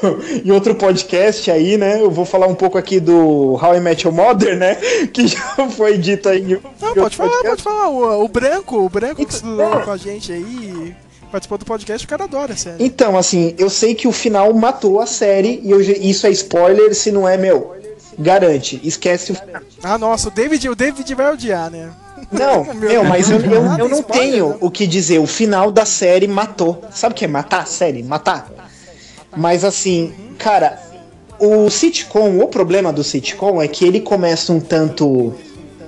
em outro podcast aí, né? Eu vou falar um pouco aqui do How I Met Your Mother, né? Que já foi dito aí. Não, pode falar, podcast. pode falar. O, o Branco, o Branco que estudou com a gente aí, participou do podcast, o cara adora a série. Então, assim, eu sei que o final matou a série e eu isso é spoiler, se não é meu. Garante, esquece o final. Ah, nossa, o David, o David vai odiar, né? Não, Meu meu, mas eu, eu, eu não tenho o que dizer. O final da série matou. Sabe o que é matar a série? Matar. Mas assim, cara, o sitcom, o problema do sitcom é que ele começa um tanto,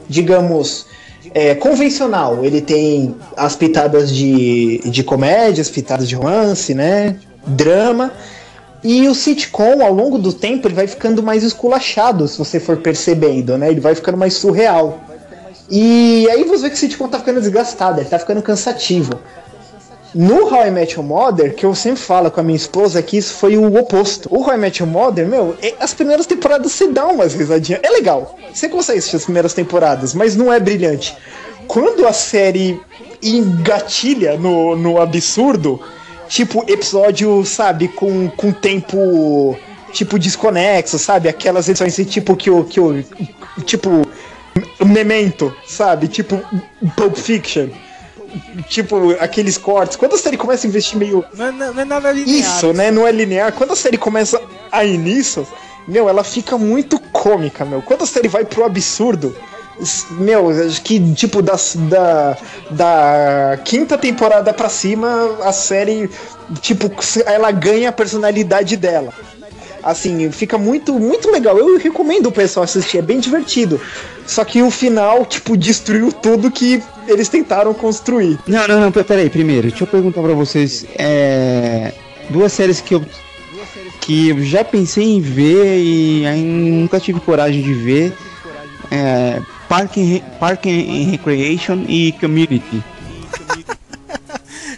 digamos, é, convencional. Ele tem as pitadas de, de comédia, as pitadas de romance, né? Drama. E o sitcom, ao longo do tempo, ele vai ficando mais esculachado, se você for percebendo, né? Ele vai ficando mais surreal. E aí você vê que o sitcom tá ficando desgastado, ele tá ficando cansativo. No How I Met Your Mother, que eu sempre falo com a minha esposa, que isso foi o oposto. O How I Met Your Mother, meu, é- as primeiras temporadas você dá umas risadinhas. É legal, você consegue assistir as primeiras temporadas, mas não é brilhante. Quando a série engatilha no, no absurdo, tipo episódio, sabe, com, com tempo, tipo, desconexo, sabe? Aquelas edições tipo que o, que o, tipo, Memento, sabe? Tipo Pulp Fiction. Tipo, aqueles cortes. Quando a série começa a investir meio. Não é, não é nada linear. Isso, né? Não é linear. Quando a série começa a ir nisso, meu, ela fica muito cômica, meu. Quando a série vai pro absurdo. Meu, acho que tipo das, da, da quinta temporada pra cima, a série, tipo, ela ganha a personalidade dela. Assim, fica muito, muito legal. Eu recomendo o pessoal assistir, é bem divertido. Só que o final, tipo, destruiu tudo que eles tentaram construir. Não, não, não, pe- peraí, primeiro, deixa eu perguntar pra vocês. É, duas séries que eu. que eu já pensei em ver e aí nunca tive coragem de ver. É, Park, and, Park and Recreation e Community.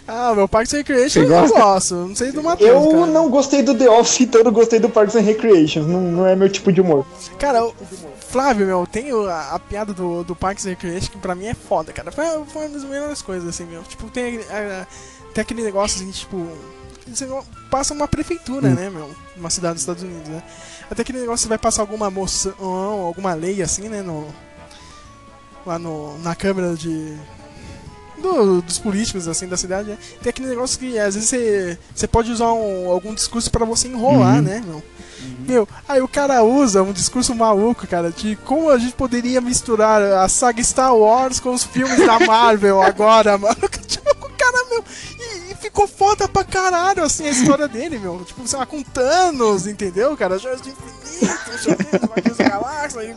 Ah, meu Parks and Recreation eu gosta? gosto. Não sei do Matheus, Eu cara. não gostei do The Office, então eu não gostei do Parks and Recreation. Não, não é meu tipo de humor. Cara, o Flávio, meu, tem a, a piada do, do Parks and Recreation que pra mim é foda, cara. Foi, foi uma das melhores coisas, assim, meu. Tipo, tem, a- tem aquele negócio assim, tipo. Você passa uma prefeitura, Hum. né, meu? Uma cidade dos Estados Unidos, né? Até aquele negócio você vai passar alguma moção, alguma lei assim, né, no. Lá no, na câmera de. Do- dos políticos, assim, da cidade, né? Tem aquele negócio que às vezes você, você pode usar um- algum discurso pra você enrolar, Uhum. né, meu? Meu, aí o cara usa um discurso maluco, cara, de como a gente poderia misturar a saga Star Wars com os filmes da Marvel agora, mano. Tipo, cara, meu, e, e ficou foda pra caralho, assim, a história dele, meu. Tipo, sei lá, com Thanos, entendeu, cara? Joias de infinito, Joias da galáxia, e,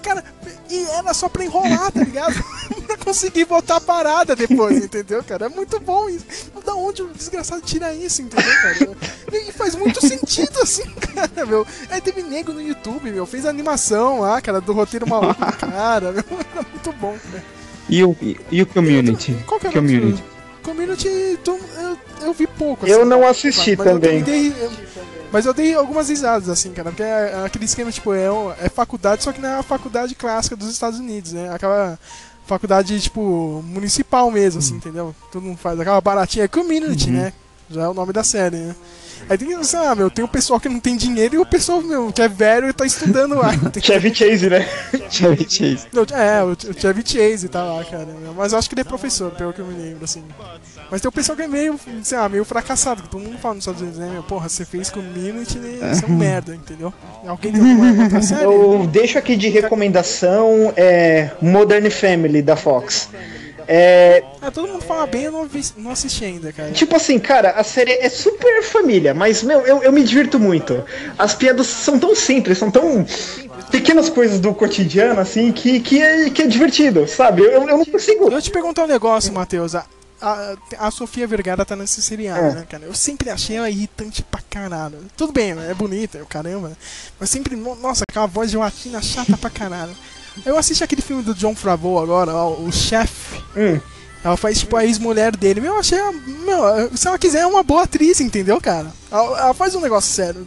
cara, e era só pra enrolar, tá ligado? pra conseguir botar a parada depois, entendeu, cara? É muito bom isso. Da onde o desgraçado tira isso, entendeu, cara? E faz muito sentido, assim, cara, meu. Aí teve nego no YouTube, meu, fez animação lá, cara, do roteiro maluco cara, meu. Era muito bom, cara. E o, e, e o Community? Qual que era Community. Community, eu, eu vi pouco. Eu não assisti mas eu também. me dei- eu Mas eu dei algumas risadas, assim, cara, porque é aquele esquema, tipo, é, é faculdade, só que não é a faculdade clássica dos Estados Unidos, né? Aquela faculdade, tipo, municipal mesmo, assim, entendeu? Todo mundo faz aquela baratinha, é community, né? Já é o nome da série, né? Aí tem, sei lá, meu, tem o pessoal que não tem dinheiro e o pessoal, meu, que é velho e tá estudando lá. Chevy Chase, né? Chevy Chase. Não, é, o, o Chevy Chase tá lá, cara. Mas eu acho que ele é professor, pelo que eu me lembro, assim. Mas tem o pessoal que é meio, sei lá, meio fracassado, que todo mundo fala nos Estados Unidos, né? Meu, porra, você fez community, né? Você é um merda, entendeu? Alguém tem alguma outra série? Eu deixo aqui de recomendação é, Modern Family da Fox. É, Ah, todo mundo fala bem, eu não, vi, não assisti ainda, cara. Tipo assim, cara, a série é super família, mas, meu, eu, eu me divirto muito. As piadas são tão simples, são tão pequenas coisas do cotidiano, assim, que, que, é, que é divertido, sabe? Eu, eu não consigo. Eu te perguntar um negócio, Matheus. A, a, a Sofia Vergara tá nesse seriado, É. né, cara? Eu sempre achei ela irritante pra caralho. Tudo bem, né? é bonita, o caramba, né? Mas sempre, no- nossa, aquela voz de latina chata pra caralho. Eu assisti aquele filme do John Favreau agora, ó, o Chef. Ela faz tipo a ex-mulher dele. Meu, eu achei. Meu, se ela quiser, é uma boa atriz, entendeu, cara? Ela, ela faz um negócio sério.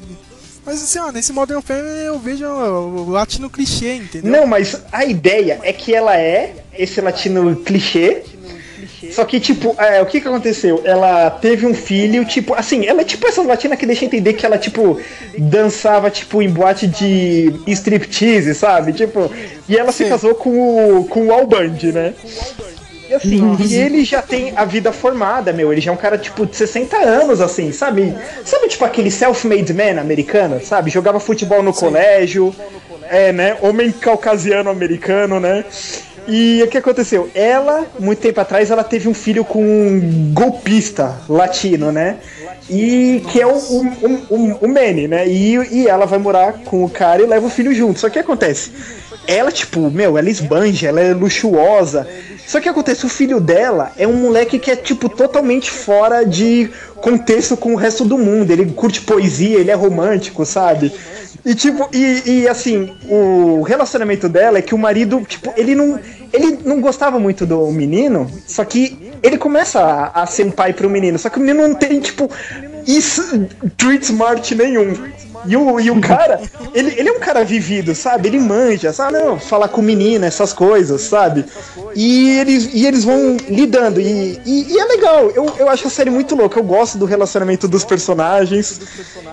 Mas assim, ó, nesse Modern Family eu vejo o, o latino clichê, entendeu? Não, mas a ideia é que ela é esse latino clichê. Só que, tipo, é, o que que aconteceu? Ela teve um filho, tipo, assim, ela é tipo essa latina que deixa entender que ela, tipo, dançava, tipo, em boate de striptease, sabe? Tipo, e ela se casou com o, com o Al Bundy, né? E assim, e ele já tem a vida formada, meu. Ele já é um cara, tipo, de 60 anos, assim, sabe? Sabe, tipo, aquele self-made man americano, sabe? Jogava futebol no colégio, é, né? Homem caucasiano americano, né? E o que aconteceu? Ela, muito tempo atrás, ela teve um filho com um golpista latino, né? E que é o, o, o, o- Manny, né? E, e ela vai morar com o cara e leva o filho junto. Só que acontece? Ela, tipo, meu, ela esbanja, ela é luxuosa. Só que acontece, o filho dela é um moleque que é, tipo, totalmente fora de contexto com o resto do mundo. Ele curte poesia, ele é romântico, sabe? E tipo, e, e, assim, o relacionamento dela é que o marido, tipo, ele não. Ele não gostava muito do menino, só que ele começa a, a ser um pai pro menino, só que o menino não tem, tipo, isso, street smart nenhum. E o, e o cara, ele, ele é um cara vivido, sabe? Ele manja, sabe? Não, falar com menina, essas coisas, sabe? E eles, e eles vão lidando. E, e, e é legal, eu, eu acho a série muito louca. Eu gosto do relacionamento dos personagens.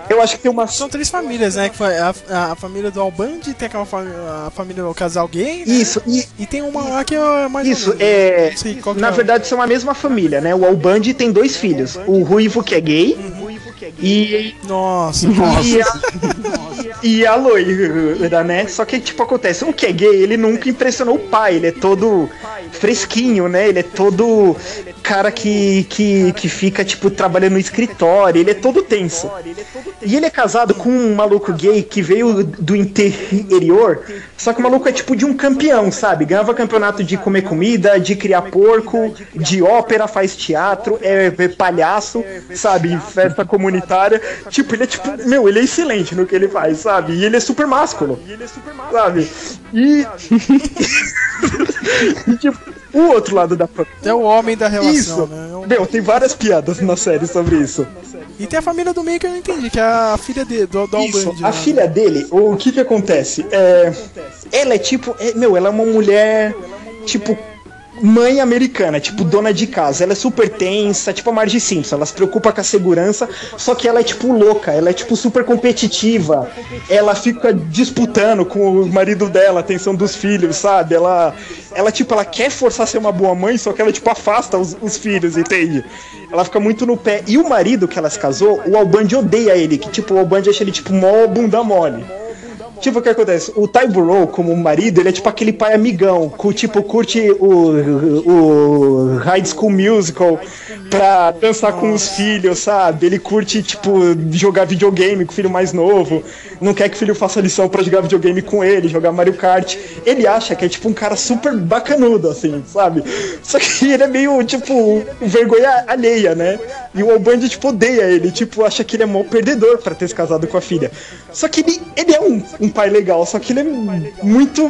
Eu acho que tem uma. São três famílias, né? Que foi a, a, a família do Albandi, tem aquela família, a família do casal gay, né? Isso, e, E tem uma lá que é mais Isso, menos, é. Sei qual que Na é. verdade, são a mesma família, né? O Albandi tem dois filhos. O Ruivo, que é gay, e. Nossa, E a, e a loira, né? Só que, tipo, acontece, o que é gay, ele nunca impressionou o pai, ele é todo fresquinho, né? Ele é todo cara que, que, que fica, tipo, trabalhando no escritório, ele é todo tenso. E ele é casado com um maluco gay que veio do interior, só que o maluco é tipo de um campeão, sabe? Ganhava campeonato de comer comida, de criar porco, de ópera, faz teatro, é, é palhaço, sabe? Festa comunitária. Tipo, ele é tipo, meu, ele é excelente no que ele faz, sabe? E ele é super másculo, sabe? E. e tipo, o outro lado da. É o homem da relação, Isso. né? É um- Meu, tem várias piadas na série sobre isso. E tem a família do meio que eu não entendi, que é a filha de, do, do Isso, Albandi. a né? filha dele, o que que acontece? É, ela é tipo, é, meu, ela é uma mulher, tipo, mãe americana, tipo, dona de casa. Ela é super tensa, tipo a Marge Simpson, ela se preocupa com a segurança, só que ela é, tipo, louca, ela é, tipo, super competitiva. Ela fica disputando com o marido dela a atenção dos filhos, sabe? Ela, ela tipo, ela quer forçar a ser uma boa mãe, só que ela, tipo, afasta os, os filhos, entende? Ela fica muito no pé. E o marido que ela se casou, o Albandi odeia ele, que, tipo, o Albandi acha ele, tipo, mó bunda mole. Tipo, o que acontece? O Ty Burrow, como marido, ele é tipo aquele pai amigão, que tipo, curte o, o High School Musical pra dançar com os filhos, sabe? Ele curte, tipo, jogar videogame com o filho mais novo, não quer que o filho faça lição pra jogar videogame com ele, jogar Mario Kart. Ele acha que é tipo um cara super bacanudo, assim, sabe? Só que ele é meio, tipo, vergonha alheia, né? E o Albandi, tipo, odeia ele, tipo, acha que ele é mó perdedor pra ter se casado com a filha. Só que ele, ele é um, um pai legal, só que ele é muito,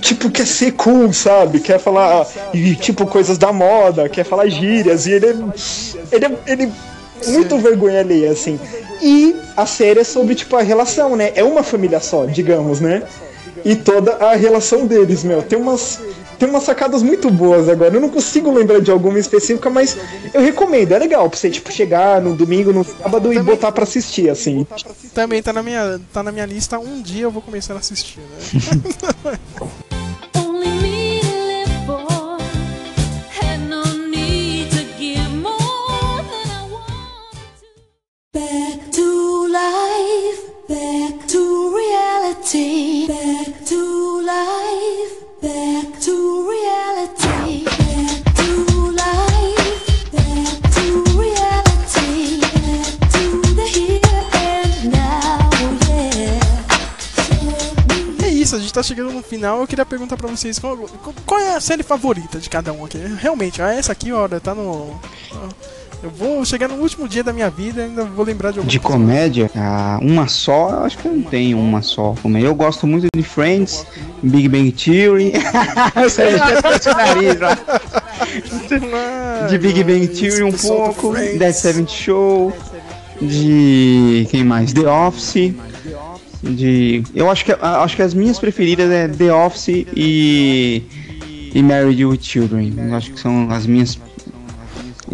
tipo, quer ser cool, sabe? Quer falar, e, tipo, coisas da moda, quer falar gírias, e ele é, ele é, ele muito vergonha alheia, assim. E a série é sobre, tipo, a relação, né? É uma família só, digamos, né? E toda a relação deles, meu. Tem umas, tem umas sacadas muito boas agora. Eu não consigo lembrar de alguma específica, mas eu recomendo. É legal pra você, tipo, chegar no domingo, no sábado e botar pra assistir, assim. Também tá na minha, tá na minha lista. Um dia eu vou começar a assistir, né? Me to isso, a gente tá chegando no final. Eu queria perguntar pra vocês qual, qual é a série favorita de cada um aqui. Realmente, ah, essa aqui, olha, tá no. Eu vou chegar no último dia da minha vida e ainda vou lembrar de alguma De coisa. comédia, ah, uma só, eu acho que eu não tenho uma só. Eu gosto muito de Friends, Big Bang Theory. O nariz. De Big Bang Theory um pouco, Dead Seventh Show, de quem mais? The Office. De, eu acho que acho que as minhas preferidas é The Office e e Married with Children. Eu acho que são as minhas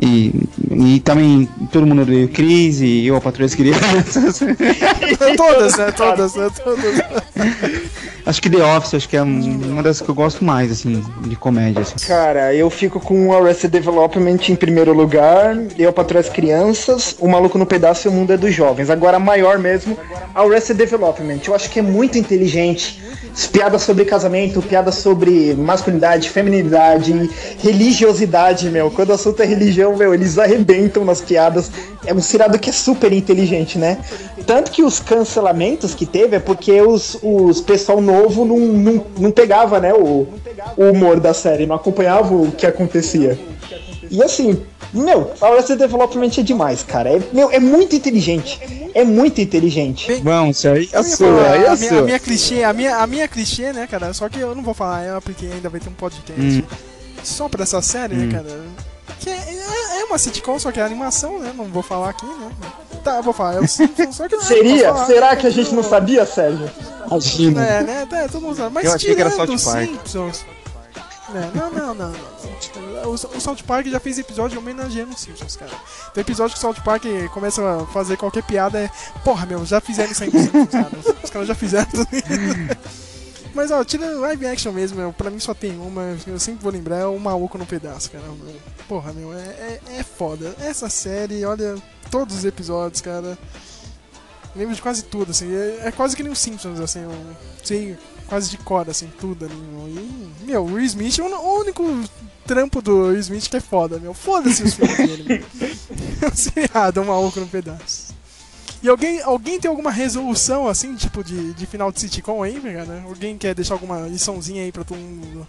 e, e também todo mundo odeia o Chris e eu a patroa das crianças. todas, né? Todas, né? Todas. Acho que The Office acho que é uma das que eu gosto mais, assim, de comédia. Assim. Cara, eu fico com Arrested Development em primeiro lugar, eu para as crianças, o Maluco no Pedaço e o Mundo é dos Jovens. Agora, maior mesmo, Arrested Development. Eu acho que é muito inteligente. Piadas sobre casamento, piadas sobre masculinidade, feminilidade, religiosidade, meu. Quando o assunto é religião, meu, eles arrebentam nas piadas. É um cirado que é super inteligente, né? Tanto que os cancelamentos que teve é porque os, os pessoal novo não, não, não pegava, né, o, o humor da série, não acompanhava o que acontecia. E assim, meu, Arrested Development é demais, cara. É, meu, é muito inteligente. É muito inteligente. Bom, isso aí é Eu ia falar, a, minha, a minha clichê, a minha, a minha clichê, né, cara? Só que eu não vou falar ela porque ainda vai ter um podcast Hum. só pra essa série, Hum. né, cara? Que é, é- é uma sitcom, só que é animação, né? Não vou falar aqui, né? Tá, eu vou falar. É Simpsons, só que não Seria? posso falar. Será que a gente não sabia, Sérgio? Imagina. É, né? É, todo mundo sabe. Mas Eu achei que era tirando South Park. Simpsons. É, não, não, não, não. O, o South Park já fez episódio homenageando os Simpsons, cara. Tem episódio que o South Park começa a fazer qualquer piada é. Porra, meu, já fizeram isso aí com os Simpsons, cara. Os, os caras já fizeram tudo isso. Mas ó, tirando live action mesmo, meu, pra mim só tem uma, eu sempre vou lembrar, é o Maluco no Pedaço, cara. Meu. Porra, meu, é, é, é foda. Essa série, olha, todos os episódios, cara. Lembro de quase tudo, assim. É, é quase que nem os Simpsons, assim. Eu sei quase de cor, assim, tudo ali. meu. E, meu, o Will Smith é o o único trampo do Will Smith que é foda, meu. Foda-se os filmes dele, meu. É um seriado, um maluco no pedaço. E alguém, alguém tem alguma resolução, assim, tipo, de, de final de sitcom aí, cara? Alguém quer deixar alguma liçãozinha aí pra todo mundo?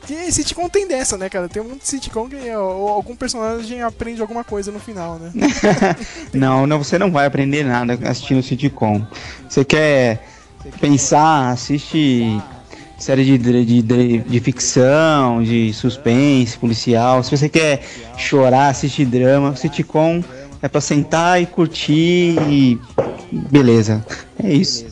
Porque sitcom tem dessa, né, cara? Tem um monte de sitcom que algum personagem aprende alguma coisa no final, né? não, não, você não vai aprender nada assistindo sitcom. Você quer pensar, assiste série de, de, de, de ficção, de suspense, policial. Se você quer chorar, assiste drama. Sitcom é pra sentar e curtir e. Beleza. É isso.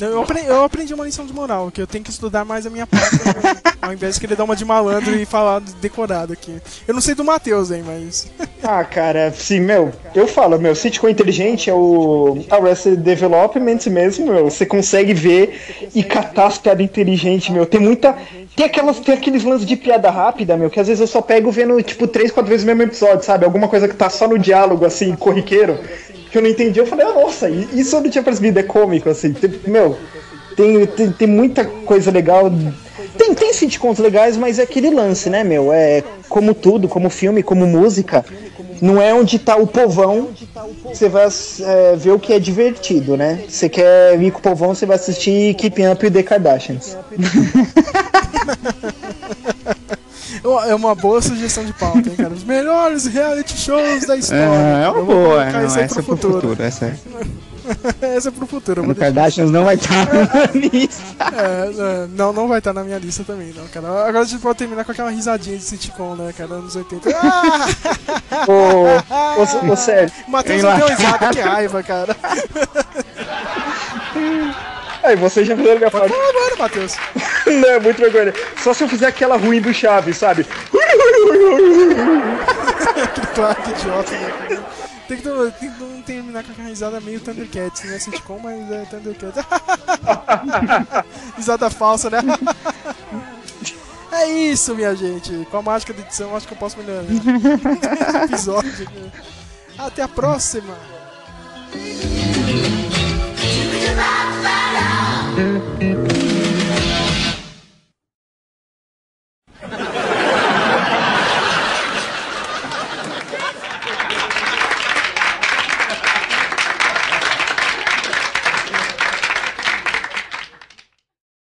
Eu aprendi, eu aprendi uma lição de moral, que eu tenho que estudar mais a minha parte, ao invés de querer dar uma de malandro e falar decorado aqui. Eu não sei do Matheus, hein, mas. Ah, cara, sim, meu, eu falo, meu, sitcom inteligente é o Arrested Development mesmo, meu. Você consegue ver e catar as piadas inteligentes, meu. Tem muita. Tem, aquelas, tem aqueles lances de piada rápida, meu, que às vezes eu só pego vendo, tipo, três, quatro vezes o mesmo episódio, sabe? Alguma coisa que tá só no diálogo, assim, corriqueiro, que eu não entendi. Eu falei, ah, nossa, isso eu não tinha percebido, é cômico, assim. Tem- meu, tem, tem, tem muita coisa legal. Tem, tem sitcoms legais, mas é aquele lance, né, meu? É como tudo, como filme, como música. Não é onde tá o povão, você vai é, ver o que é divertido, né? Você quer ir com o povão, você vai assistir Keeping Up with the Kardashians. É uma boa sugestão de pauta, hein, cara? Os melhores reality shows da história. É, é uma boa. colocar Não, essa é pro futuro. Essa é. Essa é pro futuro. O Kardashians não vai estar na lista. É, é, não, não vai estar na minha lista também, não, cara. Agora a gente pode terminar com aquela risadinha de sitcom, né, cara, anos 80. Ah! Ô, ô, ô, Sérgio. Matheus não deu risada, que raiva, cara. Aí, você já a minha Pode parte. falar agora, Matheus. Não, é muito vergonha. Só se eu fizer aquela ruim do Chaves, sabe? claro, que idiota, né. Tem que, tem que não terminar com aquela risada meio Thundercats, não é sitcom, mas é Thundercats. risada falsa, né? É isso, minha gente. Com a mágica da edição, acho que eu posso melhorar episódio. Até a próxima.